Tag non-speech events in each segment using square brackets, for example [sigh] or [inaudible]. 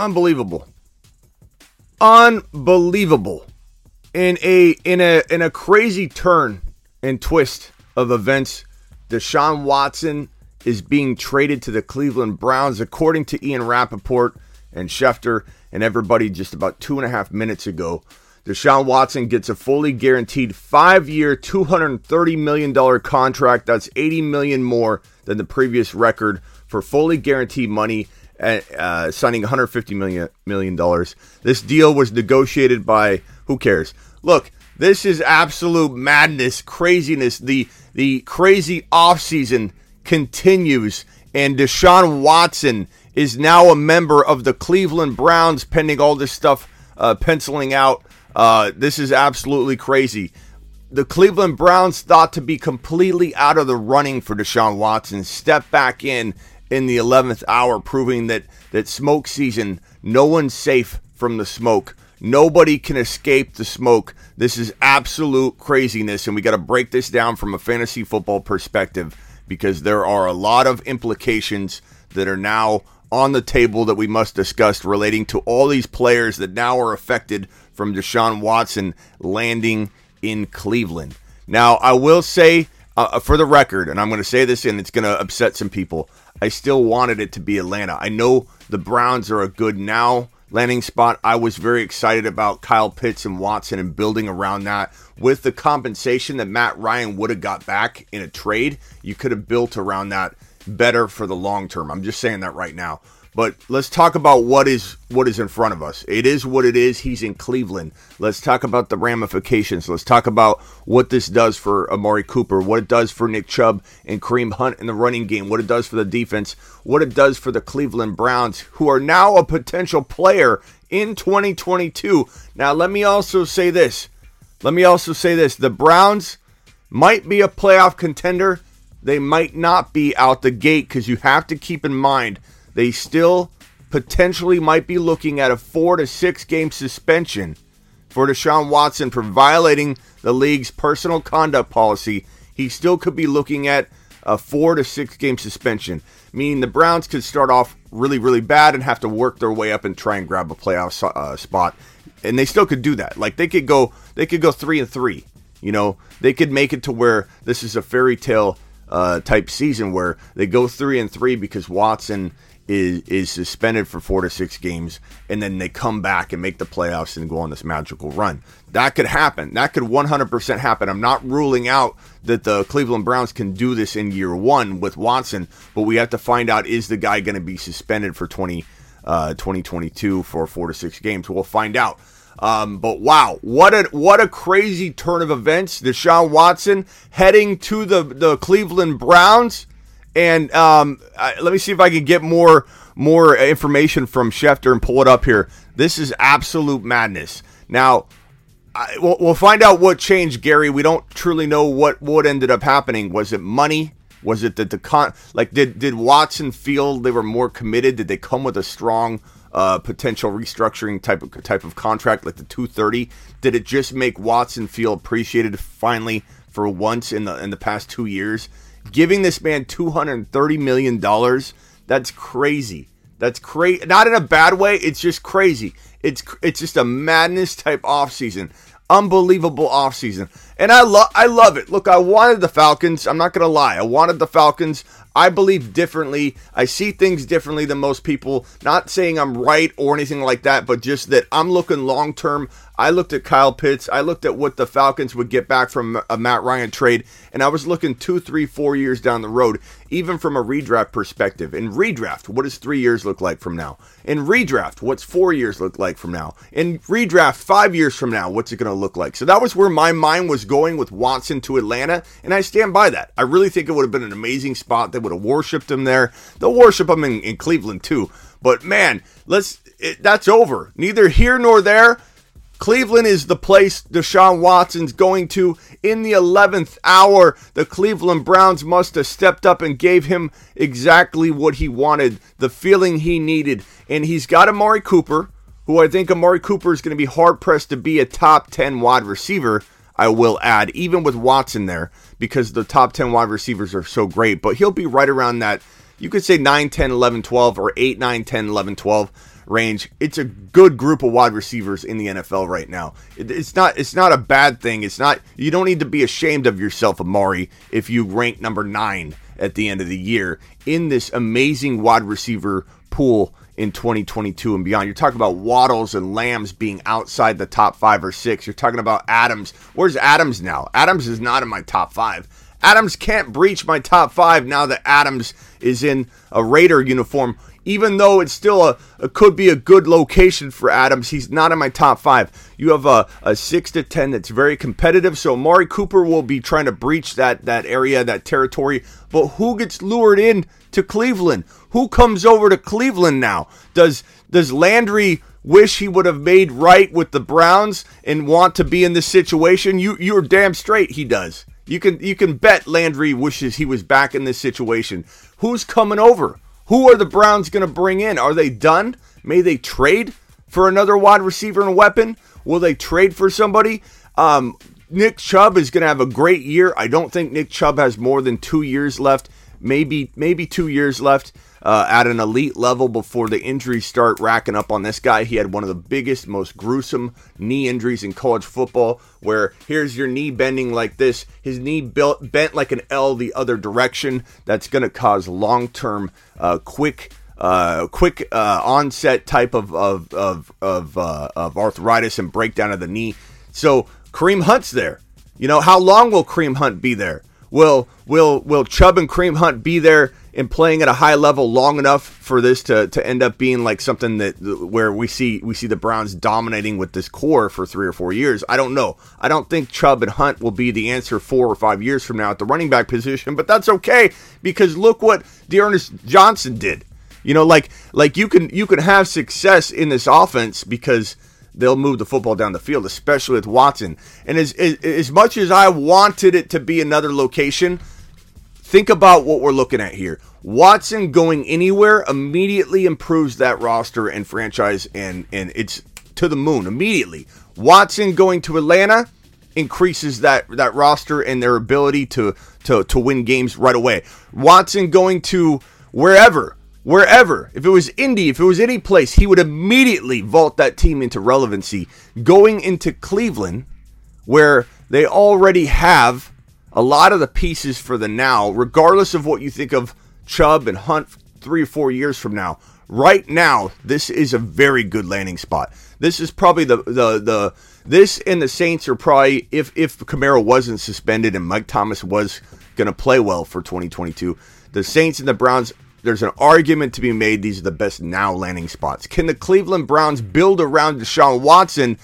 Unbelievable. Unbelievable. In a in a in a crazy turn and twist of events, Deshaun Watson is being traded to the Cleveland Browns, according to Ian Rapoport and Schefter and everybody just about two and a half minutes ago. Deshaun Watson gets a fully guaranteed five-year, $230 million contract. That's 80 million more than the previous record for fully guaranteed money, uh, signing $150 million, million. This deal was negotiated by, who cares? Look, this is absolute madness, craziness. The, the crazy offseason continues, and Deshaun Watson is now a member of the Cleveland Browns, pending all this stuff uh, penciling out. Uh, this is absolutely crazy. The Cleveland Browns thought to be completely out of the running for Deshaun Watson, step back in in the 11th hour, proving that, that smoke season, no one's safe from the smoke. Nobody can escape the smoke. This is absolute craziness, and we got to break this down from a fantasy football perspective because there are a lot of implications that are now on the table that we must discuss relating to all these players that now are affected from Deshaun Watson landing in Cleveland. Now, I will say uh, for the record, and I'm going to say this and it's going to upset some people, I still wanted it to be Atlanta. I know the Browns are a good now landing spot. I was very excited about Kyle Pitts and Watson and building around that. With the compensation that Matt Ryan would have got back in a trade, you could have built around that better for the long term. I'm just saying that right now. But let's talk about what is what is in front of us. It is what it is. He's in Cleveland. Let's talk about the ramifications. Let's talk about what this does for Amari Cooper, what it does for Nick Chubb and Kareem Hunt in the running game, what it does for the defense, what it does for the Cleveland Browns, who are now a potential player in 2022. Now, let me also say this. Let me also say this. The Browns might be a playoff contender. They might not be out the gate because you have to keep in mind they still potentially might be looking at a four to six game suspension for Deshaun Watson for violating the league's personal conduct policy. He still could be looking at a four to six game suspension, meaning the Browns could start off really, really bad and have to work their way up and try and grab a playoff uh, spot. And they still could do that. Like they could go, they could go three and three. You know, they could make it to where this is a fairy tale uh, type season where they go three and three because Watson is is suspended for four to six games, and then they come back and make the playoffs and go on this magical run. That could happen. That could 100% happen. I'm not ruling out that the Cleveland Browns can do this in year one with Watson, but we have to find out is the guy going to be suspended for 20, uh, 2022 for four to six games? We'll find out. Um, but wow, what a what a crazy turn of events! Deshaun Watson heading to the the Cleveland Browns. And um, I, let me see if I can get more more information from Schefter and pull it up here. This is absolute madness. Now, I, we'll, we'll find out what changed, Gary. We don't truly know what what ended up happening. Was it money? Was it that the con like did did Watson feel they were more committed? Did they come with a strong uh, potential restructuring type of type of contract like the 230? Did it just make Watson feel appreciated finally for once in the in the past two years? Giving this man $230 million, that's crazy. That's crazy. Not in a bad way. It's just crazy. It's it's just a madness type offseason. Unbelievable offseason. And I love I love it. Look, I wanted the Falcons. I'm not going to lie. I wanted the Falcons. I believe differently. I see things differently than most people. Not saying I'm right or anything like that, but just that I'm looking long term. I looked at Kyle Pitts. I looked at what the Falcons would get back from a Matt Ryan trade, and I was looking two, three, four years down the road, even from a redraft perspective. In redraft, what does three years look like from now? In redraft, what's four years look like from now? In redraft, five years from now, what's it going to look like? So that was where my mind was going with Watson to Atlanta, and I stand by that. I really think it would have been an amazing spot. They would have worshipped him there. They'll worship him in, in Cleveland too. But man, let's. It, that's over. Neither here nor there. Cleveland is the place Deshaun Watson's going to in the 11th hour. The Cleveland Browns must have stepped up and gave him exactly what he wanted, the feeling he needed. And he's got Amari Cooper, who I think Amari Cooper is going to be hard pressed to be a top 10 wide receiver. I will add, even with Watson there, because the top 10 wide receivers are so great. But he'll be right around that you could say 9, 10, 11, 12, or 8, 9, 10, 11, 12 range. It's a good group of wide receivers in the NFL right now. It's not it's not a bad thing. It's not you don't need to be ashamed of yourself, Amari, if you rank number 9 at the end of the year in this amazing wide receiver pool in 2022 and beyond. You're talking about Waddles and Lambs being outside the top 5 or 6. You're talking about Adams. Where's Adams now? Adams is not in my top 5. Adams can't breach my top 5 now that Adams is in a Raider uniform even though it's still a, a, could be a good location for Adams, he's not in my top five. You have a, a six to ten that's very competitive. So Mari Cooper will be trying to breach that that area, that territory. But who gets lured in to Cleveland? Who comes over to Cleveland now? Does does Landry wish he would have made right with the Browns and want to be in this situation? You you're damn straight he does. You can you can bet Landry wishes he was back in this situation. Who's coming over? Who are the Browns going to bring in? Are they done? May they trade for another wide receiver and weapon? Will they trade for somebody? Um, Nick Chubb is going to have a great year. I don't think Nick Chubb has more than two years left. Maybe maybe two years left uh, at an elite level before the injuries start racking up on this guy. He had one of the biggest, most gruesome knee injuries in college football, where here's your knee bending like this, his knee built, bent like an L the other direction. That's going to cause long term, uh, quick. Uh, quick uh, onset type of of of of, uh, of arthritis and breakdown of the knee. So Kareem Hunt's there. You know how long will Kareem Hunt be there? Will will will Chubb and Kareem Hunt be there and playing at a high level long enough for this to, to end up being like something that where we see we see the Browns dominating with this core for three or four years. I don't know. I don't think Chubb and Hunt will be the answer four or five years from now at the running back position, but that's okay because look what D'Ernest Johnson did. You know, like like you can you can have success in this offense because they'll move the football down the field, especially with Watson. And as, as, as much as I wanted it to be another location, Think about what we're looking at here. Watson going anywhere immediately improves that roster and franchise, and and it's to the moon immediately. Watson going to Atlanta increases that that roster and their ability to to to win games right away. Watson going to wherever, wherever, if it was Indy, if it was any place, he would immediately vault that team into relevancy. Going into Cleveland, where they already have a lot of the pieces for the now, regardless of what you think of Chubb and Hunt three or four years from now. Right now, this is a very good landing spot. This is probably the the the this and the Saints are probably if if Kamara wasn't suspended and Mike Thomas was going to play well for 2022, the Saints and the Browns. There's an argument to be made. These are the best now landing spots. Can the Cleveland Browns build around Deshaun Watson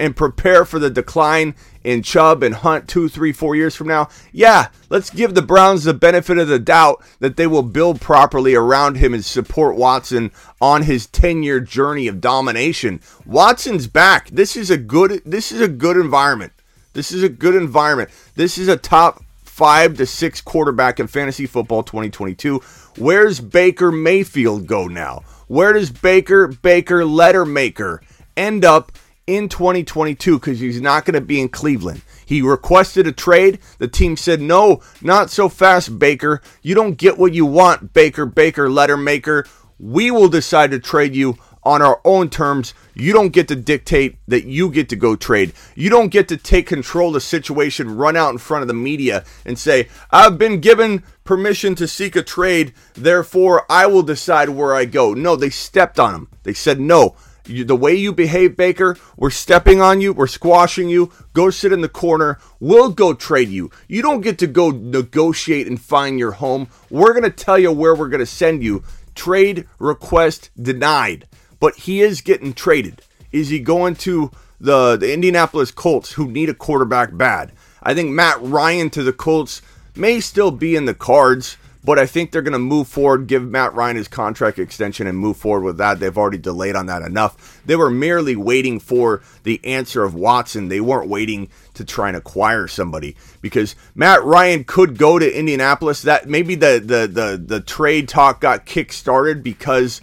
and prepare for the decline in Chubb and Hunt two, three, four years from now, yeah, let's give the Browns the benefit of the doubt that they will build properly around him and support Watson on his 10-year journey of domination. Watson's back. This is a good this is a good environment. This is a good environment. This is a top 5 to 6 quarterback in fantasy football 2022. Where's Baker Mayfield go now? Where does Baker Baker Lettermaker end up in 2022 because he's not going to be in Cleveland. He requested a trade. The team said, no, not so fast, Baker. You don't get what you want, Baker, Baker, letter maker. We will decide to trade you on our own terms. You don't get to dictate that you get to go trade. You don't get to take control of the situation, run out in front of the media and say, I've been given permission to seek a trade, therefore I will decide where I go. No, they stepped on him. They said, no, you, the way you behave, Baker, we're stepping on you, we're squashing you. Go sit in the corner. We'll go trade you. You don't get to go negotiate and find your home. We're going to tell you where we're going to send you. Trade request denied. But he is getting traded. Is he going to the, the Indianapolis Colts, who need a quarterback bad? I think Matt Ryan to the Colts may still be in the cards but I think they're going to move forward, give Matt Ryan his contract extension, and move forward with that. They've already delayed on that enough. They were merely waiting for the answer of Watson. They weren't waiting to try and acquire somebody because Matt Ryan could go to Indianapolis. That maybe the the the, the trade talk got kick started because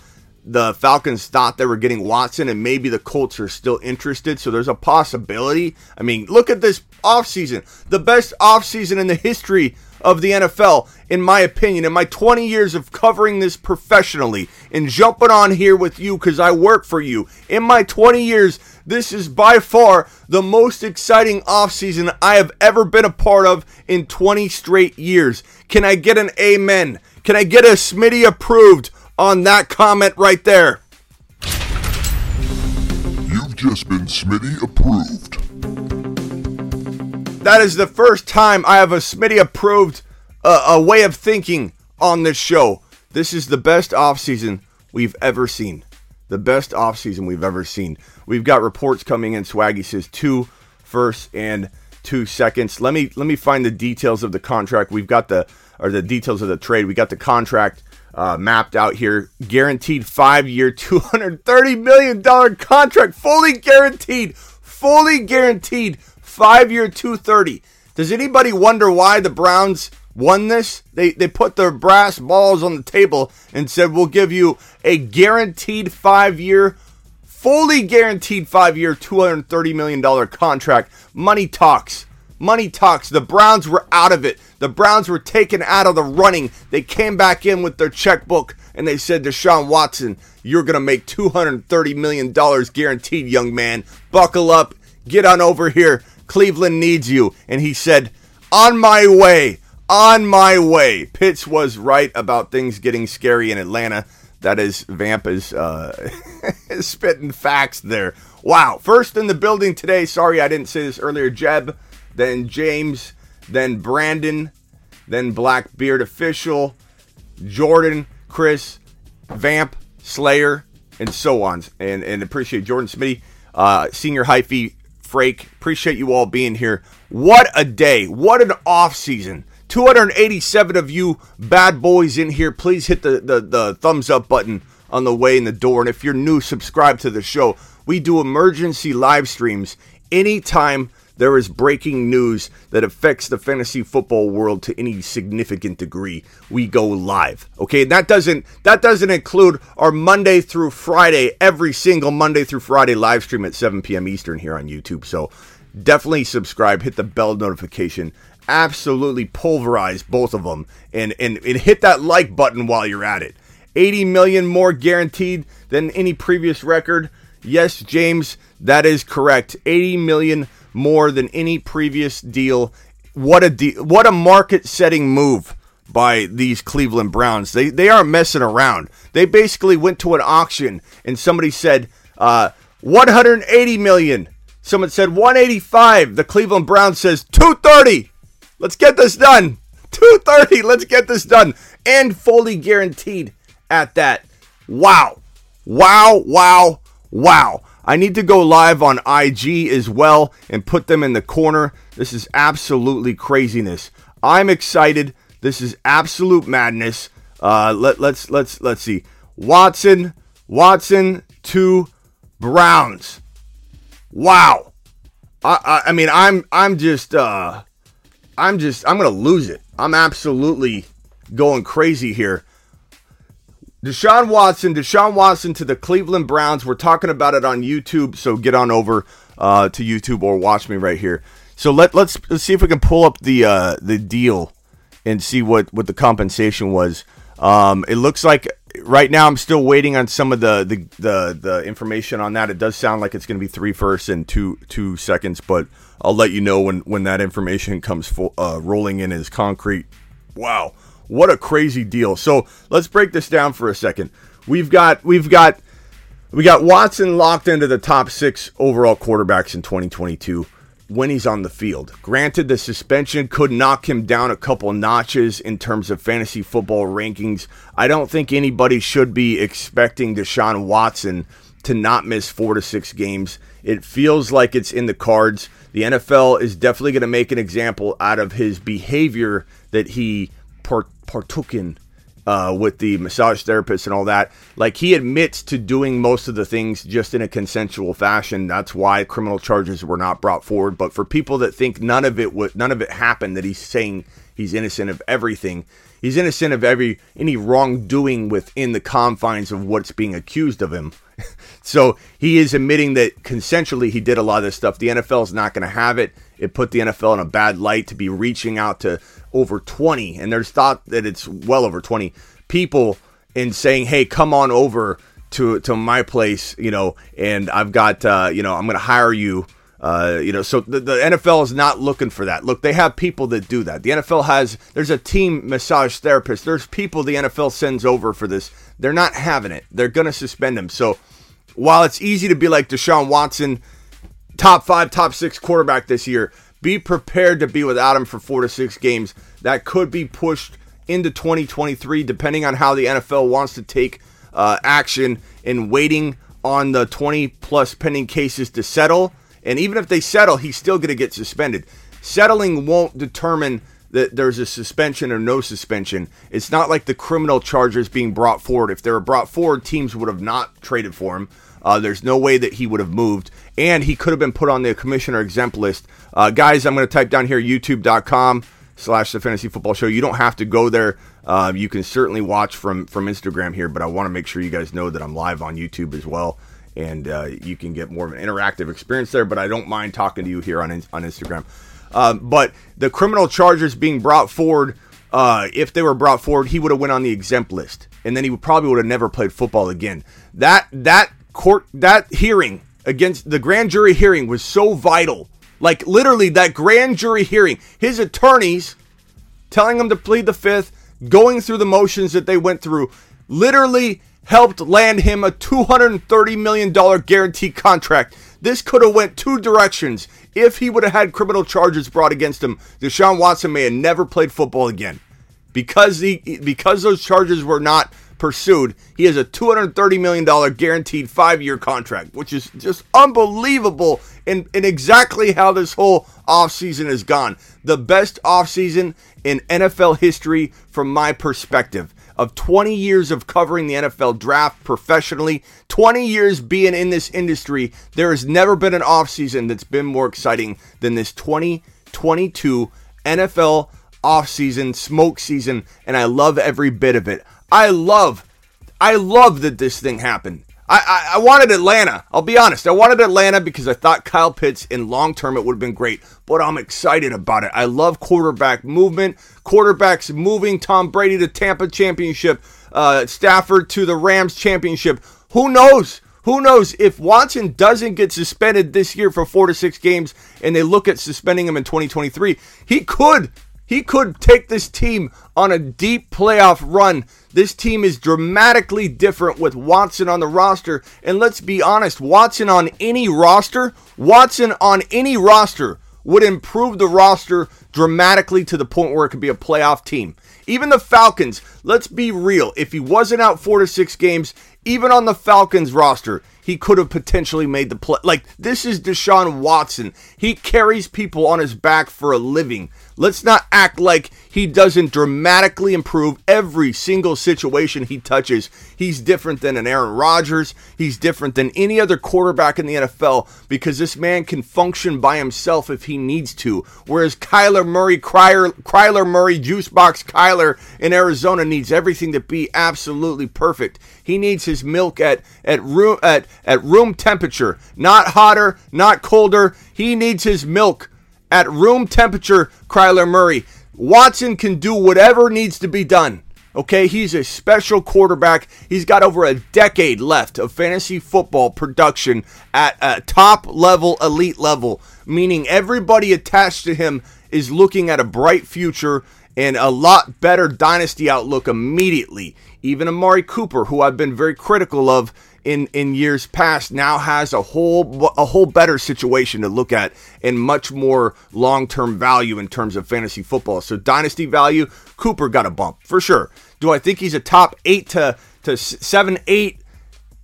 the Falcons thought they were getting Watson and maybe the Colts are still interested. So there's a possibility. I mean, look at this offseason. The best offseason in the history of the NFL, in my opinion, in my 20 years of covering this professionally and jumping on here with you because I work for you. In my 20 years, this is by far the most exciting offseason I have ever been a part of in 20 straight years. Can I get an amen? Can I get a Smitty approved on that comment right there? You've just been Smitty approved. That is the first time I have a Smitty approved uh, a way of thinking on this show. This is the best offseason we've ever seen. The best offseason we've ever seen. We've got reports coming in. Swaggy says two first and two seconds. Let me let me find the details of the contract. We've got the or the details of the trade. We got the contract uh, mapped out here. Guaranteed five year, two hundred thirty million dollar contract, fully guaranteed, fully guaranteed five year 230. Does anybody wonder why the Browns won this? They they put their brass balls on the table and said we'll give you a guaranteed five year, fully guaranteed five year, 230 million dollar contract. Money talks. Money talks. The Browns were out of it. The Browns were taken out of the running. They came back in with their checkbook and they said Deshaun Watson, you're going to make $230 million guaranteed, young man. Buckle up. Get on over here. Cleveland needs you. And he said, On my way. On my way. Pitts was right about things getting scary in Atlanta. That is, Vamp is uh, [laughs] spitting facts there. Wow. First in the building today. Sorry I didn't say this earlier. Jeb, then James, then Brandon, then Blackbeard Official, Jordan, Chris, Vamp, Slayer, and so on. And, and appreciate Jordan Smitty, uh, Senior Hyphy Frake. Appreciate you all being here. What a day. What an off season. 287 of you bad boys in here. Please hit the, the, the thumbs up button on the way in the door. And if you're new, subscribe to the show. We do emergency live streams anytime there is breaking news that affects the fantasy football world to any significant degree, we go live. Okay, that doesn't that doesn't include our Monday through Friday, every single Monday through Friday live stream at 7 p.m. Eastern here on YouTube. So definitely subscribe, hit the bell notification. Absolutely pulverize both of them and, and, and hit that like button while you're at it. 80 million more guaranteed than any previous record. Yes, James, that is correct. 80 million more than any previous deal. What a de- what a market setting move by these Cleveland Browns. They they aren't messing around. They basically went to an auction and somebody said uh, 180 million. Someone said 185. The Cleveland Browns says 230. Let's get this done. [laughs] 230. Let's get this done and fully guaranteed at that. Wow. Wow, wow, wow. I need to go live on IG as well and put them in the corner. This is absolutely craziness. I'm excited. This is absolute madness. Uh, let, let's let's let's see. Watson, Watson to Browns. Wow. I, I, I mean I'm I'm just uh I'm just I'm gonna lose it. I'm absolutely going crazy here. Deshaun Watson, Deshaun Watson to the Cleveland Browns. We're talking about it on YouTube, so get on over uh, to YouTube or watch me right here. So let let's, let's see if we can pull up the uh, the deal and see what what the compensation was. Um, it looks like right now I'm still waiting on some of the the, the, the information on that. It does sound like it's going to be three firsts and two two seconds, but I'll let you know when when that information comes full, uh, rolling in as concrete. Wow. What a crazy deal. So let's break this down for a second. We've got we've got we got Watson locked into the top six overall quarterbacks in 2022 when he's on the field. Granted, the suspension could knock him down a couple notches in terms of fantasy football rankings. I don't think anybody should be expecting Deshaun Watson to not miss four to six games. It feels like it's in the cards. The NFL is definitely going to make an example out of his behavior that he part- partook in uh, with the massage therapist and all that. Like he admits to doing most of the things just in a consensual fashion. That's why criminal charges were not brought forward. But for people that think none of it would, none of it happened, that he's saying he's innocent of everything. He's innocent of every any wrongdoing within the confines of what's being accused of him. [laughs] so he is admitting that consensually he did a lot of this stuff. The NFL is not going to have it. It put the NFL in a bad light to be reaching out to over 20, and there's thought that it's well over 20 people and saying, "Hey, come on over to to my place," you know, and I've got, uh, you know, I'm going to hire you. Uh, you know, so the, the NFL is not looking for that. Look, they have people that do that. The NFL has, there's a team massage therapist. There's people the NFL sends over for this. They're not having it. They're going to suspend him. So while it's easy to be like Deshaun Watson, top five, top six quarterback this year, be prepared to be without him for four to six games. That could be pushed into 2023, depending on how the NFL wants to take uh, action in waiting on the 20 plus pending cases to settle. And even if they settle, he's still going to get suspended. Settling won't determine that there's a suspension or no suspension. It's not like the criminal charges being brought forward. If they were brought forward, teams would have not traded for him. Uh, there's no way that he would have moved, and he could have been put on the commissioner exempt list. Uh, guys, I'm going to type down here youtube.com slash the fantasy football show. You don't have to go there. Uh, you can certainly watch from from Instagram here, but I want to make sure you guys know that I'm live on YouTube as well, and uh, you can get more of an interactive experience there. But I don't mind talking to you here on on Instagram. Um, but the criminal charges being brought forward, uh, if they were brought forward, he would have went on the exempt list, and then he would probably would have never played football again. That that court that hearing against the grand jury hearing was so vital. Like literally that grand jury hearing, his attorneys telling him to plead the fifth, going through the motions that they went through, literally helped land him a $230 million guaranteed contract. This could have went two directions. If he would have had criminal charges brought against him, Deshaun Watson may have never played football again. Because he because those charges were not pursued, he has a $230 million guaranteed five year contract, which is just unbelievable in, in exactly how this whole offseason has gone. The best offseason in NFL history from my perspective. Of 20 years of covering the NFL draft professionally, 20 years being in this industry, there has never been an offseason that's been more exciting than this 2022 NFL offseason, smoke season, and I love every bit of it. I love, I love that this thing happened. I, I, I, wanted Atlanta. I'll be honest. I wanted Atlanta because I thought Kyle Pitts in long term it would have been great, but I'm excited about it. I love quarterback movement, quarterbacks moving. Tom Brady to Tampa championship, uh, Stafford to the Rams championship. Who knows? Who knows if Watson doesn't get suspended this year for four to six games and they look at suspending him in 2023? He could he could take this team on a deep playoff run. This team is dramatically different with Watson on the roster. And let's be honest, Watson on any roster, Watson on any roster would improve the roster dramatically to the point where it could be a playoff team. Even the Falcons, let's be real, if he wasn't out four to six games, even on the Falcons roster, he could have potentially made the play. Like, this is Deshaun Watson. He carries people on his back for a living. Let's not act like he doesn't dramatically improve every single situation he touches. He's different than an Aaron Rodgers. He's different than any other quarterback in the NFL because this man can function by himself if he needs to. Whereas Kyler Murray, Kyler, Kyler Murray, Juicebox Kyler in Arizona needs everything to be absolutely perfect. He needs his milk at, at room at, at room temperature, not hotter, not colder. He needs his milk at room temperature, Kyler Murray. Watson can do whatever needs to be done. Okay, he's a special quarterback. He's got over a decade left of fantasy football production at a top level, elite level, meaning everybody attached to him is looking at a bright future and a lot better dynasty outlook immediately. Even Amari Cooper, who I've been very critical of in in years past now has a whole a whole better situation to look at and much more long-term value in terms of fantasy football. So dynasty value, Cooper got a bump for sure. Do I think he's a top 8 to to 7 8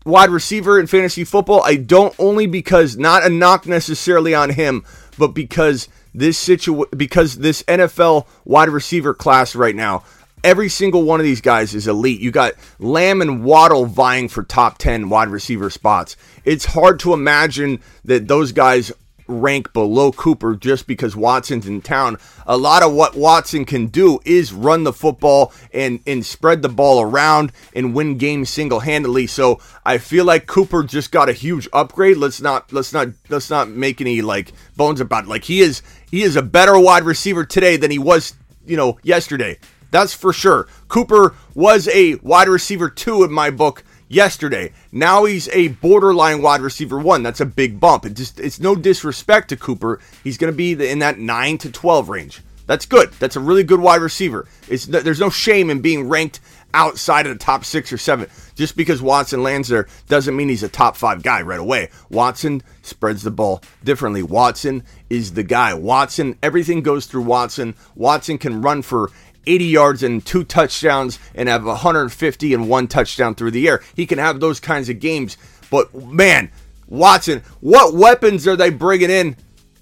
wide receiver in fantasy football? I don't only because not a knock necessarily on him, but because this situ because this NFL wide receiver class right now Every single one of these guys is elite. You got Lamb and Waddle vying for top 10 wide receiver spots. It's hard to imagine that those guys rank below Cooper just because Watson's in town. A lot of what Watson can do is run the football and and spread the ball around and win games single-handedly. So I feel like Cooper just got a huge upgrade. Let's not let's not let's not make any like bones about it. Like he is he is a better wide receiver today than he was, you know, yesterday. That's for sure. Cooper was a wide receiver 2 in my book yesterday. Now he's a borderline wide receiver one. That's a big bump. It just it's no disrespect to Cooper. He's going to be in that 9 to 12 range. That's good. That's a really good wide receiver. It's there's no shame in being ranked outside of the top 6 or 7. Just because Watson lands there doesn't mean he's a top 5 guy right away. Watson spreads the ball differently. Watson is the guy. Watson everything goes through Watson. Watson can run for 80 yards and two touchdowns and have 150 and one touchdown through the air. He can have those kinds of games. But man, Watson, what weapons are they bringing in?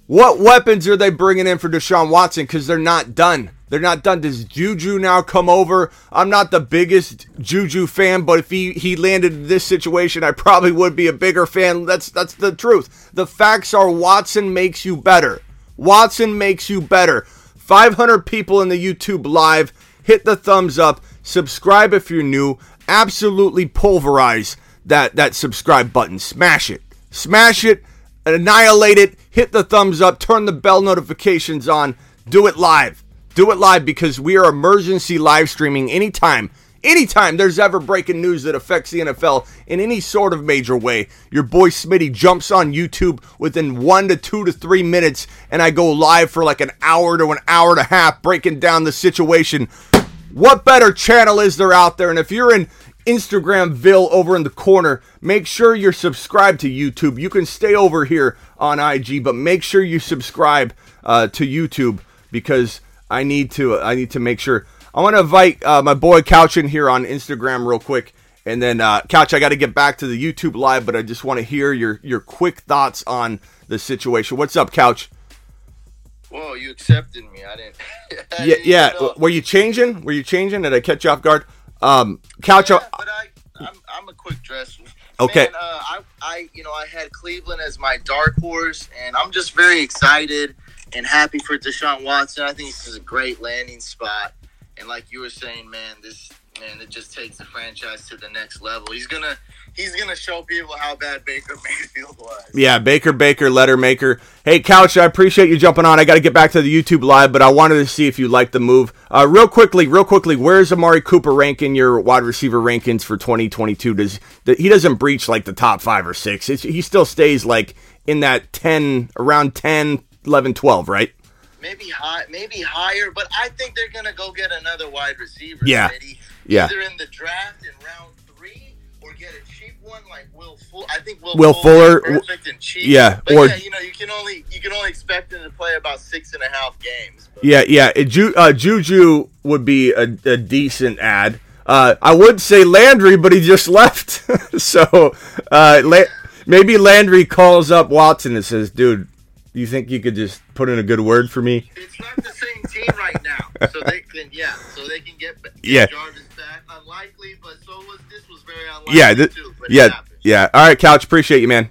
What weapons are they bringing in for Deshaun Watson? Because they're not done. They're not done. Does Juju now come over? I'm not the biggest Juju fan, but if he, he landed in this situation, I probably would be a bigger fan. That's that's the truth. The facts are Watson makes you better. Watson makes you better. 500 people in the YouTube live. Hit the thumbs up. Subscribe if you're new. Absolutely pulverize that, that subscribe button. Smash it. Smash it. Annihilate it. Hit the thumbs up. Turn the bell notifications on. Do it live. Do it live because we are emergency live streaming anytime Anytime there's ever breaking news that affects the NFL in any sort of major way, your boy Smitty jumps on YouTube within one to two to three minutes, and I go live for like an hour to an hour and a half breaking down the situation. What better channel is there out there? And if you're in Instagramville over in the corner, make sure you're subscribed to YouTube. You can stay over here on IG, but make sure you subscribe uh, to YouTube because I need to. I need to make sure I want to invite uh, my boy Couch in here on Instagram real quick. And then, uh, Couch, I got to get back to the YouTube live, but I just want to hear your, your quick thoughts on the situation. What's up, Couch? Whoa, you accepted me. I didn't. [laughs] I yeah, didn't yeah. Know. Were you changing? Were you changing? Did I catch you off guard? Um, Couch. Yeah, but I, I'm, I'm a quick dresser. Okay. Man, uh, I, I, you know, I had Cleveland as my dark horse, and I'm just very excited and happy for Deshaun Watson. I think this is a great landing spot. And like you were saying, man, this man, it just takes the franchise to the next level. He's gonna he's gonna show people how bad Baker [laughs] Mayfield was. Yeah, Baker Baker letter maker. Hey Couch, I appreciate you jumping on. I got to get back to the YouTube live, but I wanted to see if you liked the move. Uh, real quickly, real quickly, where's Amari Cooper ranking your wide receiver rankings for 2022? Does he doesn't breach like the top five or six? It's, he still stays like in that 10 around 10, 11, 12, right? Maybe high, maybe higher, but I think they're gonna go get another wide receiver. Yeah, City. yeah. Either in the draft in round three or get a cheap one like Will Fuller. I think Will, Will Fuller, perfect and cheap. Yeah, but or yeah, you know, you can only you can only expect him to play about six and a half games. But. Yeah, yeah. Ju, uh, Juju would be a, a decent ad. Uh, I would say Landry, but he just [laughs] left. so uh, La- maybe Landry calls up Watson and says, "Dude, you think you could just put in a good word for me? It's not the same team right now, so they can yeah, so they can get, get yeah. Jarvis back. Unlikely, but so was this was very unlikely yeah, th- too. yeah, yeah. All right, Couch, appreciate you, man.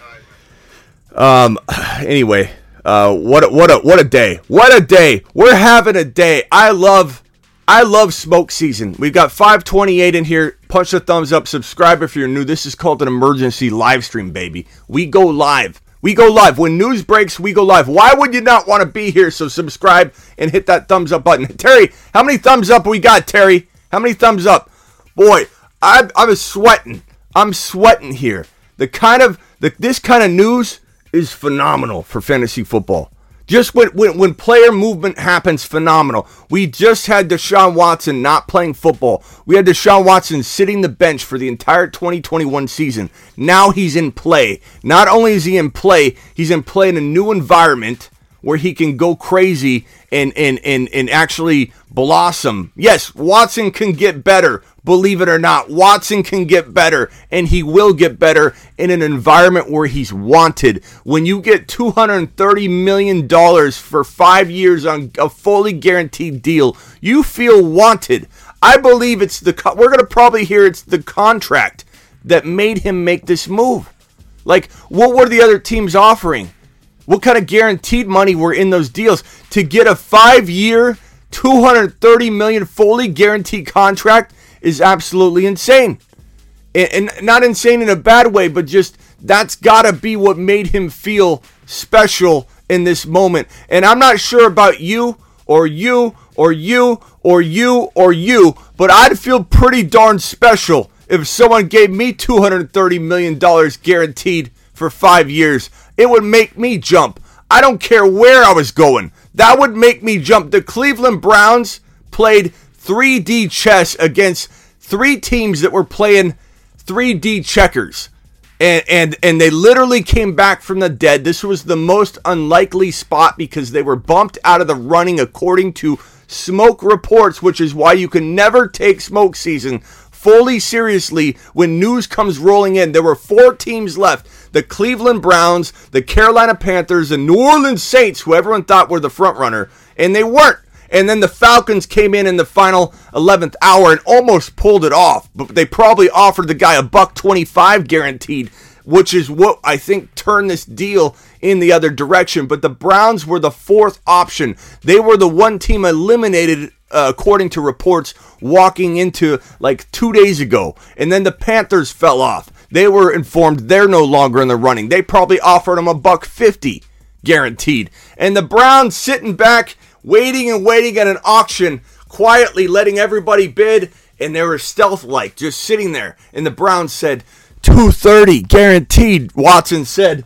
Right, man. Um. [sighs] Anyway, uh, what a, what a what a day! What a day! We're having a day. I love. I love smoke season. We've got 528 in here. Punch the thumbs up. Subscribe if you're new. This is called an emergency live stream, baby. We go live. We go live. When news breaks, we go live. Why would you not want to be here? So subscribe and hit that thumbs up button. [laughs] Terry, how many thumbs up we got, Terry? How many thumbs up? Boy, I, I was sweating. I'm sweating here. The kind of the, this kind of news is phenomenal for fantasy football. Just when, when, when player movement happens, phenomenal. We just had Deshaun Watson not playing football. We had Deshaun Watson sitting the bench for the entire 2021 season. Now he's in play. Not only is he in play, he's in play in a new environment where he can go crazy and and and, and actually blossom. Yes, Watson can get better. Believe it or not, Watson can get better and he will get better in an environment where he's wanted. When you get $230 million for five years on a fully guaranteed deal, you feel wanted. I believe it's the, we're going to probably hear it's the contract that made him make this move. Like, what were the other teams offering? What kind of guaranteed money were in those deals to get a five-year, 230 million fully guaranteed contract is absolutely insane, and, and not insane in a bad way, but just that's got to be what made him feel special in this moment. And I'm not sure about you or you or you or you or you, but I'd feel pretty darn special if someone gave me $230 million guaranteed for five years. It would make me jump. I don't care where I was going. That would make me jump. The Cleveland Browns played 3D chess against three teams that were playing 3D checkers and and and they literally came back from the dead. This was the most unlikely spot because they were bumped out of the running according to smoke reports, which is why you can never take smoke season fully seriously when news comes rolling in. There were four teams left. The Cleveland Browns, the Carolina Panthers, the New Orleans Saints, who everyone thought were the front runner, and they weren't. And then the Falcons came in in the final 11th hour and almost pulled it off. But they probably offered the guy a buck 25 guaranteed, which is what I think turned this deal in the other direction. But the Browns were the fourth option. They were the one team eliminated uh, according to reports, walking into like two days ago. And then the Panthers fell off. They were informed they're no longer in the running. They probably offered them a buck fifty guaranteed. And the Browns sitting back waiting and waiting at an auction, quietly letting everybody bid, and they were stealth like, just sitting there. And the Browns said, 230 guaranteed. Watson said,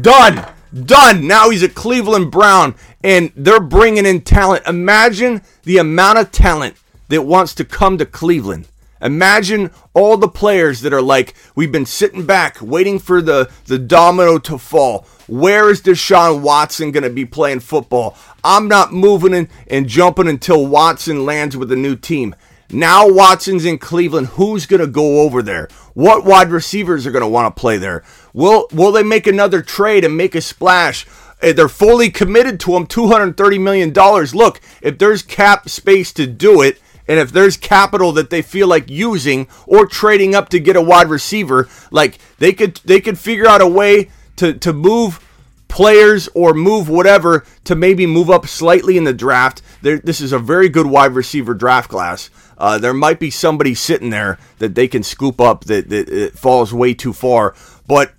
done, done. Now he's a Cleveland Brown, and they're bringing in talent. Imagine the amount of talent that wants to come to Cleveland. Imagine all the players that are like, we've been sitting back waiting for the, the domino to fall. Where is Deshaun Watson going to be playing football? I'm not moving in and jumping until Watson lands with a new team. Now Watson's in Cleveland. Who's going to go over there? What wide receivers are going to want to play there? Will will they make another trade and make a splash? Eh, they're fully committed to him, $230 million. Look, if there's cap space to do it, and if there's capital that they feel like using or trading up to get a wide receiver, like they could they could figure out a way to, to move players or move whatever to maybe move up slightly in the draft. This is a very good wide receiver draft class. Uh, there might be somebody sitting there that they can scoop up that, that falls way too far. But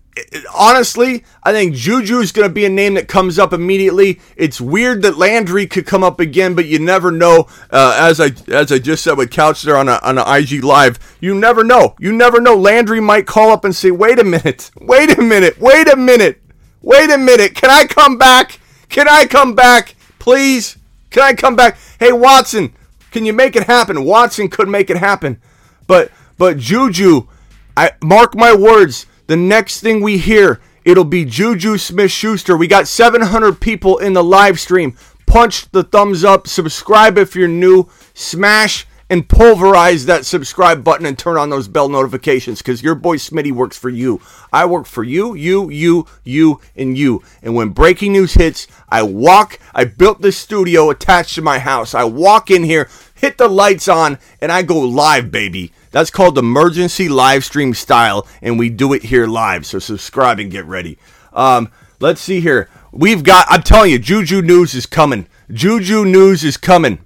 honestly, I think Juju is going to be a name that comes up immediately. It's weird that Landry could come up again, but you never know. Uh, as I as I just said with Couch there on a on an IG live, you never know. You never know. Landry might call up and say, "Wait a minute, wait a minute, wait a minute, wait a minute. Can I come back? Can I come back, please? Can I come back? Hey Watson, can you make it happen? Watson could make it happen, but but Juju, I mark my words." The next thing we hear, it'll be Juju Smith Schuster. We got 700 people in the live stream. Punch the thumbs up, subscribe if you're new, smash and pulverize that subscribe button and turn on those bell notifications because your boy Smitty works for you. I work for you, you, you, you, and you. And when breaking news hits, I walk, I built this studio attached to my house. I walk in here, hit the lights on, and I go live, baby. That's called emergency live stream style, and we do it here live. So subscribe and get ready. Um, let's see here. We've got. I'm telling you, Juju news is coming. Juju news is coming.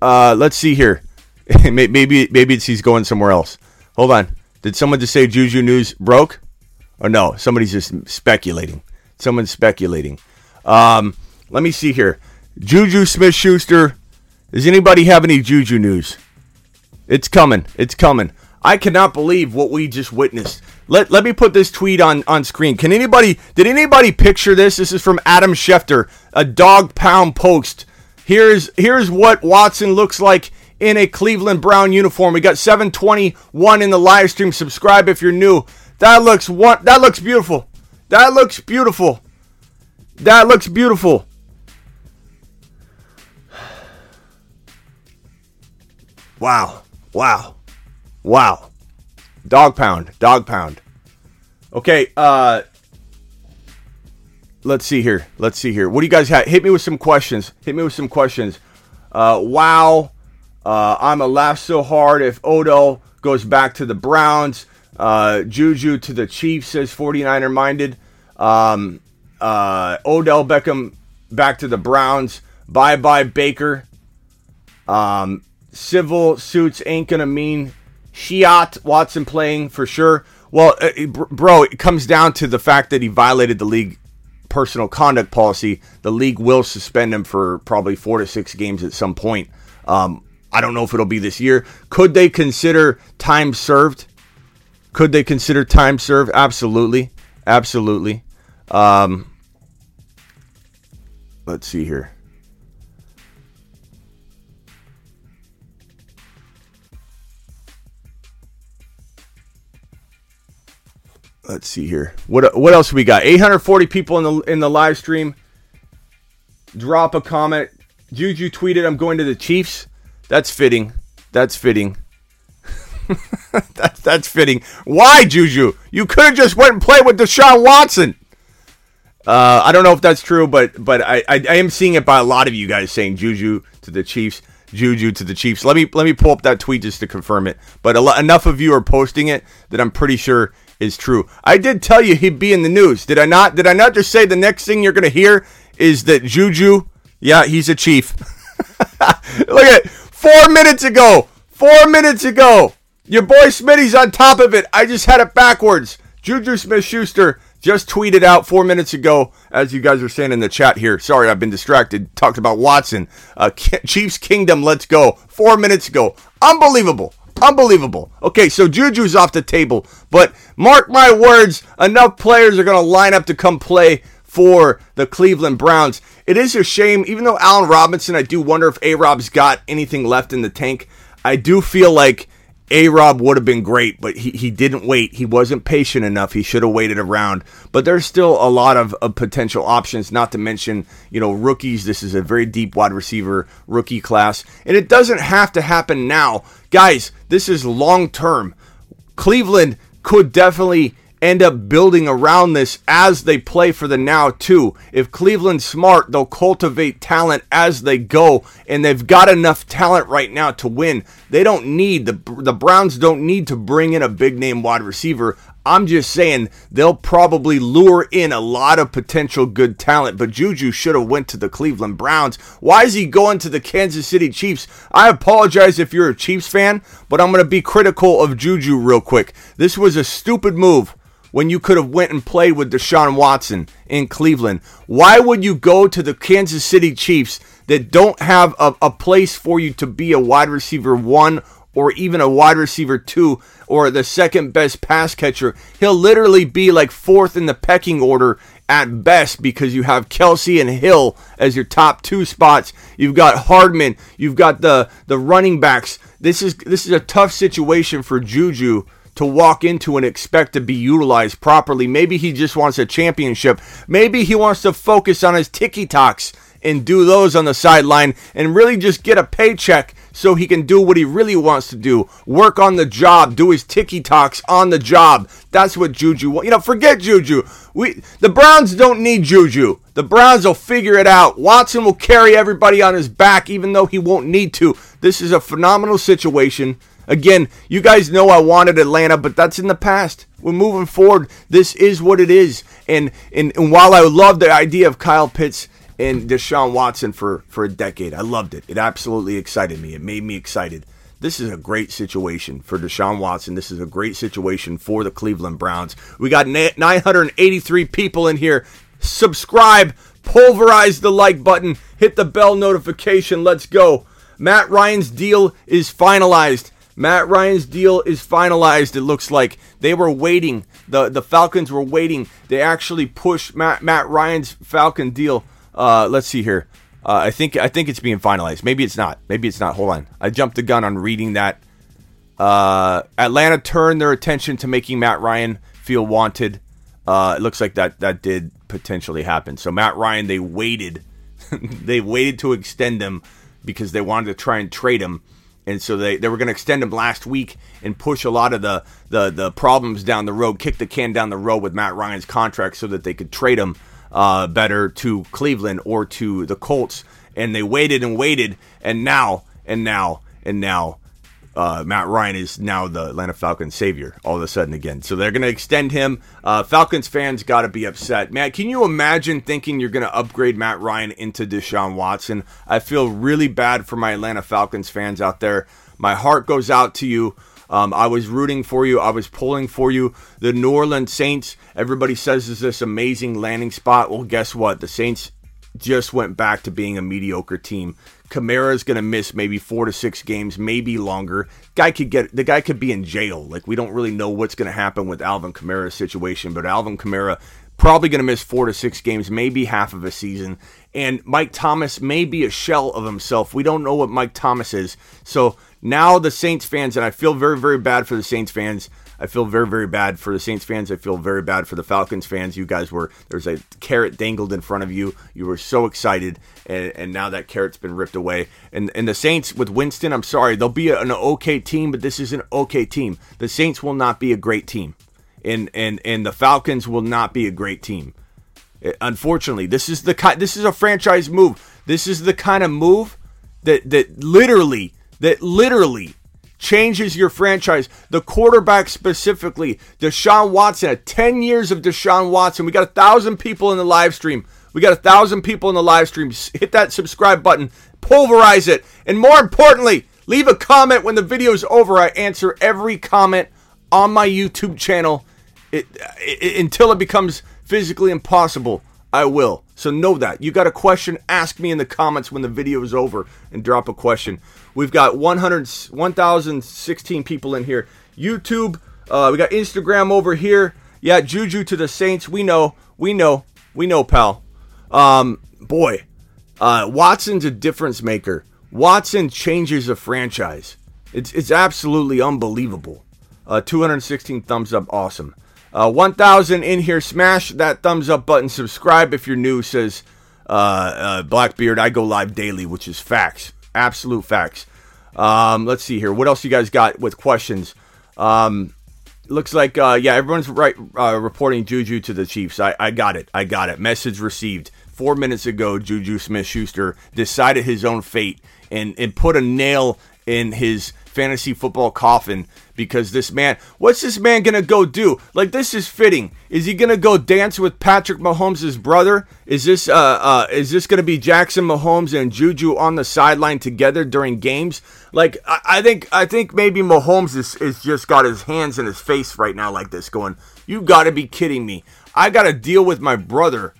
Uh, let's see here. [laughs] maybe maybe it's he's going somewhere else. Hold on. Did someone just say Juju news broke? Or no? Somebody's just speculating. Someone's speculating. Um, let me see here. Juju Smith Schuster does anybody have any Juju news? It's coming. It's coming. I cannot believe what we just witnessed. Let, let me put this tweet on, on screen. Can anybody did anybody picture this? This is from Adam Schefter, a dog pound post. Here's here's what Watson looks like in a Cleveland Brown uniform. We got 721 in the live stream. Subscribe if you're new. That looks one that looks beautiful. That looks beautiful. That looks beautiful. Wow. Wow. Wow. Dog pound. Dog pound. Okay, uh let's see here. Let's see here. What do you guys have? Hit me with some questions. Hit me with some questions. Uh wow. Uh I'm a laugh so hard if Odell goes back to the Browns. Uh, Juju to the Chiefs says 49er minded. Um, uh, Odell Beckham back to the Browns. Bye bye Baker. Um, civil suits ain't gonna mean Shiat Watson playing for sure. Well, uh, bro, it comes down to the fact that he violated the league personal conduct policy. The league will suspend him for probably four to six games at some point. Um, I don't know if it'll be this year. Could they consider time served? Could they consider time served? Absolutely, absolutely. Um, let's see here. Let's see here. What what else we got? 840 people in the in the live stream. Drop a comment. Juju tweeted, "I'm going to the Chiefs." That's fitting. That's fitting. [laughs] that's that's fitting. Why, Juju? You could have just went and played with Deshaun Watson. Uh, I don't know if that's true, but but I, I, I am seeing it by a lot of you guys saying Juju to the Chiefs. Juju to the Chiefs. Let me let me pull up that tweet just to confirm it. But enough of you are posting it that I'm pretty sure is true. I did tell you he'd be in the news. Did I not? Did I not just say the next thing you're going to hear is that Juju, yeah, he's a chief. [laughs] Look at. Four minutes ago. Four minutes ago. Your boy Smitty's on top of it. I just had it backwards. Juju Smith Schuster just tweeted out four minutes ago, as you guys are saying in the chat here. Sorry, I've been distracted. Talked about Watson. Uh, Chiefs Kingdom, let's go. Four minutes ago. Unbelievable. Unbelievable. Okay, so Juju's off the table, but mark my words, enough players are going to line up to come play for the Cleveland Browns. It is a shame, even though Allen Robinson, I do wonder if A Rob's got anything left in the tank. I do feel like a Rob would have been great, but he, he didn't wait. He wasn't patient enough. He should have waited around. But there's still a lot of, of potential options, not to mention, you know, rookies. This is a very deep wide receiver rookie class. And it doesn't have to happen now. Guys, this is long term. Cleveland could definitely end up building around this as they play for the now too. If Cleveland's smart, they'll cultivate talent as they go and they've got enough talent right now to win. They don't need the the Browns don't need to bring in a big name wide receiver. I'm just saying they'll probably lure in a lot of potential good talent, but Juju should have went to the Cleveland Browns. Why is he going to the Kansas City Chiefs? I apologize if you're a Chiefs fan, but I'm going to be critical of Juju real quick. This was a stupid move when you could have went and played with Deshaun Watson in Cleveland? Why would you go to the Kansas City Chiefs that don't have a, a place for you to be a wide receiver one or even a wide receiver two or the second best pass catcher? He'll literally be like fourth in the pecking order at best because you have Kelce and Hill as your top two spots. You've got Hardman. You've got the the running backs. This is this is a tough situation for Juju to walk into and expect to be utilized properly. Maybe he just wants a championship. Maybe he wants to focus on his TikToks and do those on the sideline and really just get a paycheck so he can do what he really wants to do. Work on the job do his TikToks on the job. That's what juju you know forget juju. We the browns don't need juju. The browns will figure it out. Watson will carry everybody on his back even though he won't need to. This is a phenomenal situation. Again, you guys know I wanted Atlanta, but that's in the past. We're moving forward. This is what it is. And and, and while I love the idea of Kyle Pitts and Deshaun Watson for, for a decade, I loved it. It absolutely excited me. It made me excited. This is a great situation for Deshaun Watson. This is a great situation for the Cleveland Browns. We got 983 people in here. Subscribe, pulverize the like button, hit the bell notification. Let's go. Matt Ryan's deal is finalized. Matt Ryan's deal is finalized. It looks like they were waiting. the The Falcons were waiting. They actually pushed Matt Matt Ryan's Falcon deal. Uh, let's see here. Uh, I think I think it's being finalized. Maybe it's not. Maybe it's not. Hold on. I jumped the gun on reading that. Uh, Atlanta turned their attention to making Matt Ryan feel wanted. Uh, it looks like that that did potentially happen. So Matt Ryan, they waited. [laughs] they waited to extend him because they wanted to try and trade him and so they, they were going to extend him last week and push a lot of the, the the problems down the road, kick the can down the road with Matt Ryan's contract, so that they could trade him uh, better to Cleveland or to the Colts. And they waited and waited, and now and now and now, uh, Matt Ryan is now the Atlanta Falcons savior all of a sudden again. So they're going to extend him. Uh, Falcons fans got to be upset. Matt, can you imagine thinking you're going to upgrade Matt Ryan into Deshaun Watson? I feel really bad for my Atlanta Falcons fans out there. My heart goes out to you. Um, I was rooting for you. I was pulling for you. The New Orleans Saints, everybody says is this amazing landing spot. Well, guess what? The Saints just went back to being a mediocre team. Kamara is going to miss maybe four to six games, maybe longer. Guy could get the guy could be in jail. Like we don't really know what's going to happen with Alvin Kamara's situation, but Alvin Kamara probably going to miss four to six games, maybe half of a season. And Mike Thomas may be a shell of himself. We don't know what Mike Thomas is. So now the Saints fans, and I feel very, very bad for the Saints fans. I feel very, very bad for the Saints fans. I feel very bad for the Falcons fans. You guys were there's a carrot dangled in front of you. You were so excited, and, and now that carrot's been ripped away. And and the Saints with Winston, I'm sorry, they'll be an okay team, but this is an okay team. The Saints will not be a great team, and and and the Falcons will not be a great team. Eh, unfortunately, this is the. This is a franchise move. This is the kind of move that that literally that literally changes your franchise. The quarterback specifically, Deshaun Watson, 10 years of Deshaun Watson. We got a thousand people in the live stream. We got a thousand people in the live stream. Hit that subscribe button, pulverize it, and more importantly, leave a comment when the video is over. I answer every comment on my YouTube channel it, it, until it becomes physically impossible. I will. So know that. You got a question, ask me in the comments when the video is over and drop a question. We've got 100 1016 people in here. YouTube, uh, we got Instagram over here. Yeah, Juju to the Saints. We know. We know. We know, pal. Um, boy, uh, Watson's a difference maker. Watson changes a franchise. It's it's absolutely unbelievable. Uh, 216 thumbs up, awesome. Uh, 1,000 in here. Smash that thumbs up button. Subscribe if you're new. Says uh, uh, Blackbeard. I go live daily, which is facts. Absolute facts. Um, let's see here. What else you guys got with questions? Um, looks like uh, yeah, everyone's right uh, reporting Juju to the Chiefs. I, I got it. I got it. Message received. Four minutes ago, Juju Smith Schuster decided his own fate and, and put a nail in his fantasy football coffin because this man, what's this man gonna go do? Like this is fitting. Is he gonna go dance with Patrick Mahomes' brother? Is this uh, uh is this gonna be Jackson Mahomes and Juju on the sideline together during games? Like I, I think I think maybe Mahomes is, is just got his hands in his face right now like this, going, You gotta be kidding me. I gotta deal with my brother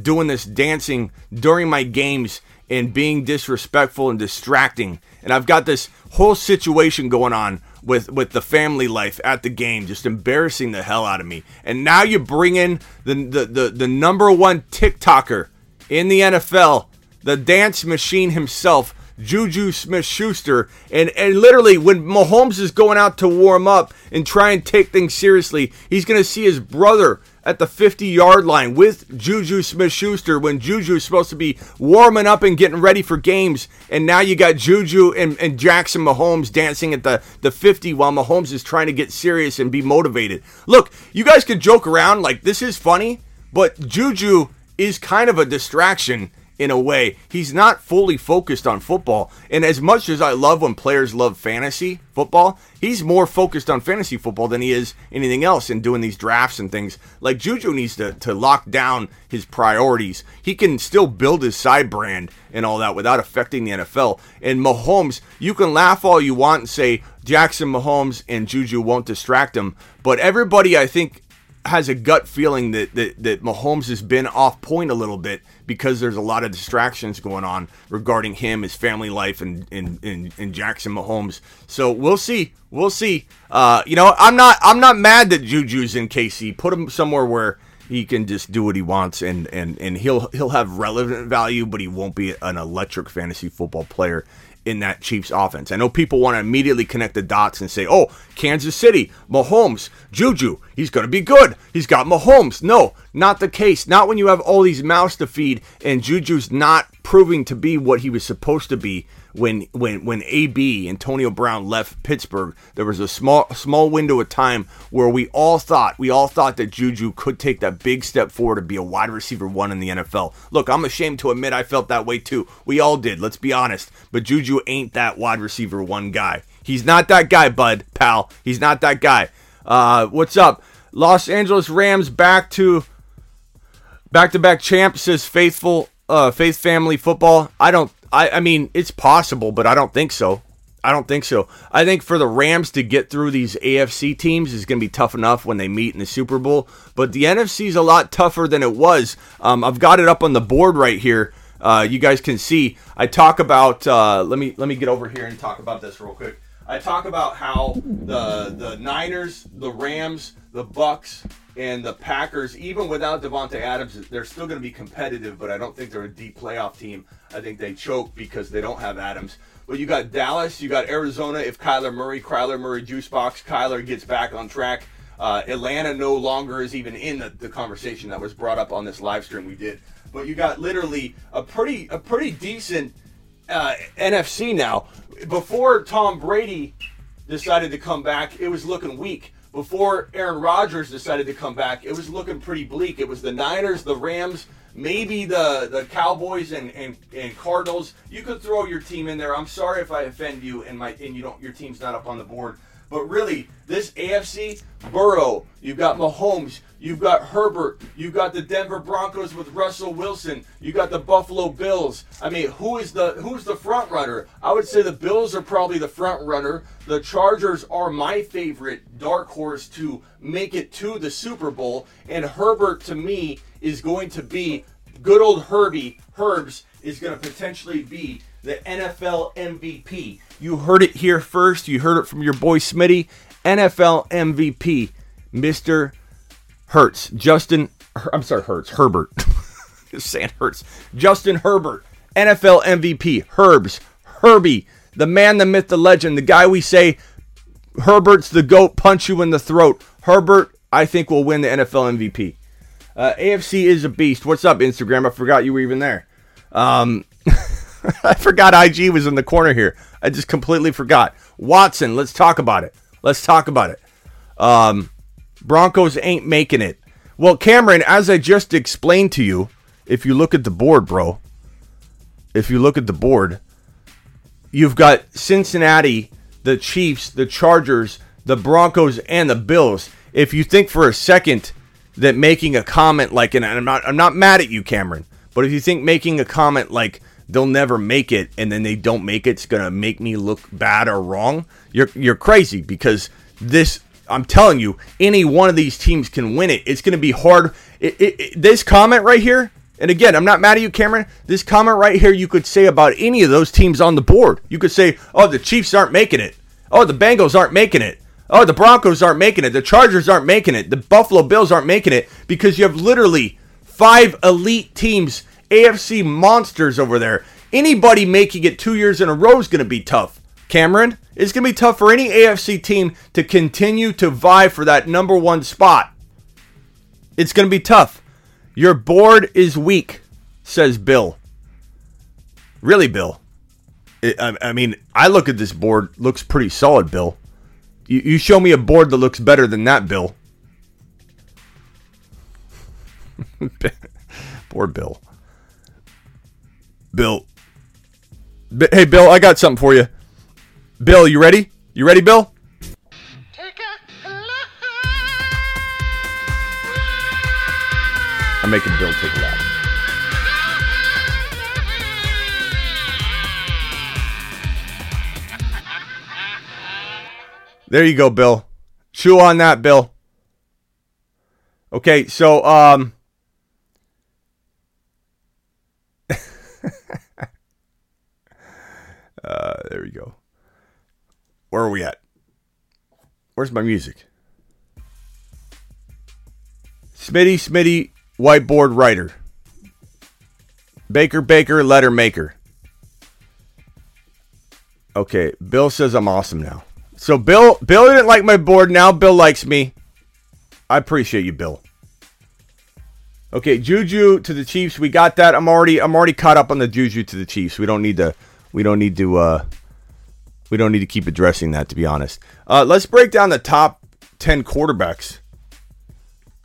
doing this dancing during my games and being disrespectful and distracting. And I've got this whole situation going on with with the family life at the game, just embarrassing the hell out of me. And now you bring in the the the, the number one TikToker in the NFL, the dance machine himself, Juju Smith Schuster. And, and literally, when Mahomes is going out to warm up and try and take things seriously, he's going to see his brother at the 50 yard line with Juju Smith Schuster when Juju is supposed to be warming up and getting ready for games. And now you got Juju and, and Jackson Mahomes dancing at the, the 50 while Mahomes is trying to get serious and be motivated. Look, you guys can joke around like this is funny, but Juju is kind of a distraction in a way. He's not fully focused on football. And as much as I love when players love fantasy football, he's more focused on fantasy football than he is anything else in doing these drafts and things. Like Juju needs to, to lock down his priorities. He can still build his side brand and all that without affecting the NFL. And Mahomes, you can laugh all you want and say Jackson Mahomes and Juju won't distract him, but everybody I think has a gut feeling that, that that Mahomes has been off point a little bit because there's a lot of distractions going on regarding him, his family life, and and, and, and Jackson Mahomes. So we'll see, we'll see. Uh, you know, I'm not I'm not mad that Juju's in KC. Put him somewhere where he can just do what he wants and and and he'll he'll have relevant value, but he won't be an electric fantasy football player in that Chiefs offense. I know people want to immediately connect the dots and say, oh, Kansas City, Mahomes, Juju, he's going to be good. He's got Mahomes. No, not the case. Not when you have all these mouths to feed and Juju's not proving to be what he was supposed to be when when when AB Antonio Brown left Pittsburgh, there was a small small window of time where we all thought we all thought that Juju could take that big step forward to be a wide receiver one in the NFL. Look, I'm ashamed to admit I felt that way too. We all did. Let's be honest. But Juju ain't that wide receiver one guy. He's not that guy, bud, pal. He's not that guy. Uh, what's up? Los Angeles Rams back to back to back champ says faithful uh, faith family football. I don't. I, I mean, it's possible, but I don't think so. I don't think so. I think for the Rams to get through these AFC teams is going to be tough enough when they meet in the Super Bowl. But the NFC is a lot tougher than it was. Um, I've got it up on the board right here. Uh, you guys can see. I talk about. Uh, let me let me get over here and talk about this real quick. I talk about how the the Niners, the Rams, the Bucs, and the Packers, even without Davante Adams, they're still going to be competitive. But I don't think they're a deep playoff team. I think they choke because they don't have Adams. But you got Dallas, you got Arizona. If Kyler Murray, Kyler Murray juice box, Kyler gets back on track. Uh, Atlanta no longer is even in the, the conversation that was brought up on this live stream we did. But you got literally a pretty a pretty decent uh, NFC now. Before Tom Brady decided to come back, it was looking weak. Before Aaron Rodgers decided to come back, it was looking pretty bleak. It was the Niners, the Rams, maybe the, the Cowboys and, and, and Cardinals. You could throw your team in there. I'm sorry if I offend you and my and you don't your team's not up on the board. But really, this AFC, Burrow, you've got Mahomes, you've got Herbert, you've got the Denver Broncos with Russell Wilson, you got the Buffalo Bills. I mean, who is the who's the front runner? I would say the Bills are probably the front runner. The Chargers are my favorite dark horse to make it to the Super Bowl, and Herbert to me is going to be good old Herbie. Herbs is going to potentially be the NFL MVP. You heard it here first. You heard it from your boy Smitty. NFL MVP, Mr. Hurts. Justin, I'm sorry, Hurts. Herbert. [laughs] Saying Hurts. Justin Herbert, NFL MVP. Herbs. Herbie. The man, the myth, the legend. The guy we say, Herbert's the GOAT, punch you in the throat. Herbert, I think, will win the NFL MVP. Uh, AFC is a beast. What's up, Instagram? I forgot you were even there. Um, [laughs] [laughs] I forgot IG was in the corner here. I just completely forgot. Watson, let's talk about it. Let's talk about it. Um, Broncos ain't making it. Well, Cameron, as I just explained to you, if you look at the board, bro, if you look at the board, you've got Cincinnati, the Chiefs, the Chargers, the Broncos, and the Bills. If you think for a second that making a comment like, and I'm not, I'm not mad at you, Cameron, but if you think making a comment like they'll never make it and then they don't make it, it's gonna make me look bad or wrong, you're you're crazy because this. I'm telling you, any one of these teams can win it. It's going to be hard. It, it, it, this comment right here, and again, I'm not mad at you, Cameron. This comment right here, you could say about any of those teams on the board. You could say, oh, the Chiefs aren't making it. Oh, the Bengals aren't making it. Oh, the Broncos aren't making it. The Chargers aren't making it. The Buffalo Bills aren't making it because you have literally five elite teams, AFC monsters over there. Anybody making it two years in a row is going to be tough. Cameron, it's going to be tough for any AFC team to continue to vie for that number one spot. It's going to be tough. Your board is weak, says Bill. Really, Bill? I, mean, I look at this board, looks pretty solid, Bill. You, you show me a board that looks better than that, Bill. [laughs] Poor Bill. Bill. Hey, Bill, I got something for you. Bill, you ready? You ready, Bill? I'm making Bill take a lap. There you go, Bill. Chew on that, Bill. Okay, so um uh there we go. Where are we at? Where's my music? Smitty, Smitty, whiteboard writer. Baker, Baker, letter maker. Okay, Bill says I'm awesome now. So Bill, Bill didn't like my board. Now Bill likes me. I appreciate you, Bill. Okay, Juju to the Chiefs. We got that. I'm already, I'm already caught up on the Juju to the Chiefs. We don't need to, we don't need to. uh we don't need to keep addressing that, to be honest. Uh, let's break down the top 10 quarterbacks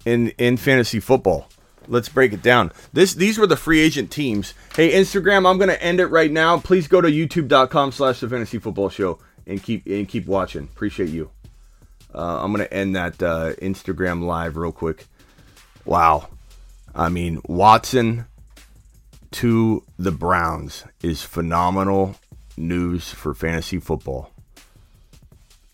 in in fantasy football. Let's break it down. This these were the free agent teams. Hey, Instagram, I'm gonna end it right now. Please go to youtube.com slash the fantasy football show. and keep and keep watching. Appreciate you. Uh, I'm gonna end that uh, Instagram live real quick. Wow, I mean Watson to the Browns is phenomenal news for fantasy football.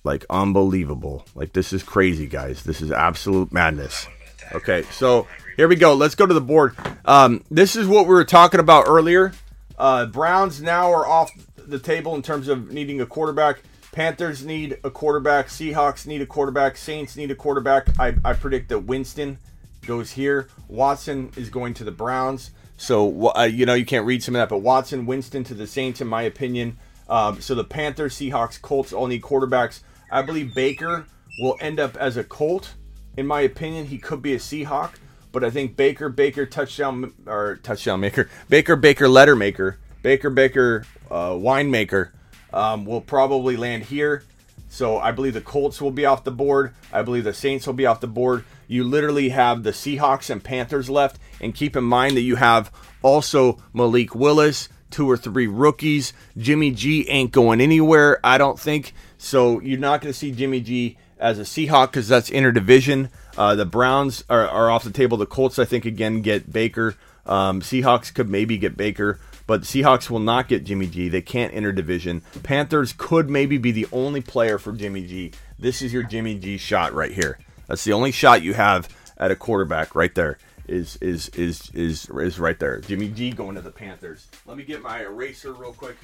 Like unbelievable. Like this is crazy, guys. This is absolute madness. Okay, so here we go. Let's go to the board. Um, this is what we were talking about earlier. Uh, Browns now are off the table in terms of needing a quarterback. Panthers need a quarterback. Seahawks need a quarterback. Saints need a quarterback. I, I predict that Winston goes here. Watson is going to the Browns. So, uh, you know, you can't read some of that, but Watson, Winston to the Saints, in my opinion. Um, so the Panthers, Seahawks, Colts all need quarterbacks. I believe Baker will end up as a Colt. In my opinion, he could be a Seahawk, but I think Baker, Baker, touchdown or touchdown maker, Baker, Baker, letter maker, Baker, Baker, uh, winemaker um, will probably land here. So I believe the Colts will be off the board. I believe the Saints will be off the board. You literally have the Seahawks and Panthers left. And keep in mind that you have also Malik Willis, two or three rookies. Jimmy G ain't going anywhere, I don't think. So you're not going to see Jimmy G as a Seahawk because that's interdivision. Uh, the Browns are, are, off the table. The Colts, I think, again get Baker. Um, Seahawks could maybe get Baker, but Seahawks will not get Jimmy G. They can't enter division. Panthers could maybe be the only player for Jimmy G. This is your Jimmy G shot right here. That's the only shot you have at a quarterback right there. Is is is is is right there. Jimmy G going to the Panthers. Let me get my eraser real quick.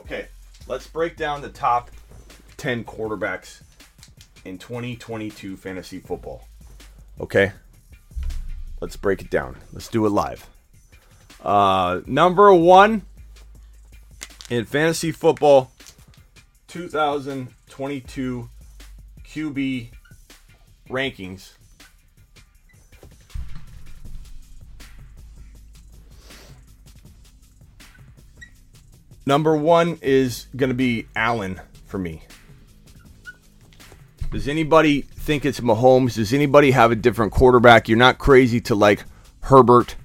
Okay, let's break down the top 10 quarterbacks in 2022 fantasy football. Okay? Let's break it down. Let's do it live. Uh, number one in fantasy football 2022 QB rankings. Number one is going to be Allen for me. Does anybody think it's Mahomes? Does anybody have a different quarterback? You're not crazy to like Herbert,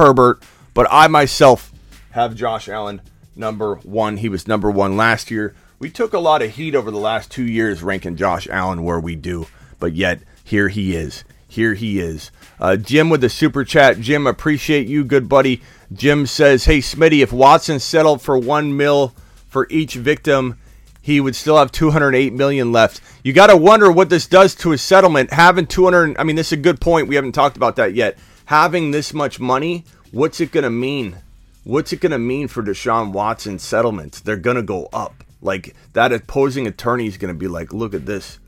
Herbert, but I myself have Josh Allen number one. He was number one last year. We took a lot of heat over the last two years ranking Josh Allen where we do, but yet here he is. Here he is. Uh, Jim with the super chat. Jim, appreciate you, good buddy. Jim says, "Hey Smitty, if Watson settled for one mil for each victim, he would still have 208 million left. You got to wonder what this does to his settlement. Having 200, I mean, this is a good point. We haven't talked about that yet. Having this much money, what's it going to mean? What's it going to mean for Deshaun Watson's settlements? They're going to go up. Like that opposing attorney is going to be like, look at this.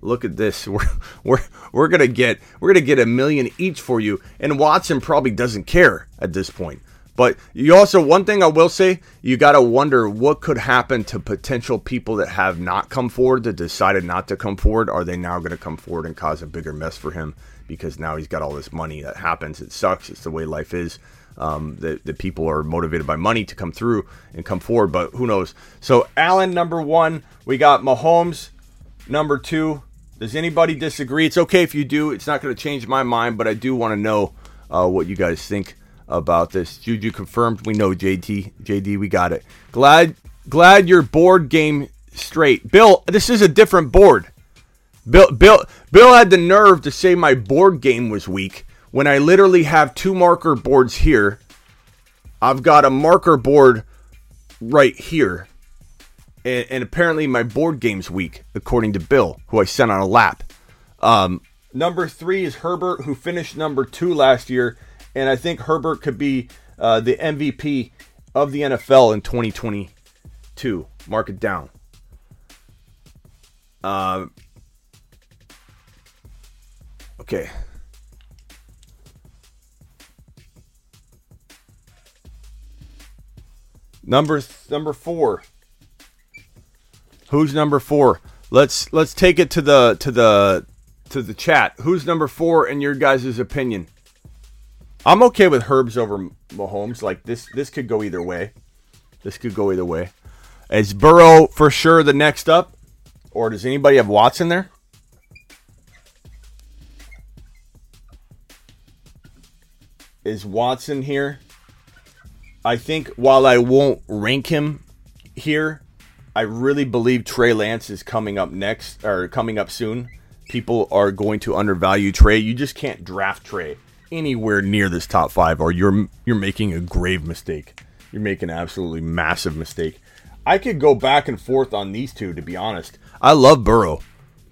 Look at this. [laughs] We're we're we're gonna get we're gonna get a million each for you. And Watson probably doesn't care at this point. But you also, one thing I will say, you got to wonder what could happen to potential people that have not come forward, that decided not to come forward. Are they now going to come forward and cause a bigger mess for him because now he's got all this money that happens? It sucks. It's the way life is. Um, that, people are motivated by money to come through and come forward, but who knows? So, Allen, number one. We got Mahomes, number two. Does anybody disagree? It's okay if you do. It's not going to change my mind, but I do want to know uh, what you guys think about this. Juju confirmed. We know JT. JD, we got it. Glad glad your board game straight. Bill, this is a different board. Bill Bill Bill had the nerve to say my board game was weak when I literally have two marker boards here. I've got a marker board right here. And, and apparently my board game's weak, according to Bill, who I sent on a lap. Um, number three is Herbert, who finished number two last year and I think Herbert could be uh, the MVP of the NFL in 2022. Mark it down. Uh, okay. Number th- number four. Who's number four? Let's let's take it to the to the to the chat. Who's number four in your guys' opinion? I'm okay with Herbs over Mahomes. Like this, this could go either way. This could go either way. Is Burrow for sure the next up, or does anybody have Watson there? Is Watson here? I think while I won't rank him here, I really believe Trey Lance is coming up next or coming up soon. People are going to undervalue Trey. You just can't draft Trey anywhere near this top five, or you're you're making a grave mistake. You're making an absolutely massive mistake. I could go back and forth on these two, to be honest. I love Burrow,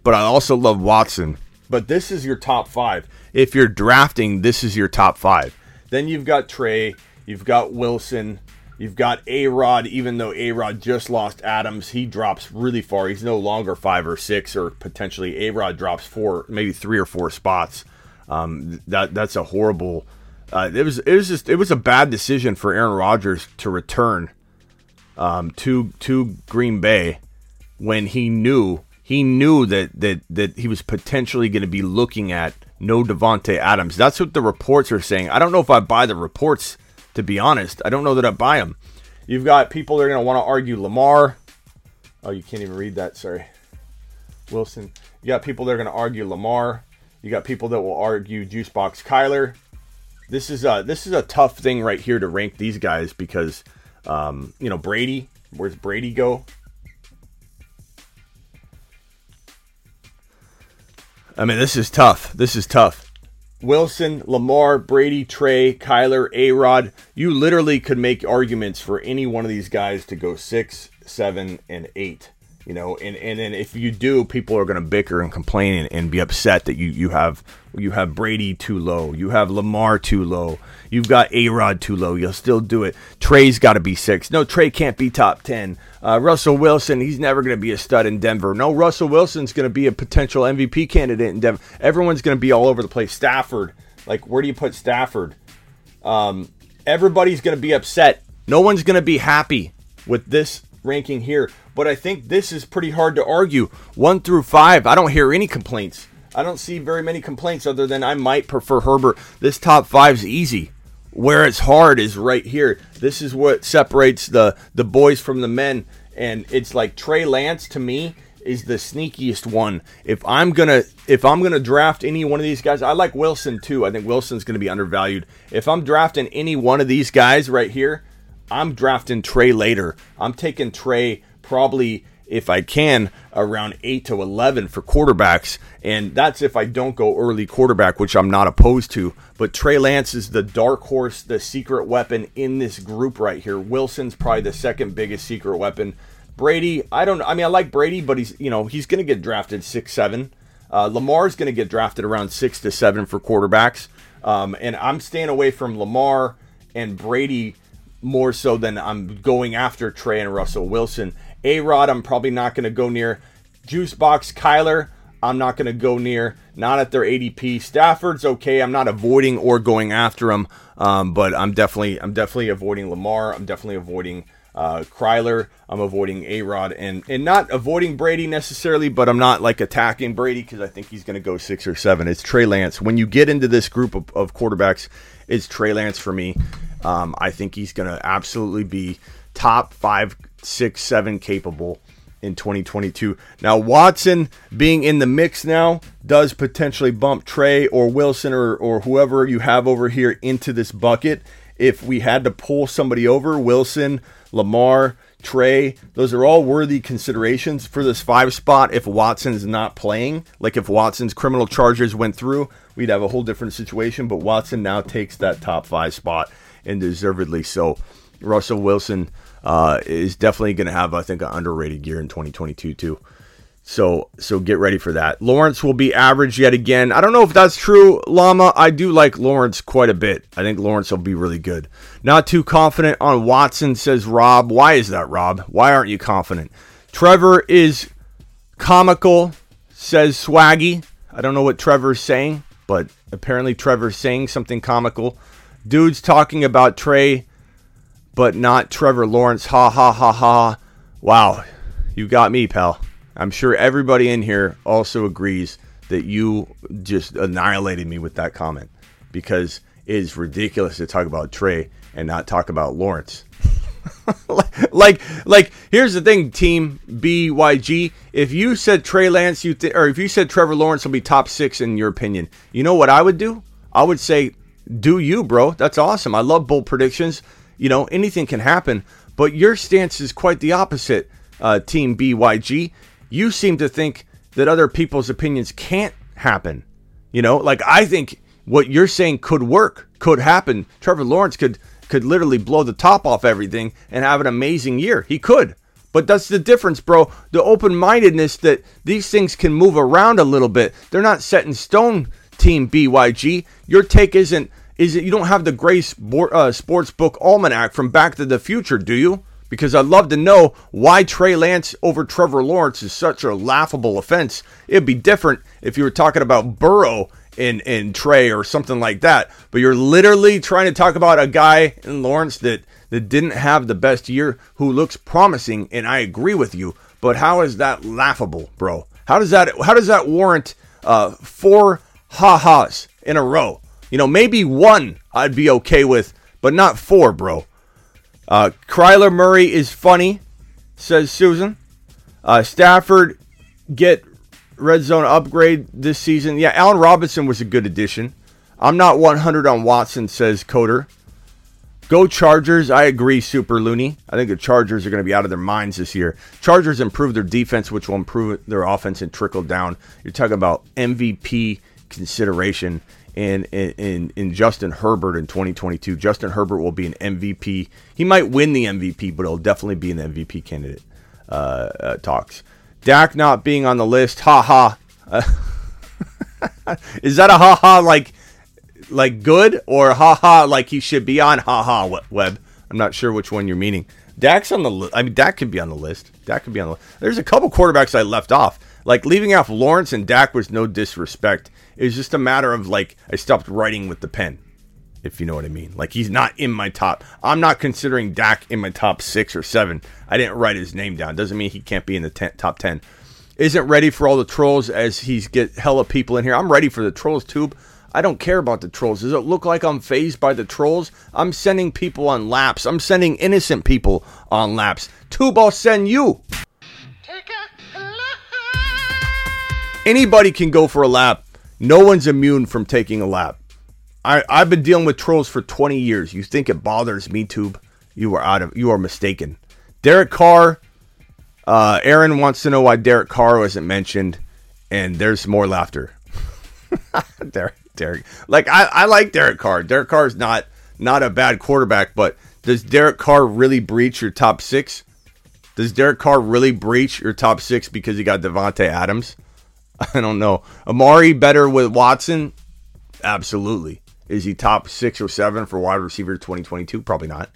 but I also love Watson. But this is your top five. If you're drafting, this is your top five. Then you've got Trey, you've got Wilson, you've got A Rod, even though A Rod just lost Adams, he drops really far. He's no longer five or six, or potentially A Rod drops four, maybe three or four spots. Um, that that's a horrible. Uh, it was it was just it was a bad decision for Aaron Rodgers to return um, to to Green Bay when he knew he knew that that that he was potentially going to be looking at no Davante Adams. That's what the reports are saying. I don't know if I buy the reports to be honest. I don't know that I buy them. You've got people that are going to want to argue Lamar. Oh, you can't even read that. Sorry, Wilson. You got people that are going to argue Lamar. You got people that will argue Juicebox Kyler. This is a this is a tough thing right here to rank these guys because um, you know, Brady, where's Brady go? I mean, this is tough. This is tough. Wilson, Lamar, Brady, Trey, Kyler, A Rod. You literally could make arguments for any one of these guys to go six, seven, and eight. You know, and, and then if you do, people are going to bicker and complain and, and be upset that you, you have you have Brady too low, you have Lamar too low, you've got A Rod too low. You'll still do it. Trey's got to be six. No, Trey can't be top ten. Uh, Russell Wilson, he's never going to be a stud in Denver. No, Russell Wilson's going to be a potential MVP candidate in Denver. Everyone's going to be all over the place. Stafford, like where do you put Stafford? Um, everybody's going to be upset. No one's going to be happy with this ranking here but I think this is pretty hard to argue. One through five, I don't hear any complaints. I don't see very many complaints other than I might prefer Herbert. This top five's easy. Where it's hard is right here. This is what separates the the boys from the men, and it's like Trey Lance to me is the sneakiest one. If I'm gonna if I'm gonna draft any one of these guys, I like Wilson too. I think Wilson's gonna be undervalued. If I'm drafting any one of these guys right here, I'm drafting Trey later. I'm taking Trey probably if I can around 8 to 11 for quarterbacks. And that's if I don't go early quarterback which I'm not opposed to. But Trey Lance is the dark horse the secret weapon in this group right here. Wilson's probably the second biggest secret weapon. Brady I don't I mean I like Brady but he's you know he's going to get drafted 6 7 uh, Lamar's going to get drafted around 6 to 7 for quarterbacks. Um, and I'm staying away from Lamar and Brady more so than I'm going after Trey and Russell Wilson a Rod, I'm probably not going to go near. Juicebox Kyler, I'm not going to go near. Not at their ADP. Stafford's okay. I'm not avoiding or going after him, um, but I'm definitely I'm definitely avoiding Lamar. I'm definitely avoiding uh, Kyler. I'm avoiding A Rod and and not avoiding Brady necessarily, but I'm not like attacking Brady because I think he's going to go six or seven. It's Trey Lance. When you get into this group of, of quarterbacks, it's Trey Lance for me. Um, I think he's going to absolutely be top five six, seven capable in 2022. Now, Watson being in the mix now does potentially bump Trey or Wilson or, or whoever you have over here into this bucket. If we had to pull somebody over, Wilson, Lamar, Trey, those are all worthy considerations for this five spot. If Watson's not playing, like if Watson's criminal charges went through, we'd have a whole different situation. But Watson now takes that top five spot and deservedly so. Russell Wilson uh, is definitely going to have, I think, an underrated year in 2022 too. So, so get ready for that. Lawrence will be average yet again. I don't know if that's true, Llama. I do like Lawrence quite a bit. I think Lawrence will be really good. Not too confident on Watson, says Rob. Why is that, Rob? Why aren't you confident? Trevor is comical, says Swaggy. I don't know what Trevor's saying, but apparently Trevor's saying something comical. Dude's talking about Trey but not Trevor Lawrence. Ha ha ha ha. Wow, you got me, pal. I'm sure everybody in here also agrees that you just annihilated me with that comment because it is ridiculous to talk about Trey and not talk about Lawrence. [laughs] like, like, here's the thing, Team BYG. If you said Trey Lance, you th- or if you said Trevor Lawrence will be top six in your opinion, you know what I would do? I would say, do you, bro? That's awesome. I love bold predictions. You know, anything can happen. But your stance is quite the opposite. uh, Team BYG. You seem to think that other people's opinions can't happen. You know, like I think what you're saying could work, could happen. Trevor Lawrence could could literally blow the top off everything and have an amazing year. He could. But that's the difference, bro. The open mindedness that these things can move around a little bit. They're not set in stone, Team BYG. Your take isn't is it you don't have the Grays uh, Sports Book Almanac from Back to the Future, do you? Because I'd love to know why Trey Lance over Trevor Lawrence is such a laughable offense. It'd be different if you were talking about Burrow in in Trey or something like that. But you're literally trying to talk about a guy in Lawrence that that didn't have the best year who looks promising, and I agree with you. But how is that laughable, bro? How does that how does that warrant uh, four ha-has in a row? You know, maybe one I'd be okay with, but not four, bro. Uh, Kyler Murray is funny, says Susan. Uh, Stafford get red zone upgrade this season. Yeah, Allen Robinson was a good addition. I'm not 100 on Watson, says Coder. Go Chargers. I agree, Super Looney. I think the Chargers are going to be out of their minds this year. Chargers improve their defense, which will improve their offense and trickle down. You're talking about MVP consideration in, in, in Justin Herbert in 2022. Justin Herbert will be an MVP. He might win the MVP, but he'll definitely be an MVP candidate. Uh, uh, talks. Dak not being on the list. Ha ha. Uh, [laughs] is that a ha ha like like good or ha ha like he should be on ha ha web. I'm not sure which one you're meaning. Dak's on the list. I mean, Dak could be on the list. Dak could be on the list. There's a couple quarterbacks I left off. Like leaving off Lawrence and Dak was no disrespect. It was just a matter of like I stopped writing with the pen, if you know what I mean. Like he's not in my top. I'm not considering Dak in my top six or seven. I didn't write his name down. Doesn't mean he can't be in the ten, top ten. Isn't ready for all the trolls as he's get hella people in here. I'm ready for the trolls tube. I don't care about the trolls. Does it look like I'm phased by the trolls? I'm sending people on laps. I'm sending innocent people on laps. Tube, I'll send you. Anybody can go for a lap. No one's immune from taking a lap. I, I've been dealing with trolls for 20 years. You think it bothers me, Tube? You are out of you are mistaken. Derek Carr. Uh, Aaron wants to know why Derek Carr wasn't mentioned, and there's more laughter. [laughs] Derek. Derek. Like I, I like Derek Carr. Derek Carr is not not a bad quarterback, but does Derek Carr really breach your top six? Does Derek Carr really breach your top six because he got Davante Adams? [laughs] I don't know. Amari better with Watson? Absolutely. Is he top six or seven for wide receiver 2022? Probably not.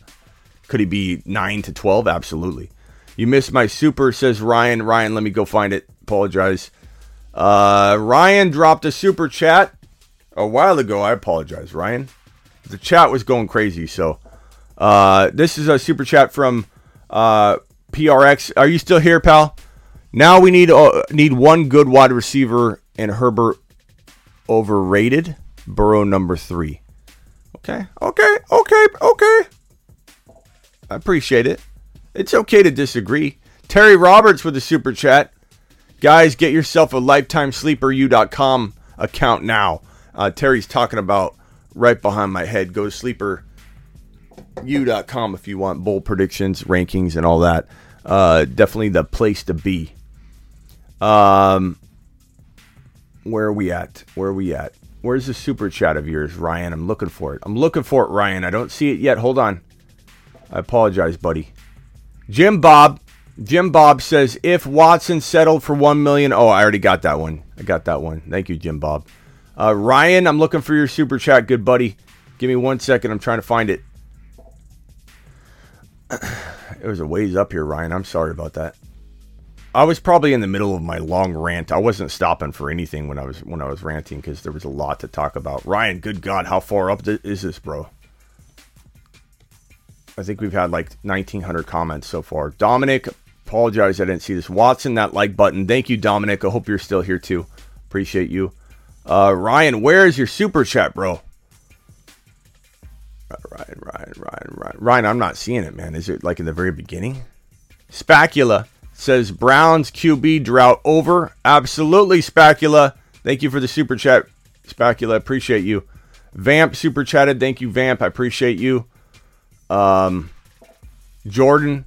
Could he be nine to 12? Absolutely. You missed my super, says Ryan. Ryan, let me go find it. Apologize. Uh, Ryan dropped a super chat a while ago. I apologize, Ryan. The chat was going crazy. So uh, this is a super chat from uh, PRX. Are you still here, pal? Now we need uh, need one good wide receiver, and Herbert overrated. Burrow number three. Okay, okay, okay, okay. I appreciate it. It's okay to disagree. Terry Roberts with the super chat. Guys, get yourself a lifetimesleeperu.com account now. Uh, Terry's talking about right behind my head. Go to sleeperu.com if you want bowl predictions, rankings, and all that. Uh, definitely the place to be. Um, where are we at? Where are we at? Where's the super chat of yours, Ryan? I'm looking for it. I'm looking for it, Ryan. I don't see it yet. Hold on. I apologize, buddy. Jim Bob. Jim Bob says if Watson settled for one million. Oh, I already got that one. I got that one. Thank you, Jim Bob. Uh, Ryan, I'm looking for your super chat, good buddy. Give me one second. I'm trying to find it. [clears throat] it was a ways up here, Ryan. I'm sorry about that. I was probably in the middle of my long rant. I wasn't stopping for anything when I was when I was ranting because there was a lot to talk about. Ryan, good God, how far up is this, bro? I think we've had like 1,900 comments so far. Dominic, apologize I didn't see this. Watson, that like button. Thank you, Dominic. I hope you're still here too. Appreciate you. Uh, Ryan, where is your super chat, bro? Ryan, Ryan, Ryan, Ryan, Ryan. I'm not seeing it, man. Is it like in the very beginning? Spacula says Browns QB drought over. Absolutely, Spacula. Thank you for the super chat, Spacula. Appreciate you. Vamp super chatted. Thank you, Vamp. I appreciate you. Um, Jordan.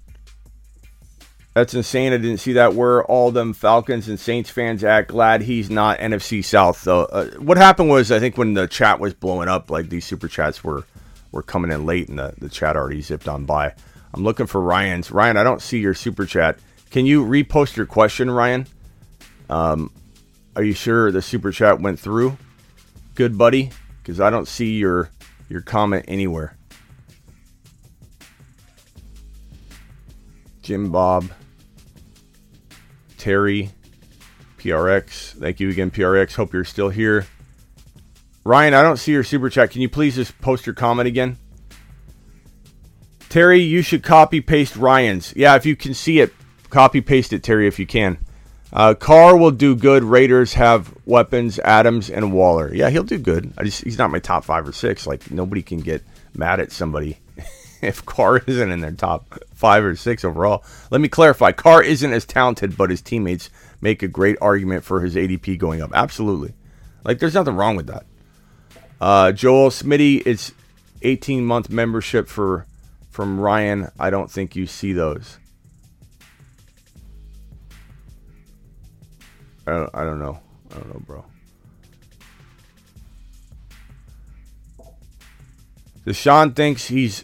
That's insane. I didn't see that. Where all them Falcons and Saints fans at? Glad he's not NFC South though. Uh, what happened was I think when the chat was blowing up, like these super chats were were coming in late, and the the chat already zipped on by. I'm looking for Ryan's. Ryan, I don't see your super chat. Can you repost your question, Ryan? Um, are you sure the super chat went through? Good buddy, because I don't see your your comment anywhere. Jim Bob. Terry, PRX. Thank you again, PRX. Hope you're still here. Ryan, I don't see your super chat. Can you please just post your comment again? Terry, you should copy paste Ryan's. Yeah, if you can see it, copy paste it, Terry, if you can. Uh, Carr will do good. Raiders have weapons, Adams and Waller. Yeah, he'll do good. Just, he's not my top five or six. Like nobody can get mad at somebody [laughs] if Carr isn't in their top five or six overall. Let me clarify: Carr isn't as talented, but his teammates make a great argument for his ADP going up. Absolutely, like there's nothing wrong with that. Uh, Joel Smitty, it's 18 month membership for from Ryan. I don't think you see those. I don't, I don't know. I don't know, bro. Deshaun thinks he's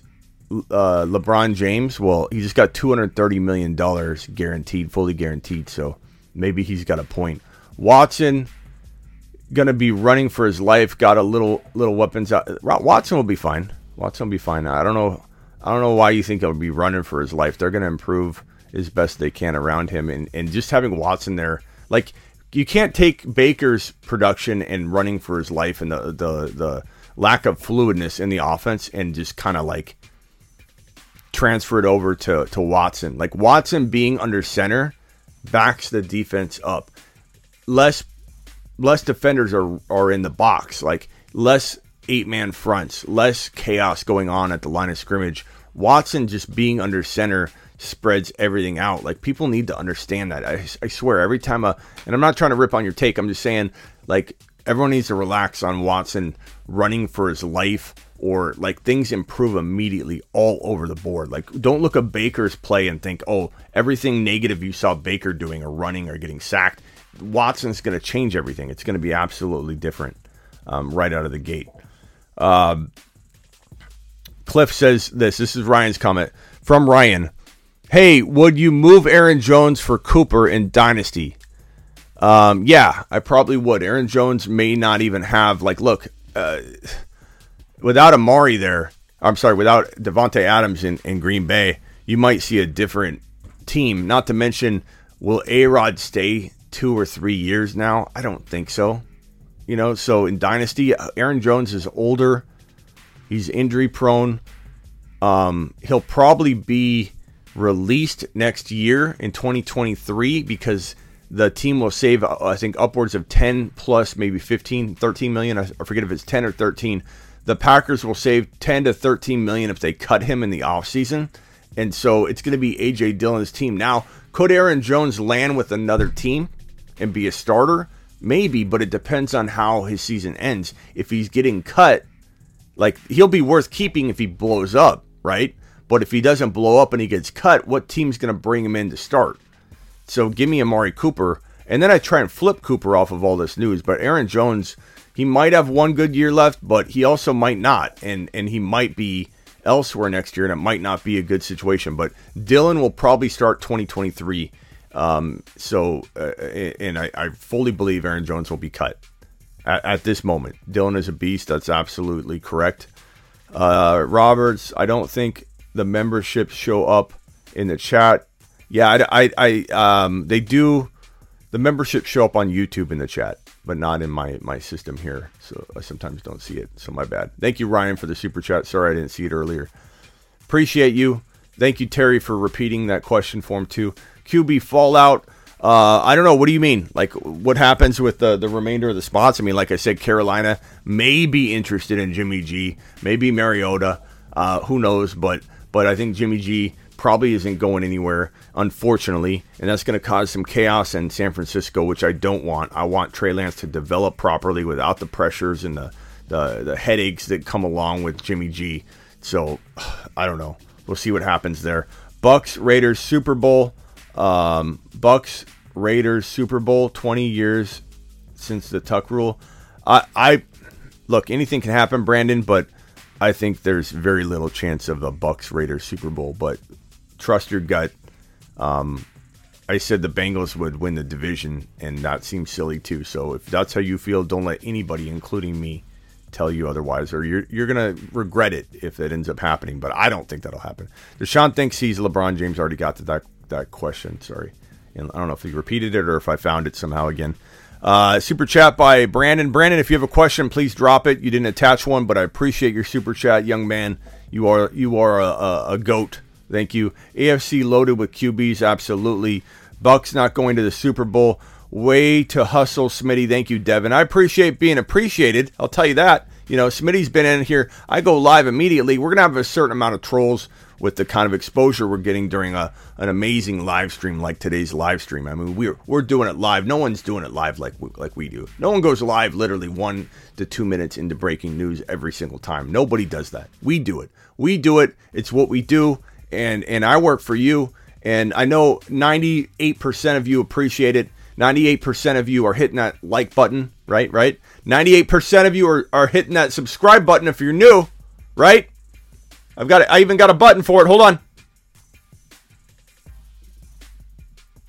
uh, LeBron James, well, he just got two hundred thirty million dollars guaranteed, fully guaranteed. So maybe he's got a point. Watson gonna be running for his life. Got a little little weapons out. Watson will be fine. Watson will be fine. I don't know. I don't know why you think he'll be running for his life. They're gonna improve as best they can around him, and and just having Watson there, like you can't take Baker's production and running for his life and the the the lack of fluidness in the offense and just kind of like transfer it over to, to Watson. Like Watson being under center backs the defense up. Less less defenders are are in the box. Like less eight man fronts, less chaos going on at the line of scrimmage. Watson just being under center spreads everything out. Like people need to understand that. I, I swear every time a and I'm not trying to rip on your take. I'm just saying like everyone needs to relax on Watson running for his life or like things improve immediately all over the board. Like don't look at Baker's play and think, "Oh, everything negative you saw Baker doing or running or getting sacked, Watson's going to change everything. It's going to be absolutely different um, right out of the gate." Um, Cliff says this. This is Ryan's comment from Ryan. Hey, would you move Aaron Jones for Cooper in Dynasty? Um, yeah, I probably would. Aaron Jones may not even have like look. Uh, without Amari there, I'm sorry, without Davante Adams in, in Green Bay, you might see a different team. Not to mention, will A Rod stay two or three years now? I don't think so. You know, so in Dynasty, Aaron Jones is older. He's injury prone. Um, he'll probably be released next year in 2023 because the team will save, I think, upwards of 10 plus, maybe 15, 13 million. I forget if it's 10 or 13 the Packers will save 10 to 13 million if they cut him in the offseason. And so it's going to be AJ Dillon's team. Now, could Aaron Jones land with another team and be a starter? Maybe, but it depends on how his season ends. If he's getting cut, like he'll be worth keeping if he blows up, right? But if he doesn't blow up and he gets cut, what team's going to bring him in to start? So give me Amari Cooper. And then I try and flip Cooper off of all this news. But Aaron Jones he might have one good year left, but he also might not, and and he might be elsewhere next year, and it might not be a good situation. But Dillon will probably start 2023. Um, so, uh, and I, I, fully believe Aaron Jones will be cut at, at, this moment. Dillon is a beast. That's absolutely correct. Uh, Roberts, I don't think the memberships show up in the chat. Yeah, I, I, I um, they do. The memberships show up on YouTube in the chat but not in my my system here. So I sometimes don't see it. So my bad. Thank you, Ryan, for the super chat. Sorry I didn't see it earlier. Appreciate you. Thank you, Terry, for repeating that question form too. QB fallout. Uh, I don't know. What do you mean? Like, what happens with the, the remainder of the spots? I mean, like I said, Carolina may be interested in Jimmy G, maybe Mariota. Uh, who knows? But but I think Jimmy G probably isn't going anywhere, unfortunately, and that's going to cause some chaos in San Francisco, which I don't want. I want Trey Lance to develop properly without the pressures and the the, the headaches that come along with Jimmy G. So [sighs] I don't know. We'll see what happens there. Bucs Raiders Super Bowl Um, Bucs Raiders Super Bowl 20 years since the Tuck rule. I, I look anything can happen, Brandon, but I think there's very little chance of a Bucs Raiders Super Bowl. But trust your gut. Um, I said the Bengals would win the division, and that seems silly too. So if that's how you feel, don't let anybody, including me, tell you otherwise, or you're you're gonna regret it if it ends up happening. But I don't think that'll happen. Deshaun thinks he's LeBron James. Already got to that that question. Sorry, and I don't know if he repeated it or if I found it somehow again. Uh, super chat by Brandon. Brandon, if you have a question, please drop it. You didn't attach one, but I appreciate your super chat, young man. You are you are a, a, a goat. Thank you. AFC loaded with QBs, absolutely. Bucs not going to the Super Bowl. Way to hustle, Smitty. Thank you, Devin. I appreciate being appreciated. I'll tell you that. You know, Smitty's been in here. I go live immediately. We're gonna have a certain amount of trolls with the kind of exposure we're getting during a an amazing live stream like today's live stream. I mean, we're we're doing it live. No one's doing it live like we, like we do. No one goes live literally one to two minutes into breaking news every single time. Nobody does that. We do it. We do it. It's what we do, and and I work for you. And I know 98% of you appreciate it. 98% of you are hitting that like button, right? Right? 98% of you are, are hitting that subscribe button if you're new, right? I've got it. I even got a button for it. Hold on.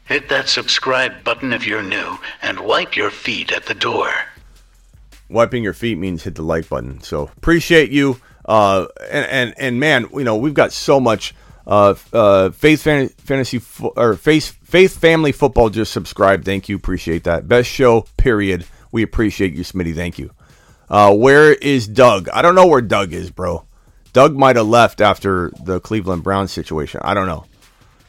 Hit that subscribe button if you're new and wipe your feet at the door. Wiping your feet means hit the like button. So appreciate you. Uh, and, and, and man, you know, we've got so much uh, uh, Faith fan- Fantasy fo- or Faith Faith Family Football just subscribed. Thank you, appreciate that. Best show, period. We appreciate you, Smitty. Thank you. Uh, where is Doug? I don't know where Doug is, bro. Doug might have left after the Cleveland Browns situation. I don't know.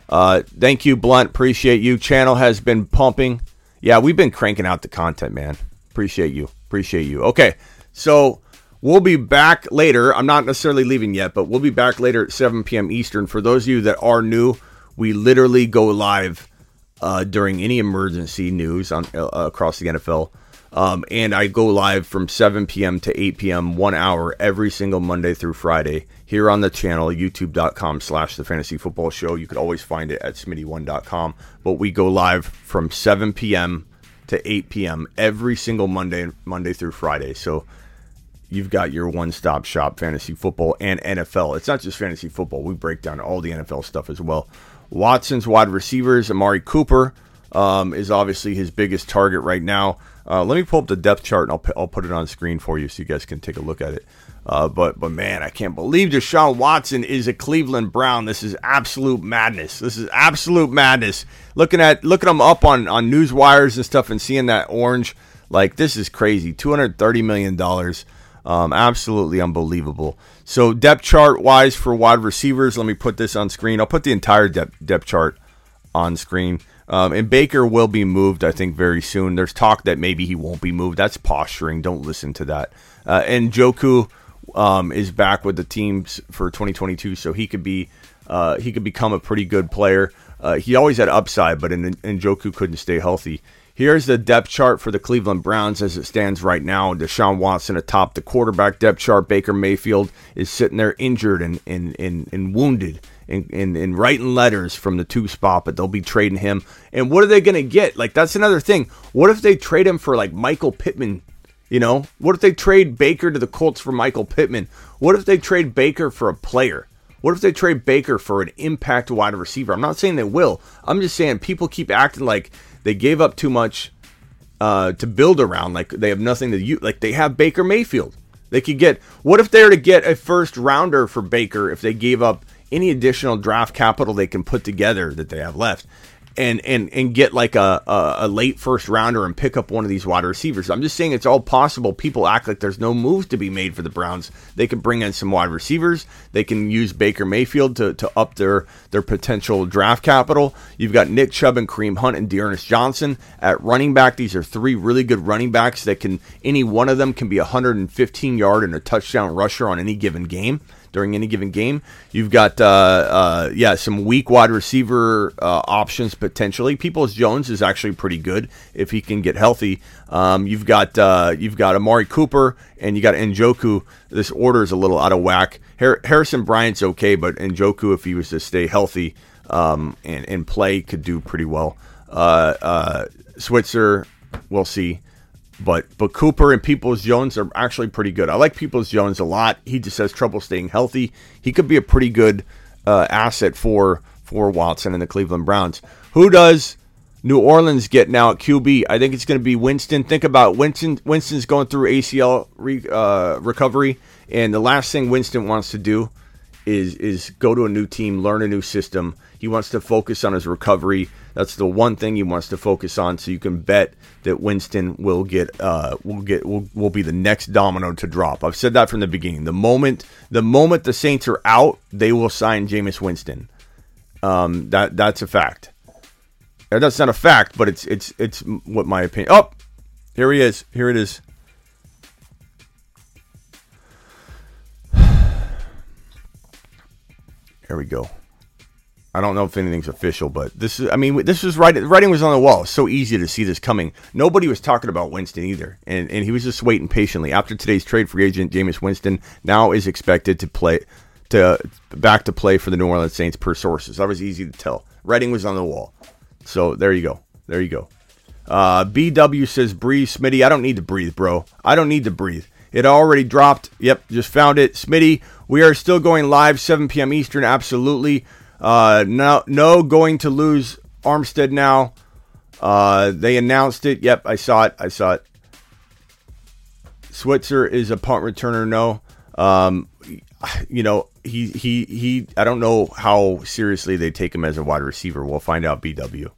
Uh, thank you, Blunt. Appreciate you. Channel has been pumping. Yeah, we've been cranking out the content, man. Appreciate you. Appreciate you. Okay, so We'll be back later. I'm not necessarily leaving yet, but we'll be back later at 7 p.m. Eastern. For those of you that are new, we literally go live uh, during any emergency news on uh, across the NFL. Um, and I go live from 7 p.m. to 8 p.m. one hour every single Monday through Friday here on the channel, youtube.com slash the fantasy football show. You could always find it at smitty1.com. But we go live from 7 p.m. to 8 p.m. every single Monday, Monday through Friday. So you've got your one-stop shop fantasy football and NFL. It's not just fantasy football. We break down all the NFL stuff as well. Watson's wide receivers, Amari Cooper um, is obviously his biggest target right now. Uh, let me pull up the depth chart and I'll, I'll put it on screen for you so you guys can take a look at it. Uh, but but man, I can't believe Deshaun Watson is a Cleveland Brown. This is absolute madness. This is absolute madness. Looking at looking them up on on news wires and stuff and seeing that orange, like this is crazy. Two hundred thirty million dollars. Um, absolutely unbelievable. So depth chart wise for wide receivers, let me put this on screen. I'll put the entire depth depth chart on screen. Um, and Baker will be moved, I think, very soon. There's talk that maybe he won't be moved. That's posturing. Don't listen to that. Uh, and Njoku um, is back with the teams for 2022, so he could be uh, he could become a pretty good player. Uh, he always had upside, but in, Njoku couldn't stay healthy. Here's the depth chart for the Cleveland Browns as it stands right now. Deshaun Watson atop the quarterback depth chart. Baker Mayfield is sitting there injured and, and, and, and wounded and, and, and writing letters from the two spot, but they'll be trading him. And what are they going to get? Like, that's another thing. What if they trade him for, like, Michael Pittman? You know, what if they trade Baker to the Colts for Michael Pittman? What if they trade Baker for a player? What if they trade Baker for an impact wide receiver? I'm not saying they will. I'm just saying people keep acting like they gave up too much uh, to build around. Like they have nothing to use. Like they have Baker Mayfield. They could get. What if they were to get a first rounder for Baker if they gave up any additional draft capital they can put together that they have left? and and and get like a, a, a, late first rounder and pick up one of these wide receivers. I'm just saying it's all possible. People act like there's no moves to be made for the Browns. They can bring in some wide receivers. They can use Baker Mayfield to, to up their their potential draft capital. You've got Nick Chubb and Kareem Hunt and D'Ernest Johnson at running back. These are three really good running backs that can any one of them can be a 115 yard and a touchdown rusher on any given game during any given game. You've got, uh, uh, yeah, some weak wide receiver uh, options potentially. Peoples Jones is actually pretty good if he can get healthy. Um, you've got uh, you've got Amari Cooper and you got Njoku. This order is a little out of whack. Har- Harrison Bryant's okay, but Njoku, if he was to stay healthy, um, and, and play could do pretty well. Uh, uh, Switzer, we'll see. But but Cooper and Peoples Jones are actually pretty good. I like Peoples Jones a lot. He just has trouble staying healthy. He could be a pretty good uh, asset for for Watson and the Cleveland Browns. Who does New Orleans get now at QB? I think it's going to be Winston. Think about Winston. Winston's going through ACL re, uh, recovery, and the last thing Winston wants to do is is go to a new team, learn a new system. He wants to focus on his recovery. That's the one thing he wants to focus on. So you can bet that Winston will get uh, will get will, will be the next domino to drop. I've said that from the beginning. The moment the moment the Saints are out, they will sign Jameis Winston. Um, that that's a fact. That's not a fact, but it's it's it's what my opinion. Oh, here he is. Here it is. [sighs] There we go. I don't know if anything's official, but this is, I mean, this was right. Writing was on the wall. so easy to see this coming. Nobody was talking about Winston either. And, and he was just waiting patiently. After today's trade, free agent Jameis Winston now is expected to play, to back to play for the New Orleans Saints per sources. That was easy to tell. Writing was on the wall. So there you go. There you go. Uh, BW says, breathe, Smitty. I don't need to breathe, bro. I don't need to breathe. It already dropped. Yep, just found it. Smitty, we are still going live, 7 p.m. Eastern. Absolutely. Uh, no, no, going to lose Armstead now. Uh, they announced it. Yep, I saw it. I saw it. Switzer is a punt returner. No, um, you know he he he. I don't know how seriously they take him as a wide receiver. We'll find out. BW.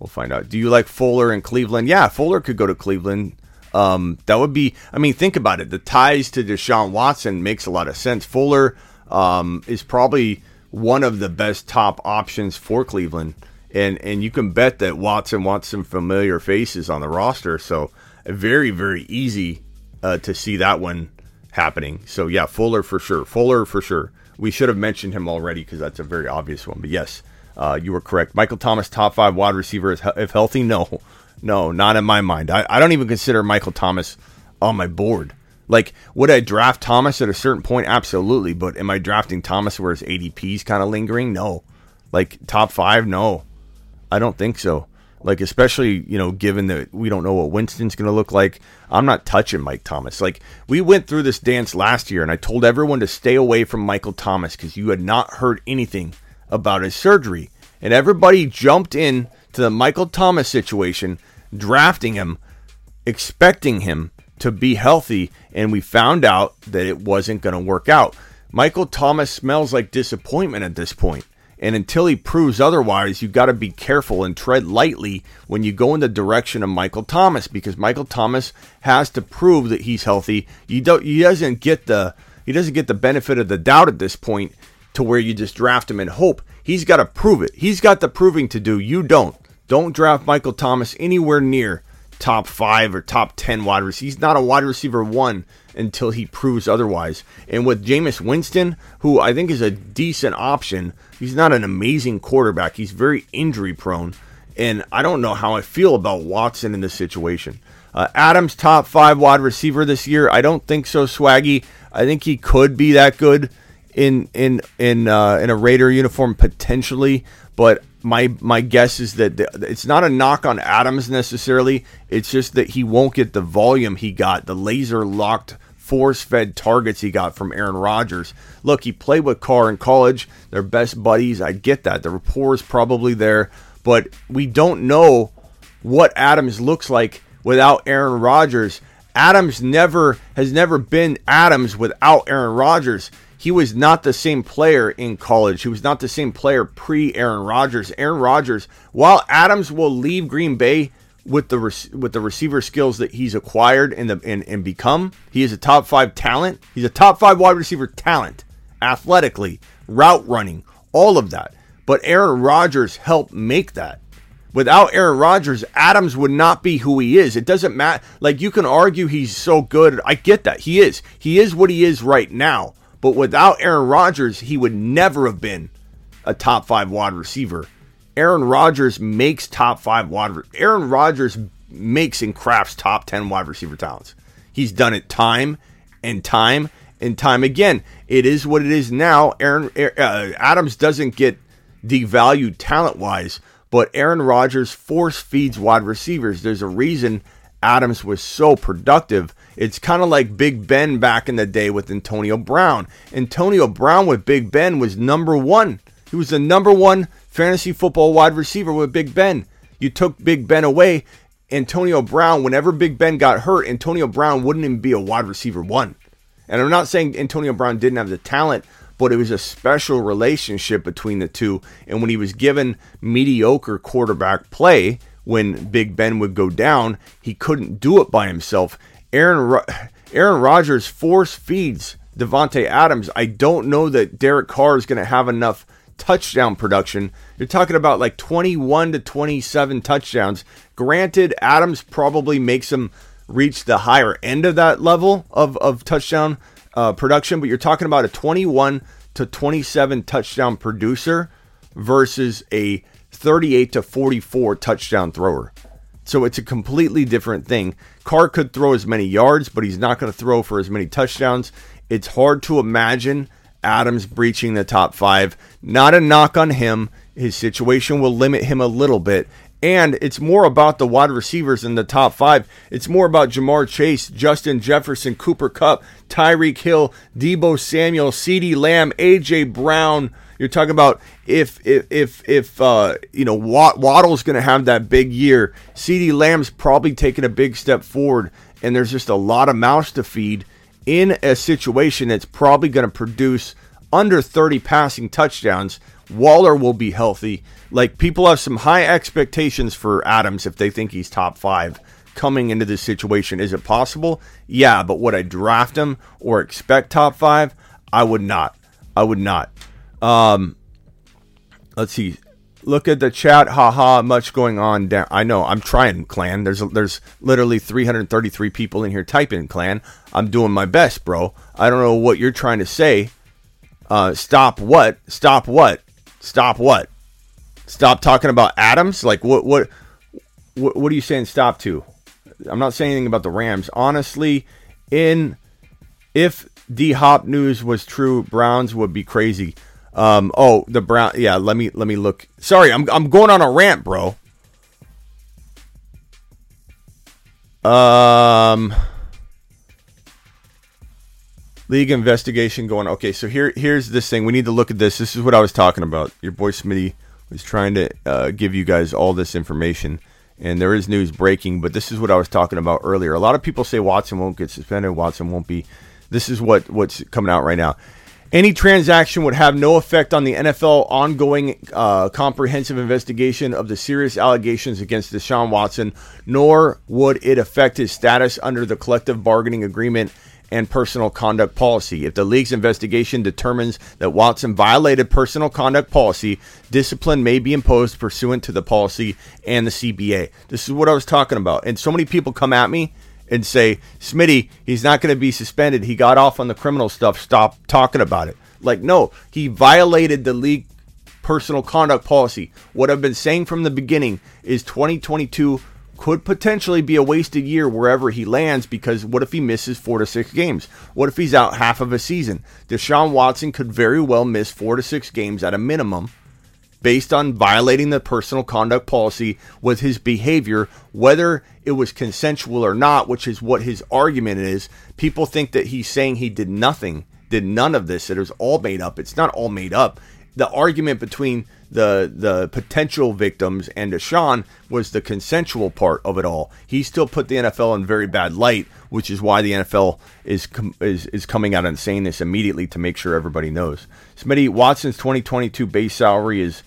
We'll find out. Do you like Fuller in Cleveland? Yeah, Fuller could go to Cleveland. Um, that would be. I mean, think about it. The ties to Deshaun Watson makes a lot of sense. Fuller um, is probably one of the best top options for Cleveland. And and you can bet that Watson wants some familiar faces on the roster. So very very easy uh, to see that one happening. So yeah, Fuller for sure. Fuller for sure. We should have mentioned him already because that's a very obvious one. But yes, uh, you were correct. Michael Thomas, top five wide receiver, is if healthy. No, no, not in my mind. I, I don't even consider Michael Thomas on my board. Like, would I draft Thomas at a certain point? Absolutely. But am I drafting Thomas where his ADP is kind of lingering? No. Like, top five? No. I don't think so. Like, especially, you know, given that we don't know what Winston's going to look like, I'm not touching Mike Thomas. Like, we went through this dance last year, and I told everyone to stay away from Michael Thomas because you had not heard anything about his surgery. And everybody jumped in to the Michael Thomas situation, drafting him, expecting him to be healthy, and we found out that it wasn't going to work out. Michael Thomas smells like disappointment at this point. And until he proves otherwise, you got to be careful and tread lightly when you go in the direction of Michael Thomas because Michael Thomas has to prove that he's healthy. You don't he doesn't get the he doesn't get the benefit of the doubt at this point to where you just draft him and hope. He's got to prove it. He's got the proving to do. You don't. Don't draft Michael Thomas anywhere near top five or top 10 wide receiver. He's not a wide receiver one until he proves otherwise. And with Jameis Winston, who I think is a decent option, he's not an amazing quarterback. He's very injury prone. And I don't know how I feel about Watson in this situation. Uh, Adams, top five wide receiver this year. I don't think so, Swaggy. I think he could be that good in in in uh, in a Raider uniform potentially, but my my guess is that the, it's not a knock on Adams necessarily. It's just that he won't get the volume he got, the laser locked force fed targets he got from Aaron Rodgers. Look, he played with Carr in college. They're best buddies. I get that. The rapport is probably there, but we don't know what Adams looks like without Aaron Rodgers. Adams never has never been Adams without Aaron Rodgers he was not the same player in college. He was not the same player pre Aaron Rodgers. Aaron Rodgers, while Adams will leave Green Bay with the with the receiver skills that he's acquired and the and, and become, he is a top five talent. He's a top five wide receiver talent, athletically, route running, all of that. But Aaron Rodgers helped make that. Without Aaron Rodgers, Adams would not be who he is. It doesn't matter. Like you can argue he's so good. I get that. He is. He is what he is right now. But without Aaron Rodgers, he would never have been a top five wide receiver. Aaron Rodgers makes top five wide. Aaron Rodgers makes and crafts top ten wide receiver talents. He's done it time and time and time again. It is what it is now. Aaron uh, Adams doesn't get devalued talent wise, but Aaron Rodgers force feeds wide receivers. There's a reason Adams was so productive. It's kind of like Big Ben back in the day with Antonio Brown. Antonio Brown with Big Ben was number one. He was the number one fantasy football wide receiver with Big Ben. You took Big Ben away. Antonio Brown, whenever Big Ben got hurt, Antonio Brown wouldn't even be a wide receiver one. And I'm not saying Antonio Brown didn't have the talent, but it was a special relationship between the two. And when he was given mediocre quarterback play, when Big Ben would go down, he couldn't do it by himself. Aaron Aaron Rodgers force feeds Davante Adams. I don't know that Derek Carr is going to have enough touchdown production. You're talking about like 21 to 27 touchdowns. Granted, Adams probably makes him reach the higher end of that level of, of touchdown uh, production, but you're talking about a 21 to 27 touchdown producer versus a 38 to 44 touchdown thrower. So it's a completely different thing. Carr could throw as many yards, but he's not going to throw for as many touchdowns. It's hard to imagine Adams breaching the top five. Not a knock on him. His situation will limit him a little bit. And it's more about the wide receivers in the top five. It's more about Ja'Marr Chase, Justin Jefferson, Cooper Kupp, Tyreek Hill, Deebo Samuel, CeeDee Lamb, AJ Brown. You're talking about if if if if uh, you know Waddle's going to have that big year. CeeDee Lamb's probably taking a big step forward, and there's just a lot of mouths to feed in a situation that's probably going to produce under 30 passing touchdowns. Waller will be healthy. Like people have some high expectations for Adams if they think he's top five coming into this situation. Is it possible? Yeah, but would I draft him or expect top five? I would not. I would not. Um, let's see. Look at the chat. Haha, much going on down. I know. I'm trying, clan. There's there's literally 333 people in here typing, clan. I'm doing my best, bro. I don't know what you're trying to say. Uh, stop what? Stop what? Stop what? Stop talking about Adams? Like what? What? What, what are you saying? Stop to? I'm not saying anything about the Rams. Honestly, in if D Hop news was true, Browns would be crazy. Um, oh, the brown. Yeah, let me let me look. Sorry, I'm I'm going on a rant, bro. Um, league investigation going. Okay, so here here's this thing. We need to look at this. This is what I was talking about. Your boy Smitty was trying to uh, give you guys all this information, and there is news breaking. But this is what I was talking about earlier. A lot of people say Watson won't get suspended. Watson won't be. This is what what's coming out right now. Any transaction would have no effect on the NFL ongoing uh, comprehensive investigation of the serious allegations against Deshaun Watson, nor would it affect his status under the collective bargaining agreement and personal conduct policy. If the league's investigation determines that Watson violated personal conduct policy, discipline may be imposed pursuant to the policy and the CBA. This is what I was talking about. And so many people come at me and say, Smitty, he's not going to be suspended. He got off on the criminal stuff. Stop talking about it. Like, no, he violated the league personal conduct policy. What I've been saying from the beginning is 2022 could potentially be a wasted year wherever he lands because what if he misses four to six games? What if he's out half of a season? Deshaun Watson could very well miss four to six games at a minimum based on violating the personal conduct policy with his behavior, whether it was consensual or not, which is what his argument is. People think that he's saying he did nothing, did none of this, that it was all made up. It's not all made up. The argument between the the potential victims and Deshaun was the consensual part of it all. He still put the NFL in very bad light, which is why the NFL is is is coming out and saying this immediately to make sure everybody knows. Smitty Watson's 2022 base salary is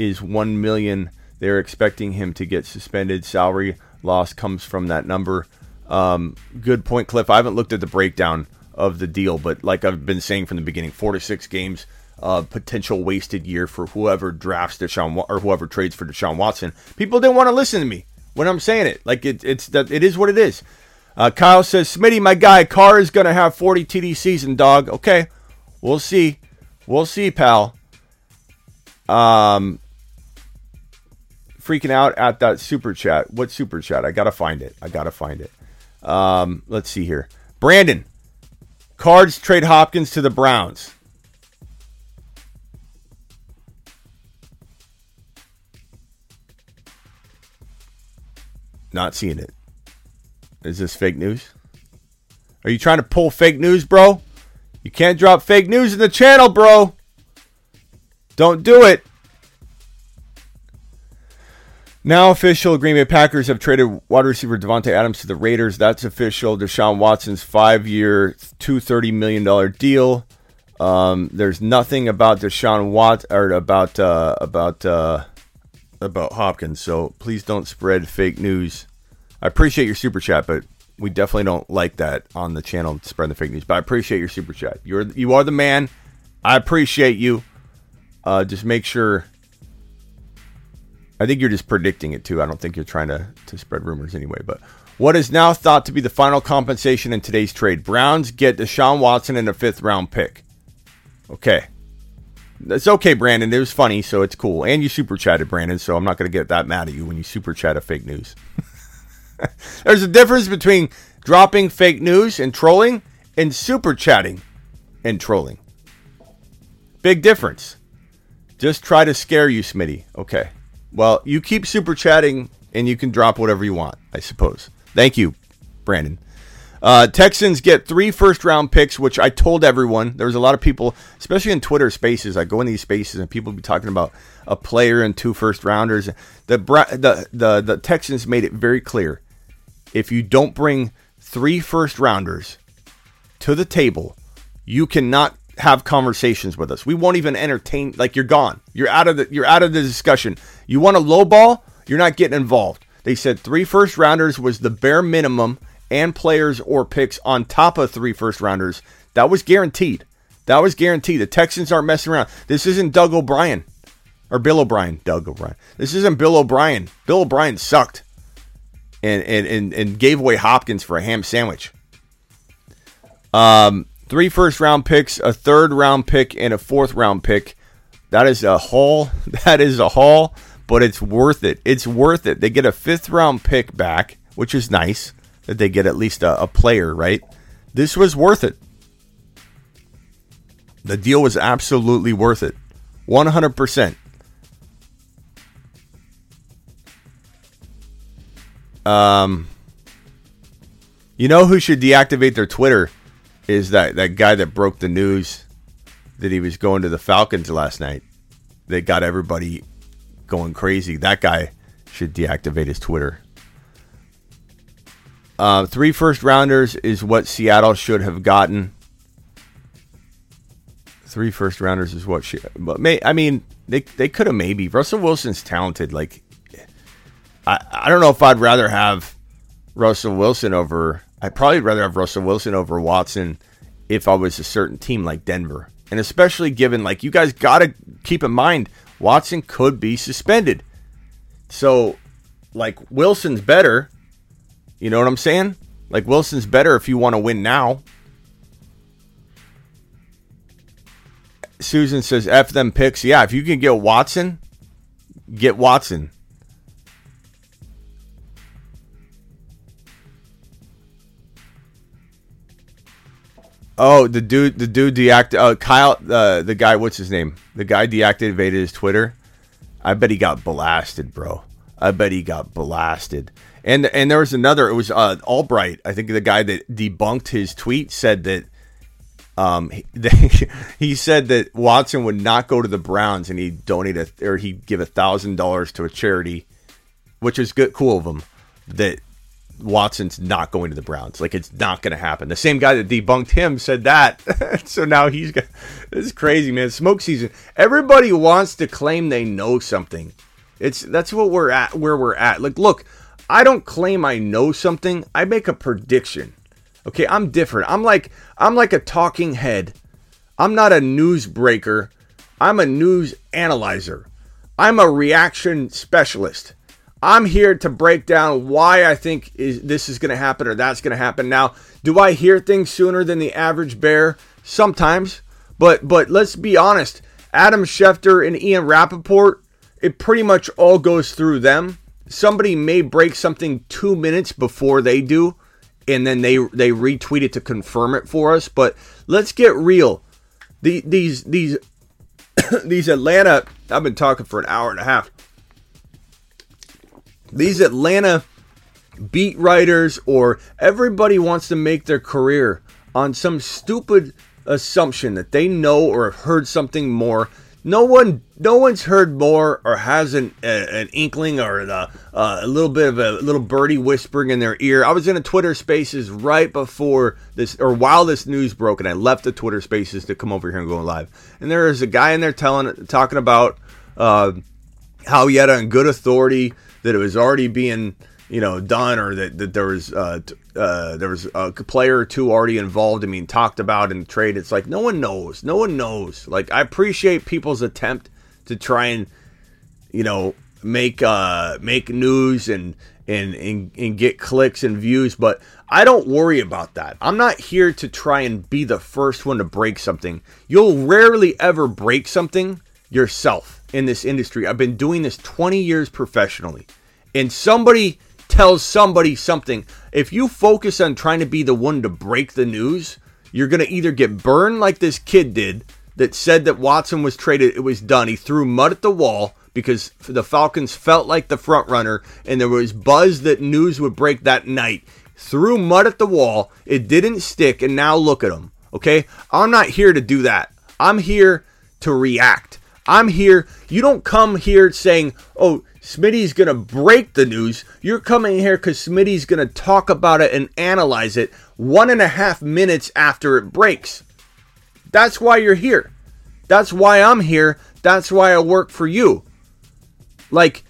is one million. They're expecting him to get suspended. Salary loss comes from that number. Um, good point, Cliff. I haven't looked at the breakdown of the deal, but like I've been saying from the beginning, four to six games, uh, potential wasted year for whoever drafts Deshaun or whoever trades for Deshaun Watson. People didn't want to listen to me when I'm saying it. Like it, it's that it is what it is. Uh, Kyle says, Smitty, my guy, Carr is gonna have 40 TD season, dog. Okay, we'll see, we'll see, pal. Um, freaking out at that super chat. What super chat? I gotta find it. I gotta find it. Um, let's see here. Brandon, Cards trade Hopkins to the Browns. Not seeing it. Is this fake news? Are you trying to pull fake news, bro? You can't drop fake news in the channel, bro. Don't do it. Now official, Green Bay Packers have traded wide receiver Davante Adams to the Raiders. That's official. Deshaun Watson's five-year, two thirty million dollar deal. Um, there's nothing about Deshaun Watt or about uh, about uh, about Hopkins. So please don't spread fake news. I appreciate your super chat, but we definitely don't like that on the channel spread the fake news. But I appreciate your super chat. You're you are the man. I appreciate you. Uh, just make sure. I think you're just predicting it too. I don't think you're trying to to spread rumors anyway. But what is now thought to be the final compensation in today's trade? Browns get Deshaun Watson in a fifth round pick. Okay. It's okay, Brandon. It was funny, so it's cool. And you super chatted, Brandon, so I'm not going to get that mad at you when you super chat a fake news. [laughs] There's a difference between dropping fake news and trolling and super chatting and trolling. Big difference. Just try to scare you, Smitty. Okay. Well, you keep super chatting and you can drop whatever you want, I suppose. Thank you, Brandon. Uh, Texans get three first round picks, which I told everyone. There was a lot of people, especially in Twitter spaces. I go in these spaces and people be talking about a player and two first rounders. The, the, the, the Texans made it very clear if you don't bring three first rounders to the table, you cannot have conversations with us. We won't even entertain. Like you're gone. You're out of the. You're out of the discussion. You want a low ball? You're not getting involved. They said three first rounders was the bare minimum and players or picks on top of three first rounders. That was guaranteed. That was guaranteed. The Texans aren't messing around. This isn't Doug O'Brien or Bill O'Brien. Doug O'Brien. This isn't Bill O'Brien. Bill O'Brien sucked and and and, and gave away Hopkins for a ham sandwich. Um, three first round picks, a third round pick, and a fourth round pick. That is a haul. [laughs] That is a haul, but it's worth it. It's worth it. They get a fifth round pick back, which is nice that they get at least a, a player, right? This was worth it. The deal was absolutely worth it. 100%. Um, you know who should deactivate their Twitter is that, that guy that broke the news that he was going to the Falcons last night. That got everybody going crazy. That guy should deactivate his Twitter. Uh, three first rounders is what Seattle should have gotten. Three first rounders is what should, but may I mean they they could have maybe. Russell Wilson's talented. Like I I don't know if I'd rather have Russell Wilson over. I'd probably rather have Russell Wilson over Watson if I was a certain team like Denver, and especially given like you guys got to keep in mind Watson could be suspended. So like Wilson's better you know what I'm saying? Like Wilson's better if you want to win now. Susan says F them picks. Yeah, if you can get Watson, get Watson. Oh, the dude, the dude deactivated. Uh, Kyle, uh, the guy, what's his name? The guy deactivated his Twitter. I bet he got blasted, bro. I bet he got blasted. And and there was another. It was uh, Albright. I think the guy that debunked his tweet said that um, he, [laughs] he said that Watson would not go to the Browns and he'd donate a, or he'd give a thousand dollars to a charity, which is good, cool of him. That Watson's not going to the Browns. Like it's not going to happen. The same guy that debunked him said that. [laughs] so now he's got this is crazy, man. Smoke season. Everybody wants to claim they know something. It's that's what we're at. Where we're at. Like, look. I don't claim I know something. I make a prediction. Okay, I'm different. I'm like I'm like a talking head. I'm not a news breaker. I'm a news analyzer. I'm a reaction specialist. I'm here to break down why I think is this is going to happen or that's going to happen. Now, do I hear things sooner than the average bear? Sometimes, but but let's be honest. Adam Schefter and Ian Rapoport, it pretty much all goes through them somebody may break something two minutes before they do, and then they they retweet it to confirm it for us. But let's get real. The, these these [coughs] these Atlanta. I've been talking for an hour and a half. These Atlanta beat writers or everybody wants to make their career on some stupid assumption that they know or have heard something more. No one, no one's heard more or has an, a, an inkling or the, uh, a little bit of a little birdie whispering in their ear. I was in a Twitter Spaces right before this or while this news broke, and I left the Twitter Spaces to come over here and go live. And there is a guy in there telling, talking about uh, how he had on good authority that it was already being you know done or that, that there was uh, uh, there was a player or two already involved. I mean, talked about in the trade. It's like no one knows. No one knows. Like I appreciate people's attempt to try and you know make uh make news and and and, and get clicks and views, but I don't worry about that. I'm not here to try and be the first one to break something. You'll rarely ever break something yourself in this industry. I've been doing this 20 years professionally. And somebody tells somebody something. If you focus on trying to be the one to break the news, you're going to either get burned like this kid did that said that Watson was traded, it was done. He threw mud at the wall because the Falcons felt like the front runner and there was buzz that news would break that night. Threw mud at the wall, it didn't stick, and now look at him. Okay? I'm not here to do that. I'm here to react. I'm here. You don't come here saying, oh, Smitty's going to break the news. You're coming here because Smitty's going to talk about it and analyze it one and a half minutes after it breaks. That's why you're here. That's why I'm here. That's why I work for you. Like,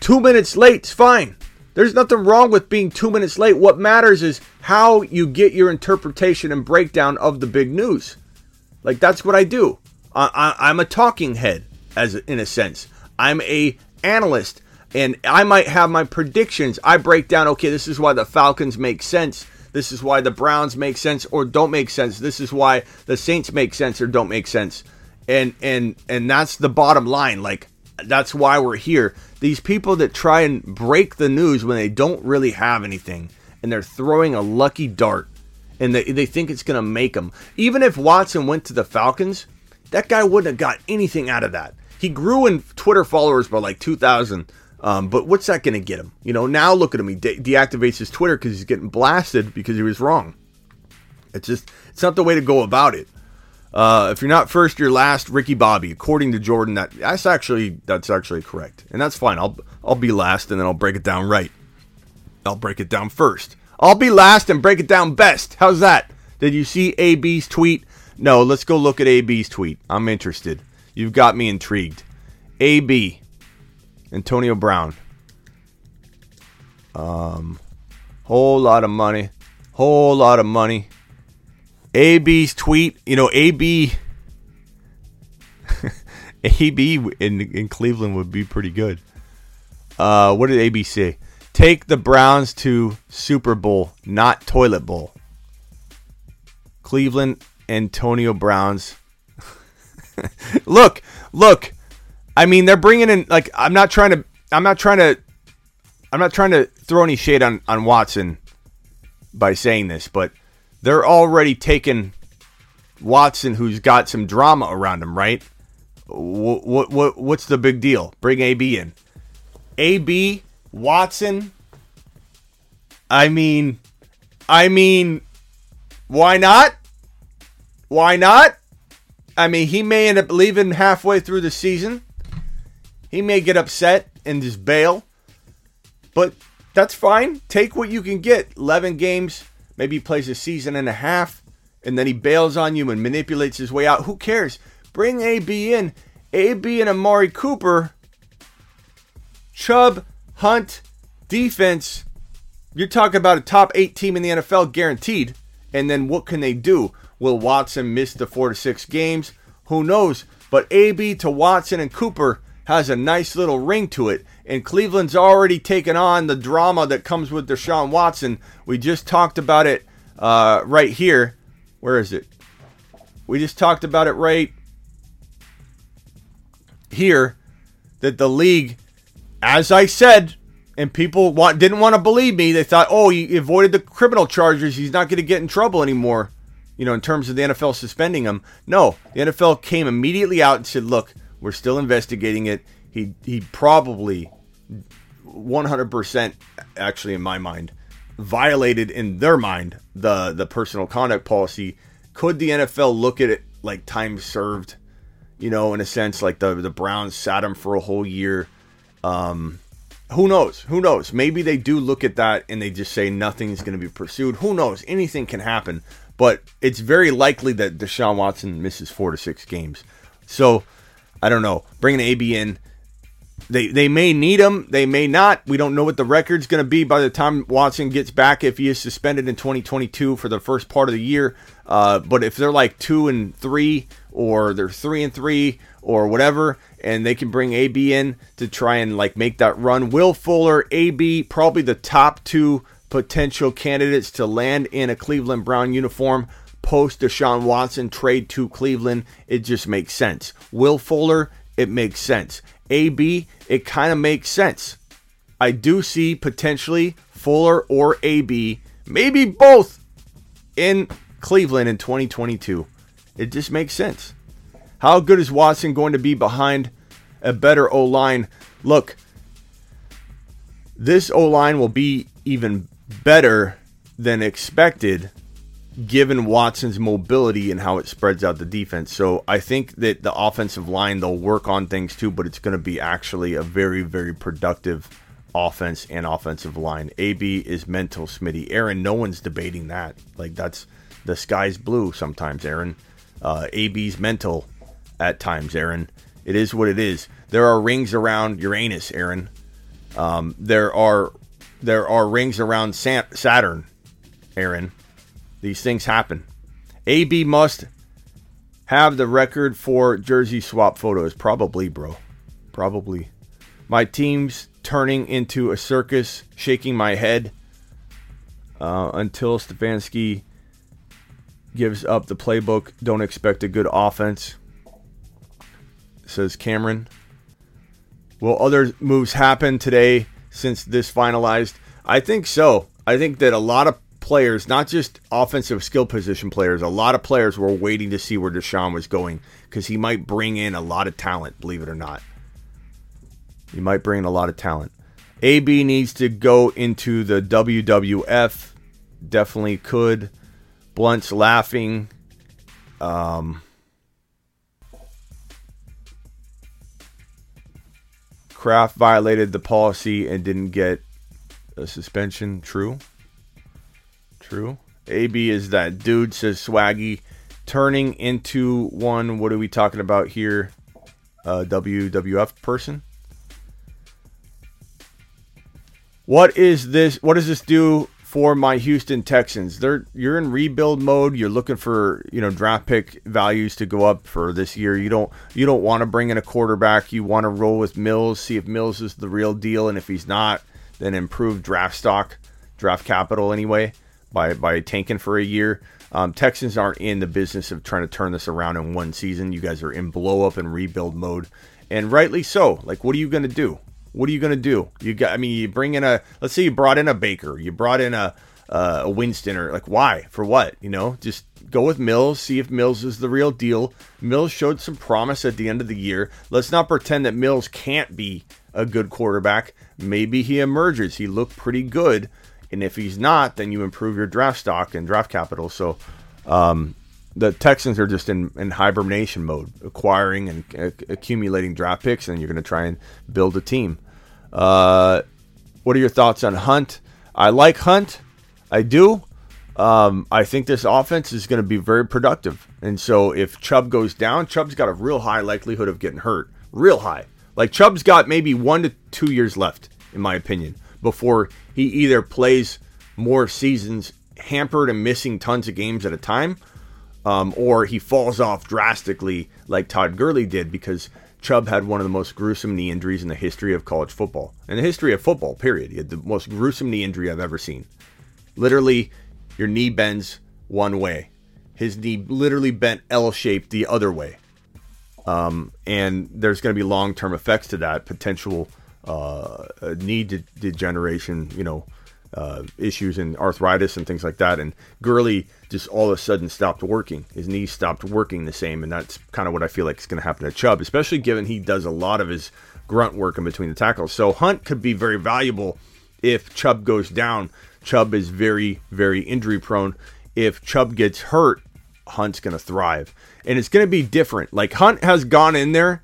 two minutes late's fine. There's nothing wrong with being two minutes late. What matters is how you get your interpretation and breakdown of the big news. Like, that's what I do. I, I'm a talking head, as in a sense. I'm a analyst, and I might have my predictions. I break down, okay, this is why the Falcons make sense. This is why the Browns make sense or don't make sense. This is why the Saints make sense or don't make sense. And and and that's the bottom line. Like that's why we're here. These people that try and break the news when they don't really have anything and they're throwing a lucky dart and they, they think it's going to make them. Even if Watson went to the Falcons, that guy wouldn't have got anything out of that. He grew in Twitter followers by like 2,000. Um, but what's that going to get him? You know, now look at him. He de- deactivates his Twitter because he's getting blasted because he was wrong. It's just, it's not the way to go about it. Uh, if you're not first, you're last. Ricky Bobby, according to Jordan, that that's actually that's actually correct, and that's fine. I'll I'll be last, and then I'll break it down right. I'll break it down first. I'll be last and break it down best. How's that? Did you see AB's tweet? No, let's go look at AB's tweet. I'm interested. You've got me intrigued. AB, Antonio Brown. Um, whole lot of money. Whole lot of money. AB's tweet, you know, AB AB [laughs] in in Cleveland would be pretty good. Uh, what did AB say? Take the Browns to Super Bowl, not toilet bowl. Cleveland Antonio Browns. [laughs] look, look. I mean, they're bringing in like I'm not trying to I'm not trying to I'm not trying to throw any shade on on Watson by saying this, but they're already taking Watson, who's got some drama around him, right? What what, what what's the big deal? Bring AB in. AB Watson. I mean, I mean, why not? Why not? I mean, he may end up leaving halfway through the season. He may get upset and just bail. But that's fine. Take what you can get. 11 games, maybe he plays a season and a half, and then he bails on you and manipulates his way out. Who cares? Bring AB in. AB and Amari Cooper, Chubb, Hunt, defense. You're talking about a top eight team in the NFL guaranteed. And then what can they do? Will Watson miss the four to six games? Who knows? But AB to Watson and Cooper has a nice little ring to it. And Cleveland's already taken on the drama that comes with Deshaun Watson. We just talked about it uh, right here. Where is it? We just talked about it right here that the league, as I said, and people want, didn't want to believe me. They thought, oh, he avoided the criminal charges. He's not going to get in trouble anymore, you know, in terms of the NFL suspending him. No, the NFL came immediately out and said, look, we're still investigating it. He, he probably 100% actually in my mind violated in their mind the the personal conduct policy. Could the NFL look at it like time served? You know, in a sense, like the the Browns sat him for a whole year. Um, who knows? Who knows? Maybe they do look at that and they just say nothing's going to be pursued. Who knows? Anything can happen. But it's very likely that Deshaun Watson misses four to six games. So I don't know. Bringing AB in, they they may need him, they may not. We don't know what the record's going to be by the time Watson gets back if he is suspended in 2022 for the first part of the year. Uh, but if they're like two and three, or they're three and three, or whatever, and they can bring AB in to try and like make that run. Will Fuller, AB, probably the top two potential candidates to land in a Cleveland Brown uniform post Deshaun Watson trade to Cleveland. It just makes sense. Will Fuller, it makes sense. AB, it kind of makes sense. I do see potentially Fuller or AB, maybe both in Cleveland in 2022. It just makes sense. How good is Watson going to be behind a better O line? Look, this O line will be even better than expected given Watson's mobility and how it spreads out the defense. So I think that the offensive line, they'll work on things too, but it's going to be actually a very, very productive offense and offensive line. AB is mental, Smitty. Aaron, no one's debating that. Like, that's the sky's blue sometimes, Aaron. Uh, AB's mental at times, Aaron. It is what it is. There are rings around Uranus, Aaron. Um, there are there are rings around Saturn, Aaron. These things happen. AB must have the record for jersey swap photos. Probably, bro. Probably. My team's turning into a circus, shaking my head uh, until Stefanski gives up the playbook. Don't expect a good offense, says Cameron. Will other moves happen today since this finalized? I think so. I think that a lot of players, not just offensive skill position players, a lot of players were waiting to see where Deshaun was going because he might bring in a lot of talent, believe it or not. He might bring in a lot of talent. AB needs to go into the WWF. Definitely could. Blunt's laughing. Um, Kraft violated the policy and didn't get a suspension. True. True. AB is that dude, says Swaggy. Turning into one, what are we talking about here? Uh, WWF person? What is this? What does this do for my Houston Texans. They're you're in rebuild mode. You're looking for you know draft pick values to go up for this year. You don't you don't want to bring in a quarterback. You want to roll with Mills. See if Mills is the real deal, and if he's not, then improve draft stock, draft capital anyway by by tanking for a year. Um, Texans aren't in the business of trying to turn this around in one season. You guys are in blow up and rebuild mode, and rightly so. Like, what are you going to do? What are you going to do? You got, I mean, you bring in a, let's say you brought in a Baker, you brought in a, uh, a Winston, or like, why? For what? You know, just go with Mills, see if Mills is the real deal. Mills showed some promise at the end of the year. Let's not pretend that Mills can't be a good quarterback. Maybe he emerges. He looked pretty good. And if he's not, then you improve your draft stock and draft capital. So, um, the Texans are just in, in hibernation mode, acquiring and accumulating draft picks, and you're going to try and build a team. Uh, what are your thoughts on Hunt? I like Hunt. I do. Um, I think this offense is going to be very productive. And so if Chubb goes down, Chubb's got a real high likelihood of getting hurt. Real high. Like Chubb's got maybe one to two years left, in my opinion, before he either plays more seasons hampered and missing tons of games at a time um, or he falls off drastically like Todd Gurley did because Chubb had one of the most gruesome knee injuries in the history of college football. In the history of football, period. He had the most gruesome knee injury I've ever seen. Literally, your knee bends one way. His knee literally bent L shaped the other way. Um, and there's going to be long term effects to that potential uh, knee de- degeneration, you know, uh, issues and arthritis and things like that. And Gurley just all of a sudden stopped working. His knees stopped working the same, and that's kind of what I feel like is going to happen to Chubb, especially given he does a lot of his grunt work in between the tackles. So Hunt could be very valuable if Chubb goes down. Chubb is very, very injury prone. If Chubb gets hurt, Hunt's going to thrive. And it's going to be different. Like Hunt has gone in there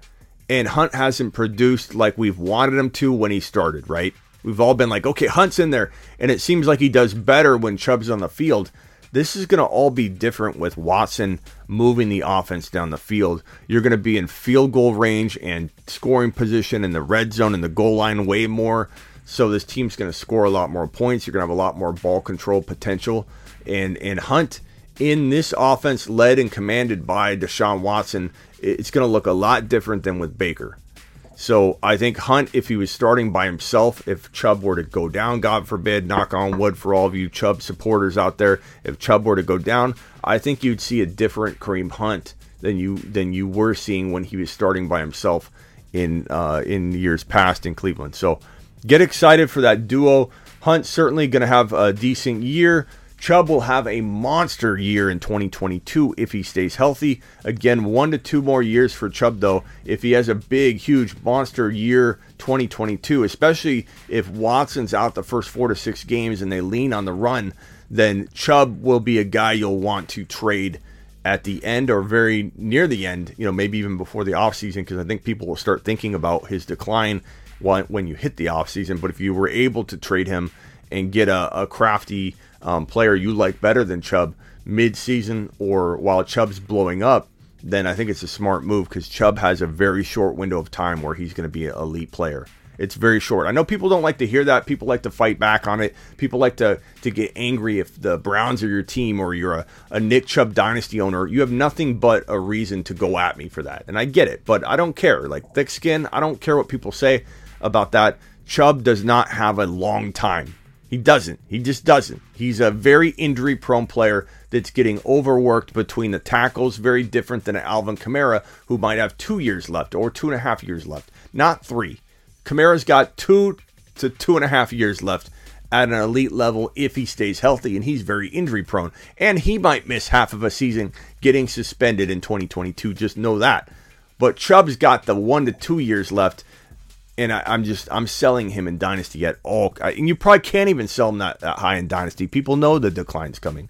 and Hunt hasn't produced like we've wanted him to when he started, right? We've all been like, okay, Hunt's in there. And it seems like he does better when Chubb's on the field. This is going to all be different with Watson moving the offense down the field. You're going to be in field goal range and scoring position in the red zone and the goal line way more. So this team's going to score a lot more points. You're going to have a lot more ball control potential. And and Hunt in this offense led and commanded by Deshaun Watson, it's going to look a lot different than with Baker. So I think Hunt, if he was starting by himself, if Chubb were to go down, God forbid, knock on wood for all of you Chubb supporters out there, if Chubb were to go down, I think you'd see a different Kareem Hunt than you than you were seeing when he was starting by himself in uh, in years past in Cleveland. So get excited for that duo. Hunt certainly going to have a decent year. Chubb will have a monster year in 2022 if he stays healthy. Again, one to two more years for Chubb, though, if he has a big, huge monster year 2022, especially if Watson's out the first four to six games and they lean on the run, then Chubb will be a guy you'll want to trade at the end or very near the end, you know, maybe even before the offseason, because I think people will start thinking about his decline when you hit the offseason. But if you were able to trade him and get a, a crafty, um, player you like better than Chubb mid-season or while Chubb's blowing up, then I think it's a smart move because Chubb has a very short window of time where he's going to be an elite player. It's very short. I know people don't like to hear that. People like to fight back on it. People like to to get angry if the Browns are your team or you're a, a Nick Chubb dynasty owner. You have nothing but a reason to go at me for that. And I get it, but I don't care. Like thick skin, I don't care what people say about that. Chubb does not have a long time. He doesn't. He just doesn't. He's a very injury prone player that's getting overworked between the tackles, very different than Alvin Kamara, who might have two years left or two and a half years left, not three. Kamara's got two to two and a half years left at an elite level if he stays healthy, and he's very injury prone. And he might miss half of a season getting suspended in 2022. Just know that. But Chubb's got the one to two years left and I, am just I'm selling him in Dynasty at all. And you probably can't even sell him that, that high in Dynasty. People know the decline's coming.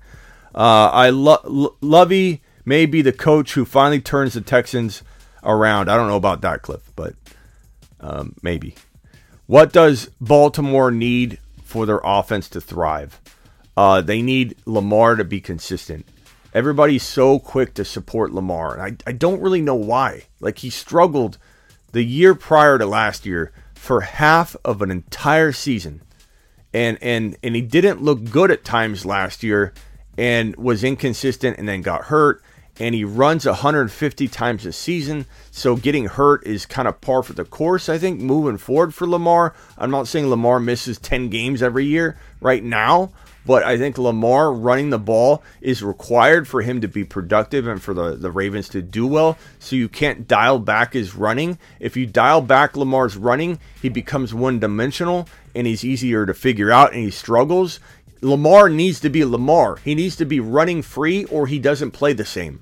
Uh, I lo- Lovie, may be the coach who finally turns the Texans around. I don't know about that, Cliff, but um, maybe. What does Baltimore need for their offense to thrive? Uh, they need Lamar to be consistent. Everybody's so quick to support Lamar, and I, I don't really know why. Like he struggled the year prior to last year for half of an entire season. And and and he didn't look good at times last year and was inconsistent and then got hurt and he runs 150 times a season. So getting hurt is kind of par for the course, I think, moving forward for Lamar. I'm not saying Lamar misses 10 games every year right now, but I think Lamar running the ball is required for him to be productive and for the, the Ravens to do well. So you can't dial back his running. If you dial back Lamar's running, he becomes one dimensional and he's easier to figure out and he struggles. Lamar needs to be Lamar. He needs to be running free or he doesn't play the same.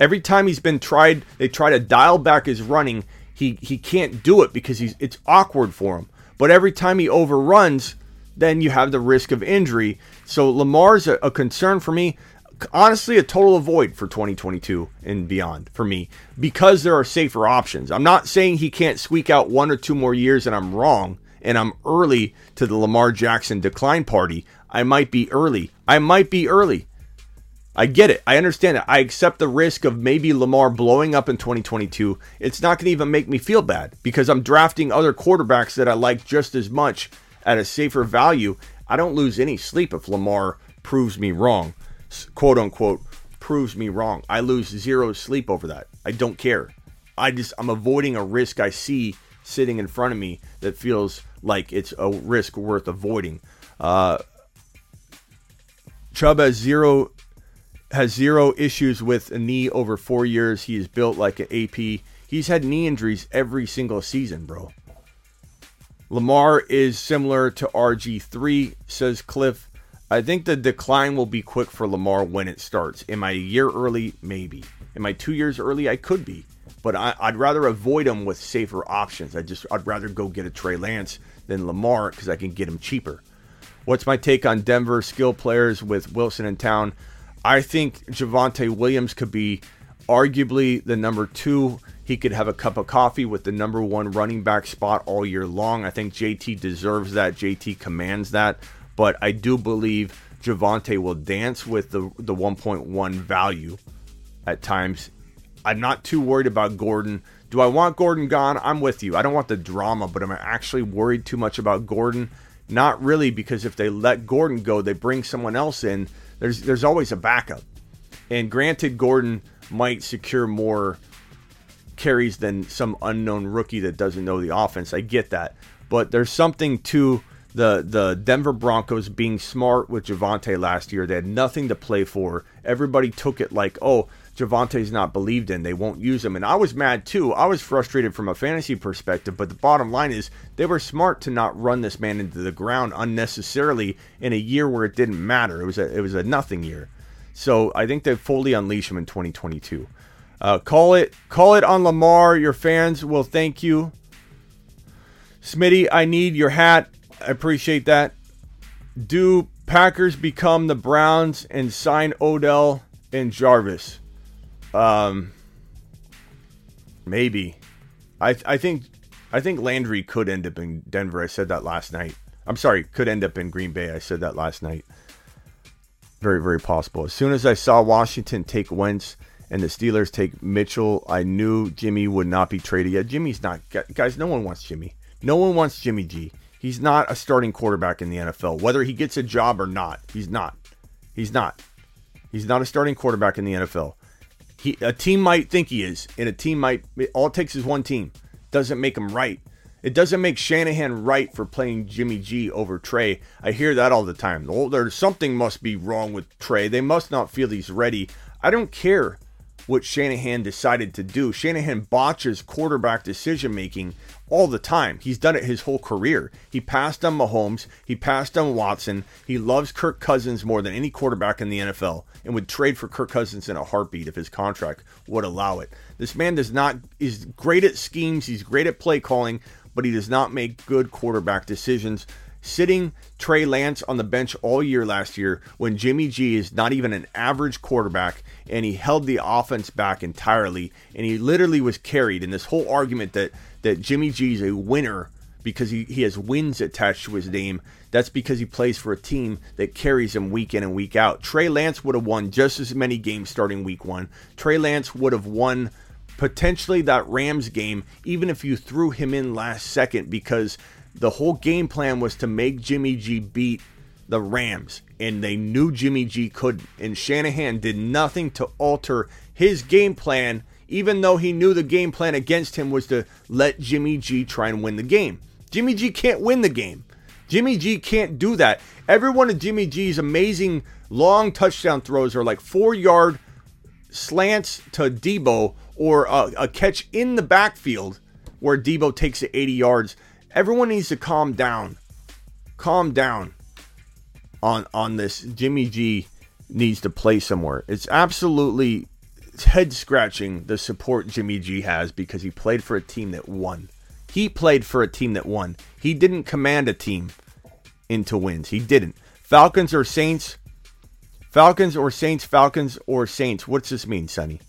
Every time he's been tried, they try to dial back his running. He he can't do it because he's it's awkward for him. But every time he overruns, then you have the risk of injury. So Lamar's a, a concern for me. Honestly, a total avoid for 2022 and beyond for me because there are safer options. I'm not saying he can't squeak out one or two more years and I'm wrong and I'm early to the Lamar Jackson decline party. I might be early. I might be early. I get it. I understand it. I accept the risk of maybe Lamar blowing up in 2022. It's not going to even make me feel bad because I'm drafting other quarterbacks that I like just as much at a safer value, I don't lose any sleep if Lamar proves me wrong, quote unquote, proves me wrong. I lose zero sleep over that. I don't care. I just, I'm avoiding a risk I see sitting in front of me that feels like it's a risk worth avoiding. Uh, Chubb has zero has zero issues with a knee over four years. He is built like an AP. He's had knee injuries every single season, bro. Lamar is similar to RG3, says Cliff. I think the decline will be quick for Lamar when it starts. Am I a year early? Maybe. Am I two years early? I could be. but I, would rather avoid him with safer options. I just I'd rather go get a Trey Lance than Lamar because I can get him cheaper. What's my take on Denver skill players with Wilson in town? I think Javonte Williams could be arguably the number two. He could have a cup of coffee with the number one running back spot all year long. I think JT deserves that. JT commands that. But I do believe Javonte will dance with the, the 1.1 value at times. I'm not too worried about Gordon. Do I want Gordon gone? I'm with you. I don't want the drama, but am I actually worried too much about Gordon? Not really, because if they let Gordon go, they bring someone else in. There's there's always a backup. And granted, Gordon might secure more carries than some unknown rookie that doesn't know the offense. I get that. But there's something to the the Denver Broncos being smart with Javonte last year. They had nothing to play for. Everybody took it like, oh, Javonte's not believed in. They won't use him. And I was mad too. I was frustrated from a fantasy perspective, but the bottom line is they were smart to not run this man into the ground unnecessarily in a year where it didn't matter. It was a it was a nothing year. So I think they fully unleash him in 2022. Uh, call it call it on Lamar. Your fans will thank you. Smitty, I need your hat. I appreciate that. Do Packers become the Browns and sign Odell and Jarvis? Um, maybe. I I think I think Landry could end up in Denver. I said that last night. I'm sorry, could end up in Green Bay. I said that last night. Very very possible. As soon as I saw Washington take Wentz and the Steelers take Mitchell, I knew Jimmy would not be traded yet. Jimmy's not guys. No one wants Jimmy. No one wants Jimmy G. He's not a starting quarterback in the NFL. Whether he gets a job or not, he's not. He's not. He's not a starting quarterback in the NFL. He, a team might think he is, and a team might. All it takes is one team. Doesn't make him right. It doesn't make Shanahan right for playing Jimmy G over Trey. I hear that all the time. Oh, there's something must be wrong with Trey. They must not feel he's ready. I don't care what Shanahan decided to do. Shanahan botches quarterback decision making all the time. He's done it his whole career. He passed on Mahomes, he passed on Watson. He loves Kirk Cousins more than any quarterback in the NFL and would trade for Kirk Cousins in a heartbeat if his contract would allow it. This man does not is great at schemes, he's great at play calling, but he does not make good quarterback decisions sitting Trey Lance on the bench all year last year when Jimmy G is not even an average quarterback and he held the offense back entirely and he literally was carried in this whole argument that that Jimmy G is a winner because he, he has wins attached to his name. That's because he plays for a team that carries him week in and week out. Trey Lance would have won just as many games starting week one. Trey Lance would have won potentially that Rams game even if you threw him in last second because the whole game plan was to make Jimmy G beat the Rams, and they knew Jimmy G couldn't. And Shanahan did nothing to alter his game plan, even though he knew the game plan against him was to let Jimmy G try and win the game. Jimmy G can't win the game. Jimmy G can't do that. Every one of Jimmy G's amazing long touchdown throws are like four yard slants to Debo or a, a catch in the backfield where Debo takes it 80 yards everyone needs to calm down. Calm down on on this. Jimmy G needs to play somewhere. It's absolutely head scratching the support Jimmy G has because he played for a team that won. He played for a team that won. He didn't command a team into wins. He didn't. Falcons or Saints? Falcons or Saints? Falcons or Saints? What's this mean, Sonny?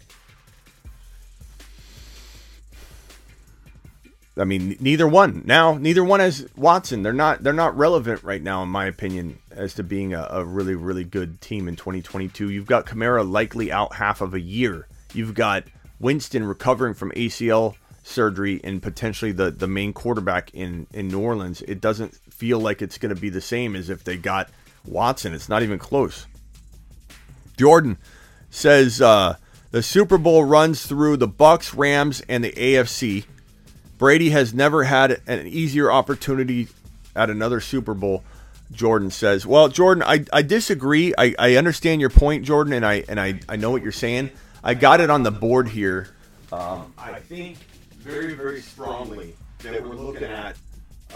I mean, neither one now. Neither one has Watson. They're not. They're not relevant right now, in my opinion, as to being a, a really, really good team in 2022. You've got Kamara likely out half of a year. You've got Winston recovering from ACL surgery and potentially the the main quarterback in in New Orleans. It doesn't feel like it's going to be the same as if they got Watson. It's not even close. Jordan says uh, the Super Bowl runs through the Bucs, Rams, and the AFC. Brady has never had an easier opportunity at another Super Bowl. Jordan says, "Well, Jordan, I, I disagree. I, I understand your point, Jordan, and I and I, I know what you're saying. I got it on the board here. Um, I think very very strongly that we're looking at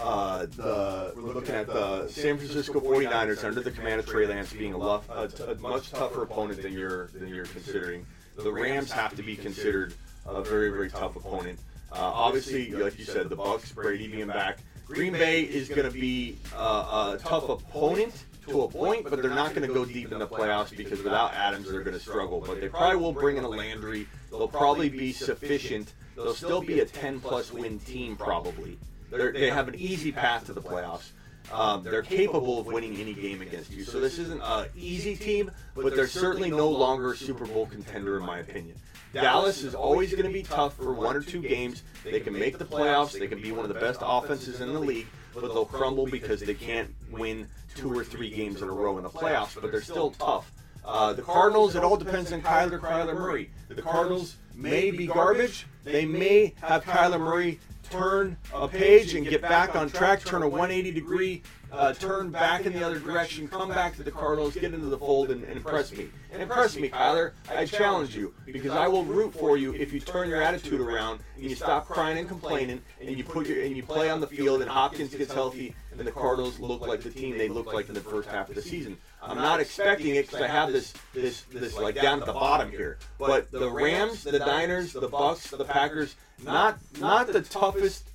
uh, the we're looking at the San Francisco 49ers under the command of Trey Lance being a, much tougher opponent than you're than you're considering. the Rams have to be considered a very, very tough opponent. Uh, obviously, like you said, the Bucs, Brady being back. Green Bay is going to be uh, a tough opponent to a point, but they're not going to go deep in the playoffs because without Adams, they're going to struggle. But they probably will bring in a Landry. They'll probably be sufficient. They'll still be a 10 plus win team, probably. They're, they have an easy path to the playoffs. Um, they're capable of winning any game against you. So this isn't an easy team, but they're certainly no longer a Super Bowl contender, in my opinion. Dallas is always going to be tough for one or two games. They can make the playoffs. They can be one of the best offenses in the league, but they'll crumble because they can't win two or three games in a row in the playoffs. But they're still tough. Uh, the Cardinals, it all depends on Kyler, Kyler Murray. The Cardinals may be garbage. They may have Kyler Murray turn a page and get back on track, turn a 180 degree, uh, turn back in the other direction, come back to the Cardinals, get into the fold, and, and impress me. And impress me, Kyler. I challenge you because I will root for you if you turn your attitude around and you stop crying and complaining and you put your and you play on the field and Hopkins gets healthy and the Cardinals look like the team they looked like in the first half of the season. I'm not expecting it because I have this this this like down at the bottom here. But the Rams, the Niners, the Bucs, the Packers, not not the toughest,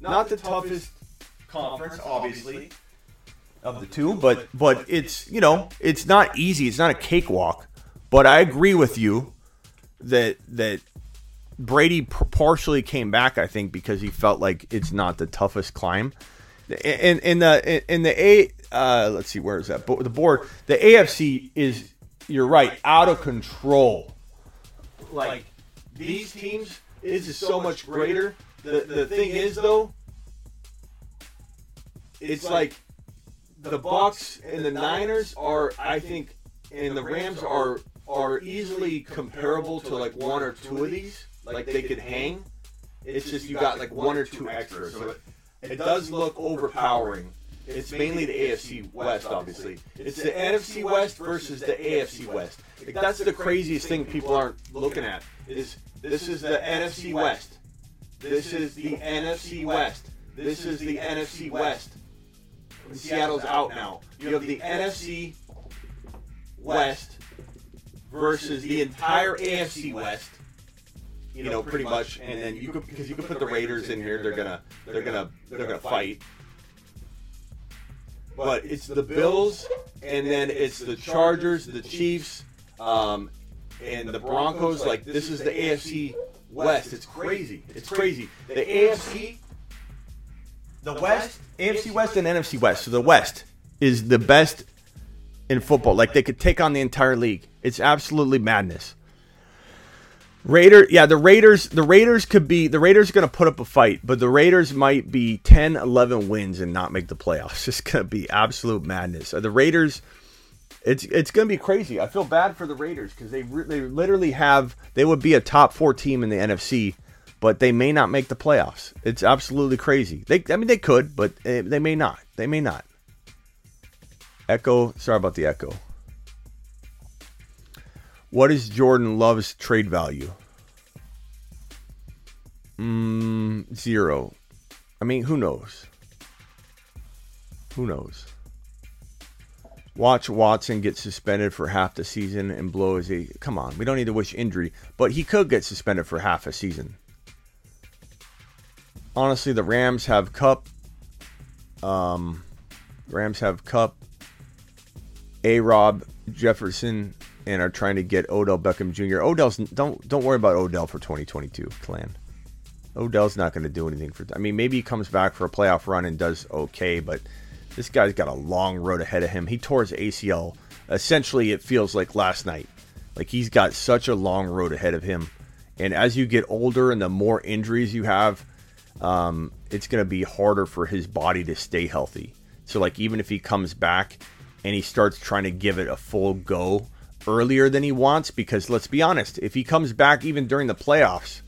not the toughest conference, obviously, of the two. But but it's you know it's not easy. It's not a cakewalk. But I agree with you that that Brady partially came back. I think because he felt like it's not the toughest climb. In in the in the a uh, let's see where is that the board the AFC is you're right out of control. Like these teams this is so much greater. The the thing is though, it's like the Bucs and the Niners are I think and the Rams are are easily comparable to like one or two of these. Like they could hang. It's just you got like one or two extras. So it, does look overpowering. It's mainly the AFC West, obviously. It's the NFC West versus the AFC West. Like that's the craziest thing people aren't looking at. Is this is the NFC West. This is the NFC West. This is the NFC West. Seattle's out now. You have the NFC West versus the entire AFC West. You know, pretty much, and then you could because you could put the Raiders in here. They're gonna, they're gonna, they're gonna fight. But it's the Bills, and then it's the Chargers, the Chiefs, um, and the Broncos. Like this is the AFC West. It's crazy. It's crazy. The AFC, the West, AFC West, and NFC West. So the West is the best in football. Like they could take on the entire league. It's absolutely madness. Raider, yeah, the Raiders, the Raiders could be the Raiders are going to put up a fight, but the Raiders might be 10, 11 wins and not make the playoffs. [laughs] It's going to be absolute madness. The Raiders, it's it's going to be crazy. I feel bad for the Raiders because they they literally have they would be a top four team in the NFC, but they may not make the playoffs. It's absolutely crazy. They, I mean, they could, but they, they may not. They may not. Echo, sorry about the echo. What is Jordan Love's trade value? Mm, zero. I mean, who knows? Who knows? Watch Watson get suspended for half the season and blow his. Come on, we don't need to wish injury, but he could get suspended for half a season. Honestly, the Rams have Kupp. Um, Rams have Kupp, A. Rob Jefferson, and are trying to get Odell Beckham Jr. Odell's don't don't worry about Odell for 2022, clan. Odell's not going to do anything for. I mean, maybe he comes back for a playoff run and does okay, but this guy's got a long road ahead of him. He tore his ACL. Essentially, it feels like last night. Like he's got such a long road ahead of him. And as you get older and the more injuries you have, um, it's going to be harder for his body to stay healthy. So, like, even if he comes back and he starts trying to give it a full go earlier than he wants, because let's be honest, if he comes back even during the playoffs,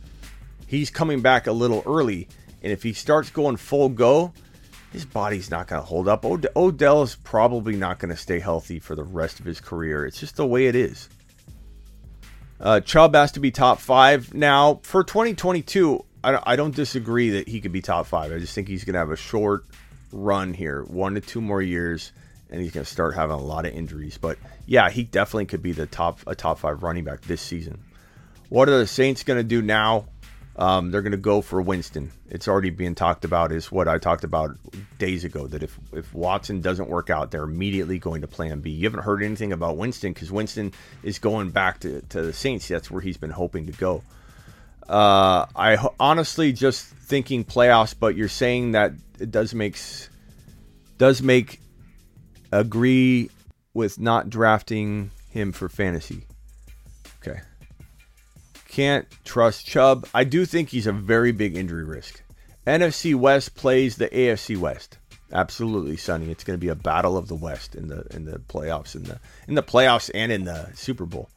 he's coming back a little early. And if he starts going full go, his body's not going to hold up. Od- Odell is probably not going to stay healthy for the rest of his career. It's just the way it is. Uh, Chubb has to be top five now for 2022. I, I don't disagree that he could be top five. I just think he's going to have a short run here, one to two more years, and he's going to start having a lot of injuries. But yeah, he definitely could be the top a top five running back this season. What are the Saints going to do now? Um, they're going to go for Winston. It's already being talked about. Is what I talked about days ago. That if if Watson doesn't work out, they're immediately going to Plan B. You haven't heard anything about Winston because Winston is going back to, to the Saints. That's where he's been hoping to go. Uh, I honestly just thinking playoffs, but you're saying that it does makes does make agree with not drafting him for fantasy. Okay. Can't trust Chubb. I do think he's a very big injury risk. NFC West plays the AFC West. Absolutely, Sonny. It's going to be a battle of the West in the in the playoffs in the in the playoffs and in the Super Bowl.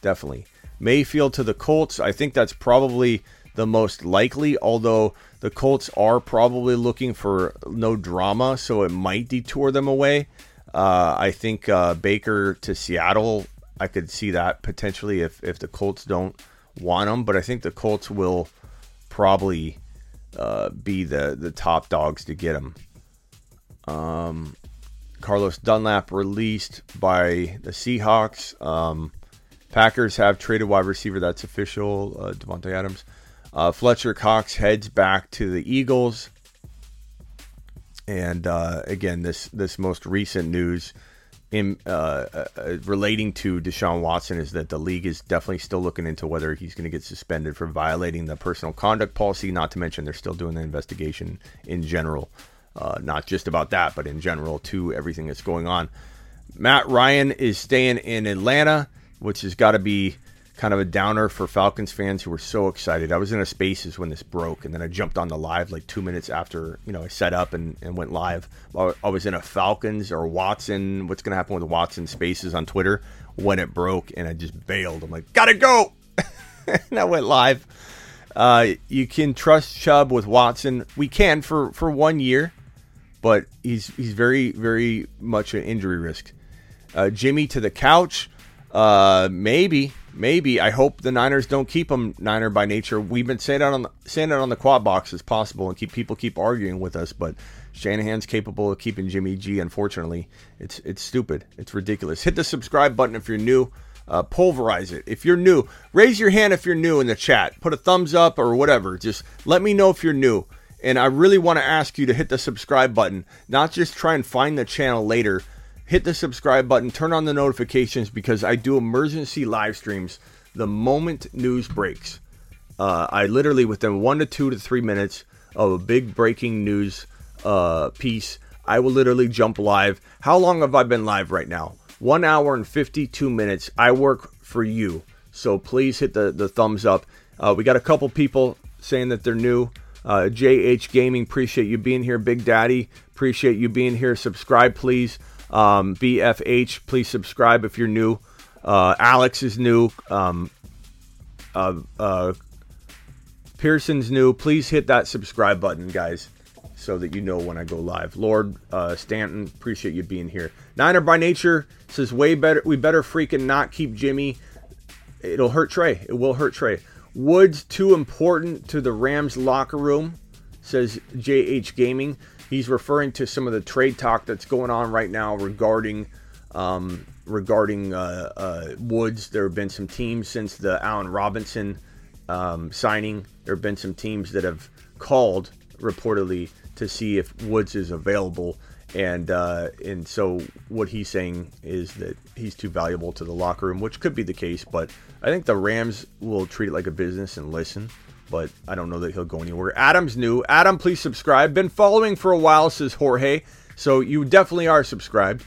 Definitely. Mayfield to the Colts. I think that's probably the most likely, although the Colts are probably looking for no drama, so it might detour them away. Uh, I think uh, Baker to Seattle, I could see that potentially if, if the Colts don't want him, but I think the Colts will probably uh, be the, the top dogs to get him. Um, Carlos Dunlap released by the Seahawks. Um, Packers have traded wide receiver. That's official. Uh, Adams. Uh, Fletcher Cox heads back to the Eagles. And uh, again, this this most recent news in uh, uh, uh, relating to Deshaun Watson is that the league is definitely still looking into whether he's going to get suspended for violating the personal conduct policy. Not to mention, they're still doing the investigation in general, uh, not just about that, but in general to everything that's going on. Matt Ryan is staying in Atlanta, which has got to be kind of a downer for Falcons fans who were so excited. I was in a spaces when this broke, and then I jumped on the live like two minutes after you know I set up and, and went live. I was in a Falcons or Watson. What's going to happen with Watson spaces on Twitter when it broke, and I just bailed. I'm like, gotta go, [laughs] and I went live. Uh, you can trust Chubb with Watson. We can for for one year, but he's he's very very much an injury risk. Uh, Jimmy to the couch. Uh, maybe maybe I hope the Niners don't keep him Niner by nature. We've been saying that on the, saying that on the quad box as possible, and keep people keep arguing with us. But Shanahan's capable of keeping Jimmy G. Unfortunately, it's it's stupid. It's ridiculous. Hit the subscribe button if you're new. Uh, pulverize it. If you're new, raise your hand if you're new in the chat. Put a thumbs up or whatever. Just let me know if you're new. And I really want to ask you to hit the subscribe button, not just try and find the channel later hit the subscribe button, turn on the notifications because I do emergency live streams the moment news breaks. Uh, I literally, within one to two to three minutes of a big breaking news uh, piece, I will literally jump live. How long have I been live right now? One hour and 52 minutes. I work for you. So please hit the, the thumbs up. Uh, we got a couple people saying that they're new. Uh, JH Gaming, appreciate you being here. Big Daddy, appreciate you being here. Subscribe, please. Um, BFH, please subscribe if you're new. Uh, Alex is new. Um, uh, uh, Pearson's new. Please hit that subscribe button, guys, so that you know when I go live. Lord uh, Stanton, appreciate you being here. Niner by nature says way better. We better freaking not keep Jimmy. It'll hurt Trey. It will hurt Trey. Woods too important to the Rams locker room, says JH Gaming. He's referring to some of the trade talk that's going on right now regarding um, regarding uh, uh, Woods. There have been some teams since the Allen Robinson um, signing. There have been some teams that have called reportedly to see if Woods is available, and uh, and so what he's saying is that he's too valuable to the locker room, which could be the case. But I think the Rams will treat it like a business and listen but I don't know that he'll go anywhere. Adam's new. Adam, please subscribe. Been following for a while, says Jorge. So you definitely are subscribed.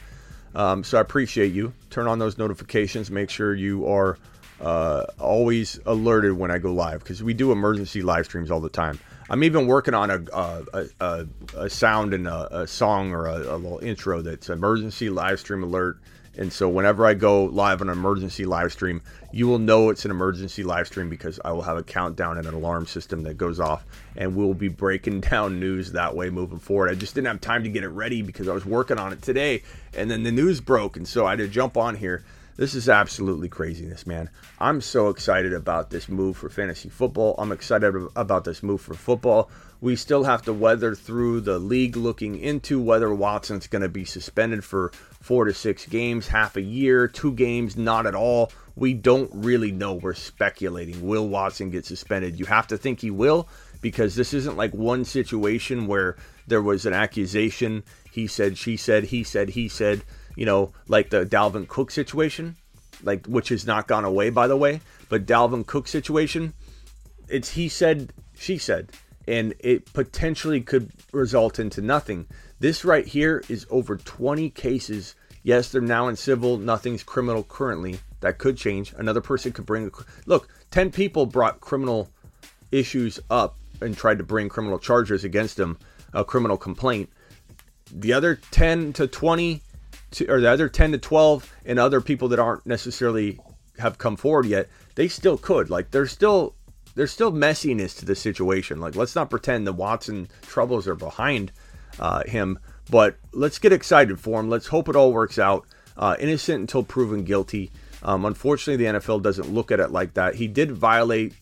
Um, so I appreciate you. Turn on those notifications. Make sure you are uh, always alerted when I go live because we do emergency live streams all the time. I'm even working on a a, a, a sound and a, a song or a, a little intro that's emergency live stream alert and so whenever I go live on an emergency live stream, you will know it's an emergency live stream because I will have a countdown and an alarm system that goes off, and we'll be breaking [laughs] down news that way moving forward. I just didn't have time to get it ready because I was working on it today, and then the news broke, and so I had to jump on here. This is absolutely craziness, man. I'm so excited about this move for fantasy football. I'm excited about this move for football. We still have to weather through the league looking into whether Watson's going to be suspended for four to six games, half a year, two games, not at all. We don't really know. We're speculating. Will Watson get suspended? You have to think he will because this isn't like one situation where there was an accusation. He said, she said, he said, he said you know, like the Dalvin Cook situation, like which has not gone away by the way, but Dalvin Cook situation, it's he said, she said, and it potentially could result into nothing. This right here is over 20 cases. Yes, they're now in civil, nothing's criminal currently. That could change. Another person could bring look, 10 people brought criminal issues up and tried to bring criminal charges against them, a criminal complaint. The other 10 to 20 to, or the other 10 to 12 and other people that aren't necessarily have come forward yet, they still could. Like there's still there's still messiness to the situation. Like let's not pretend the Watson troubles are behind uh, him, but let's get excited for him. Let's hope it all works out. Uh, innocent until proven guilty. Um, unfortunately, the NFL doesn't look at it like that. He did violate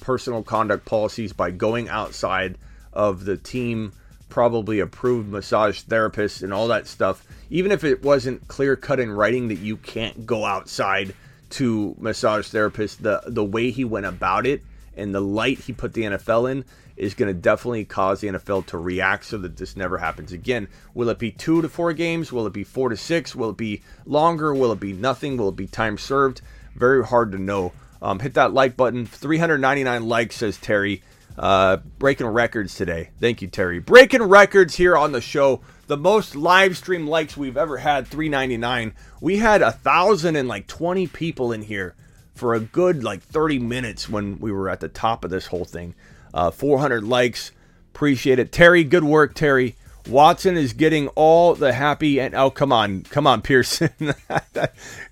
personal conduct policies by going outside of the team probably approved massage therapist and all that stuff, even if it wasn't clear cut in writing that you can't go outside to massage therapist, the the way he went about it and the light he put the NFL in is going to definitely cause the NFL to react so that this never happens again. Will it be two to four games? Will it be four to six? Will it be longer? Will it be nothing? Will it be time served? Very hard to know. Um, hit that like button. 399 likes, says Terry. Uh, breaking records today. Thank you, Terry. Breaking records here on the show. The most live stream likes we've ever had, 399. We had a thousand and like 20 people in here for a good like 30 minutes when we were at the top of this whole thing. Uh, 400 likes. Appreciate it. Terry, good work, Terry. Watson is getting all the happy and oh come on, come on, Pearson. [laughs]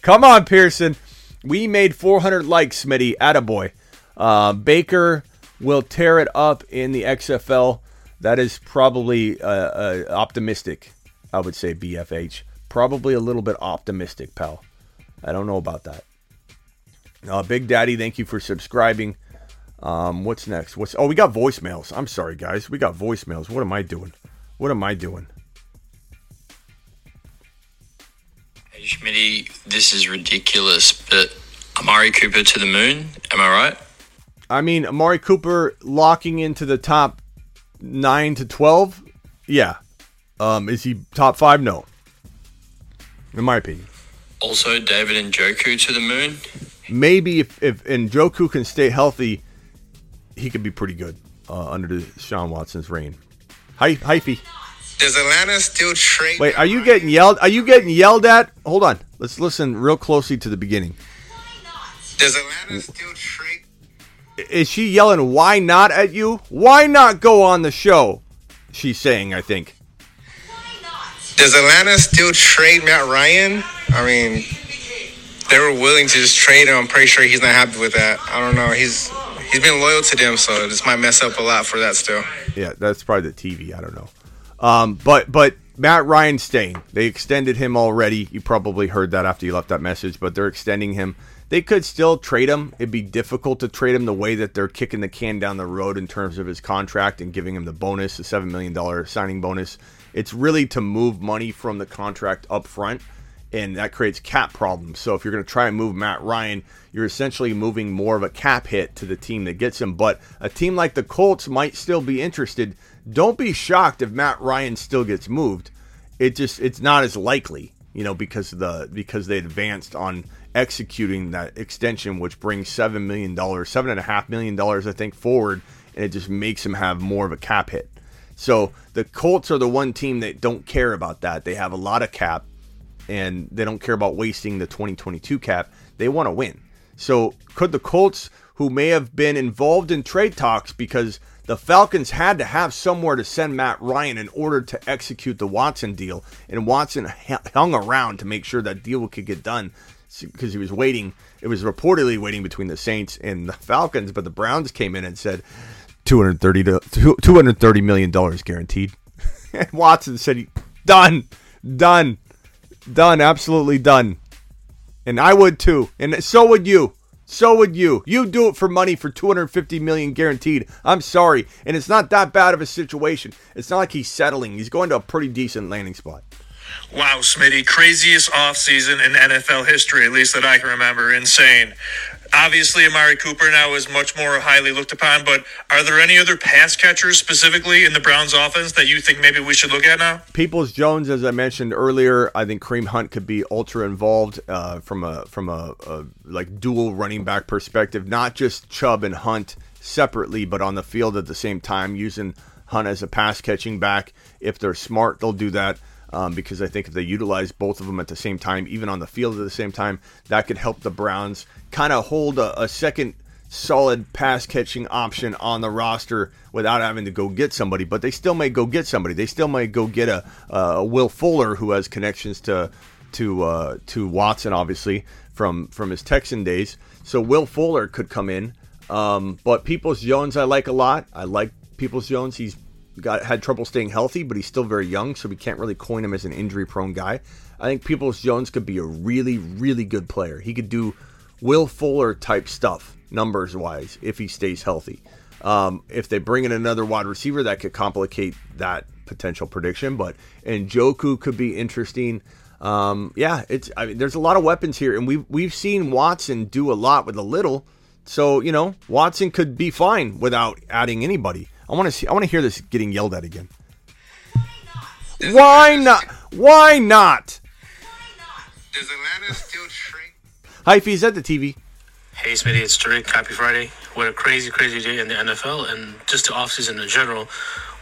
come on, Pearson. We made 400 likes, Smitty. Attaboy. Uh, Baker will tear it up in the XFL. That is probably uh, uh, optimistic, I would say, BFH. Probably a little bit optimistic, pal. I don't know about that. Uh, Big Daddy, thank you for subscribing. Um, what's next? What's oh we got voicemails. I'm sorry guys, we got voicemails. What am I doing? What am I doing? Hey Schmitty, this is ridiculous, but Amari Cooper to the moon. Am I right? I mean, Amari Cooper locking into the top nine to twelve. Yeah. Um, is he top five? No. In my opinion. Also, David Njoku to the moon. Maybe if if Njoku can stay healthy, he could be pretty good uh, under Deshaun Watson's reign. Hi, hyphy. Does Atlanta still trade? Wait, are you getting yelled? Are you getting yelled at? Hold on. Let's listen real closely to the beginning. Does Atlanta still trade? Is she yelling "Why not" at you? Why not go on the show? She's saying, I think. Does Atlanta still trade Matt Ryan? I mean, they were willing to just trade him. I'm pretty sure he's not happy with that. I don't know. He's he's been loyal to them, so this might mess up a lot for that still. Yeah, that's probably the TV. I don't know. Um, but but Matt Ryan staying. They extended him already. You probably heard that after you left that message, but they're extending him. They could still trade him. It'd be difficult to trade him the way that they're kicking the can down the road in terms of his contract and giving him the bonus, the $7 million signing bonus. It's really to move money from the contract up front, and that creates cap problems. So if you're going to try and move Matt Ryan, you're essentially moving more of a cap hit to the team that gets him. But a team like the Colts might still be interested. Don't be shocked if Matt Ryan still gets moved. It just it's not as likely, you know, because the because they advanced on executing that extension, which brings seven million dollars, seven and a half million dollars, I think, forward, and it just makes him have more of a cap hit. So the Colts are the one team that don't care about that. They have a lot of cap, and they don't care about wasting the 2022 cap. They want to win. So could the Colts, who may have been involved in trade talks because the Falcons had to have somewhere to send Matt Ryan in order to execute the Watson deal, and Watson hung around to make sure that deal could get done because he was waiting. It was reportedly waiting between the Saints and the Falcons, but the Browns came in and said 230 to 230 million dollars guaranteed. [laughs] and Watson said, "Done, done, done, absolutely done." and I would too, and so would you. So would you. You do it for money for 250 million guaranteed. I'm sorry, and it's not that bad of a situation. It's not like he's settling. He's going to a pretty decent landing spot. Wow, Smitty, craziest offseason in NFL history, at least that I can remember. Insane. Obviously, Amari Cooper now is much more highly looked upon, but are there any other pass catchers specifically in the Browns offense that you think maybe we should look at now? Peoples Jones, as I mentioned earlier, I think Kareem Hunt could be ultra involved uh, from a from a, a like dual running back perspective, not just Chubb and Hunt separately, but on the field at the same time, using Hunt as a pass catching back. If they're smart, they'll do that um, because I think if they utilize both of them at the same time, even on the field at the same time, that could help the Browns kind of hold a, a second solid pass catching option on the roster without having to go get somebody. But they still may go get somebody. They still may go get a, a Will Fuller who has connections to to uh, to Watson, obviously from from his Texan days. So Will Fuller could come in. Um, but Peoples Jones, I like a lot. I like Peoples Jones. He's got had trouble staying healthy, but he's still very young, so we can't really coin him as an injury prone guy. I think Peoples Jones could be a really, really good player. He could do Will Fuller type stuff, numbers wise, if he stays healthy. Um, if they bring in another wide receiver, that could complicate that potential prediction. But Njoku could be interesting. Um, yeah, it's I mean, there's a lot of weapons here, and we've we've seen Watson do a lot with a little. So you know, Watson could be fine without adding anybody. I want to see. I want to hear this getting yelled at again. Why not? Why not? Does Atlanta still Hyphy, is that the TV? Hey, Smitty, it's Tariq. Happy Friday. What a crazy, crazy day in the NFL and just the offseason in general.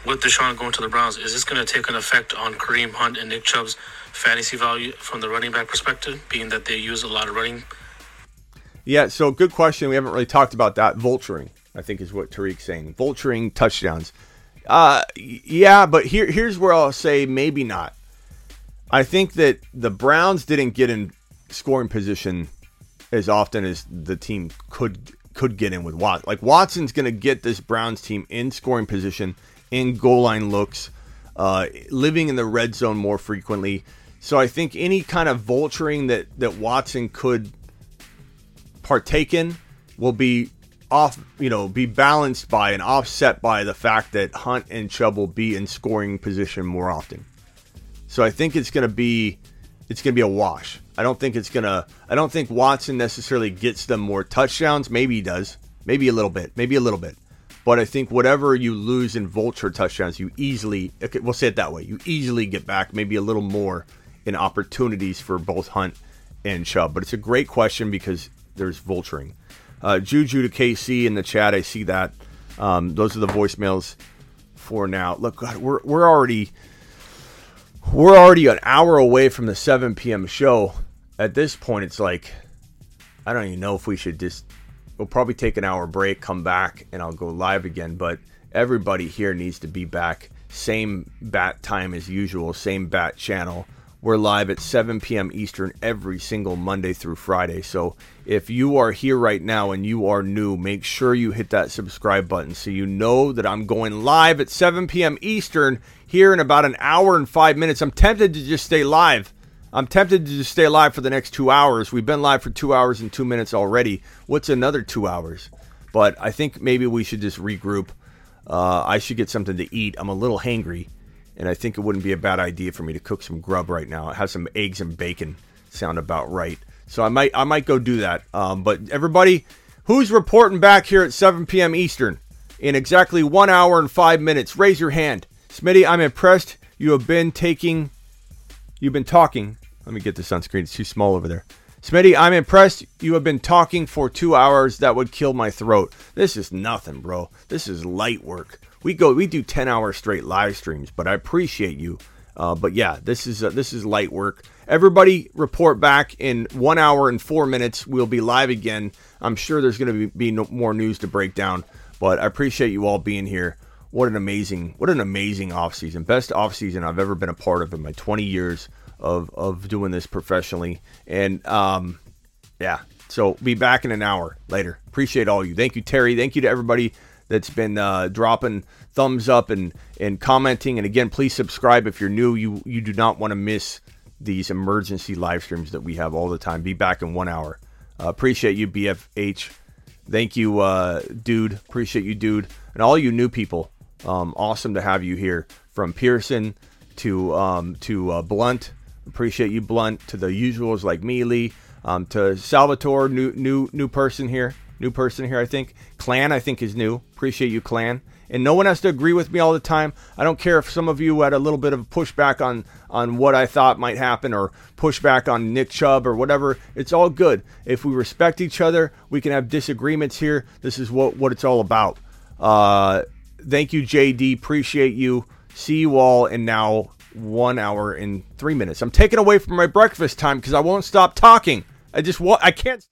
With Deshaun going to the Browns, is this going to take an effect on Kareem Hunt and Nick Chubb's fantasy value from the running back perspective, being that they use a lot of running? Yeah, so good question. We haven't really talked about that. Vulturing, I think, is what Tariq's saying. Vulturing touchdowns. Uh, yeah, but here, here's where I'll say maybe not. I think that the Browns didn't get in scoring position as often as the team could could get in with Watson. Like Watson's going to get this Browns team in scoring position, in goal line looks, uh, living in the red zone more frequently. So I think any kind of vulturing that that Watson could partake in will be off, you know, be balanced by and offset by the fact that Hunt and Chubb will be in scoring position more often. So I think it's going to be it's going to be a wash. I don't think it's to I don't think Watson necessarily gets them more touchdowns. Maybe he does. Maybe a little bit. Maybe a little bit. But I think whatever you lose in vulture touchdowns, you easily okay, we'll say it that way. You easily get back maybe a little more in opportunities for both Hunt and Chubb. But it's a great question because there's vulturing. Uh, Juju to KC in the chat. I see that. Um, those are the voicemails for now. Look, God, we're we're already we're already an hour away from the 7 p.m. show. At this point, it's like I don't even know if we should just. We'll probably take an hour break, come back, and I'll go live again. But everybody here needs to be back. Same bat time as usual. Same bat channel. We're live at 7 p.m. Eastern every single Monday through Friday. So if you are here right now and you are new, make sure you hit that subscribe button so you know that I'm going live at 7 p.m. Eastern here in about an hour and five minutes. I'm tempted to just stay live. I'm tempted to just stay live for the next two hours. We've been live for two hours and two minutes already. What's another two hours? But I think maybe we should just regroup. Uh, I should get something to eat. I'm a little hangry and I think it wouldn't be a bad idea for me to cook some grub right now. Have some eggs and bacon. Sound about right. So I might I might go do that. Um, but everybody, who's reporting back here at 7 p.m. Eastern in exactly one hour and five minutes? Raise your hand. Smitty, I'm impressed. You have been taking. You've been talking. Let me get this on screen. It's too small over there. Smitty, I'm impressed. You have been talking for two hours. That would kill my throat. This is nothing, bro. This is light work we go we do 10 hour straight live streams but i appreciate you uh, but yeah this is uh, this is light work everybody report back in one hour and four minutes we'll be live again i'm sure there's going to be, be no, more news to break down but i appreciate you all being here what an amazing what an amazing off season best off season i've ever been a part of in my 20 years of of doing this professionally and um yeah so be back in an hour later appreciate all you thank you terry thank you to everybody that's been uh, dropping thumbs up and and commenting. And again, please subscribe if you're new. You you do not want to miss these emergency live streams that we have all the time. Be back in one hour. Uh, appreciate you, BFH. Thank you, uh, dude. Appreciate you, dude, and all you new people. Um, awesome to have you here. From Pearson to um, to uh, Blunt. Appreciate you, Blunt. To the usuals like Mealy. Um, to Salvatore, new new new person here. New person here, I think. Clan, I think, is new. Appreciate you, Clan and no one has to agree with me all the time. I don't care if some of you had a little bit of pushback on on what I thought might happen or pushback on Nick Chubb or whatever. It's all good. If we respect each other, we can have disagreements here. This is what what it's all about. Uh, thank you, JD. Appreciate you. See you all And now one hour and three minutes. I'm taking away from my breakfast time because I won't stop talking. I just want I can't.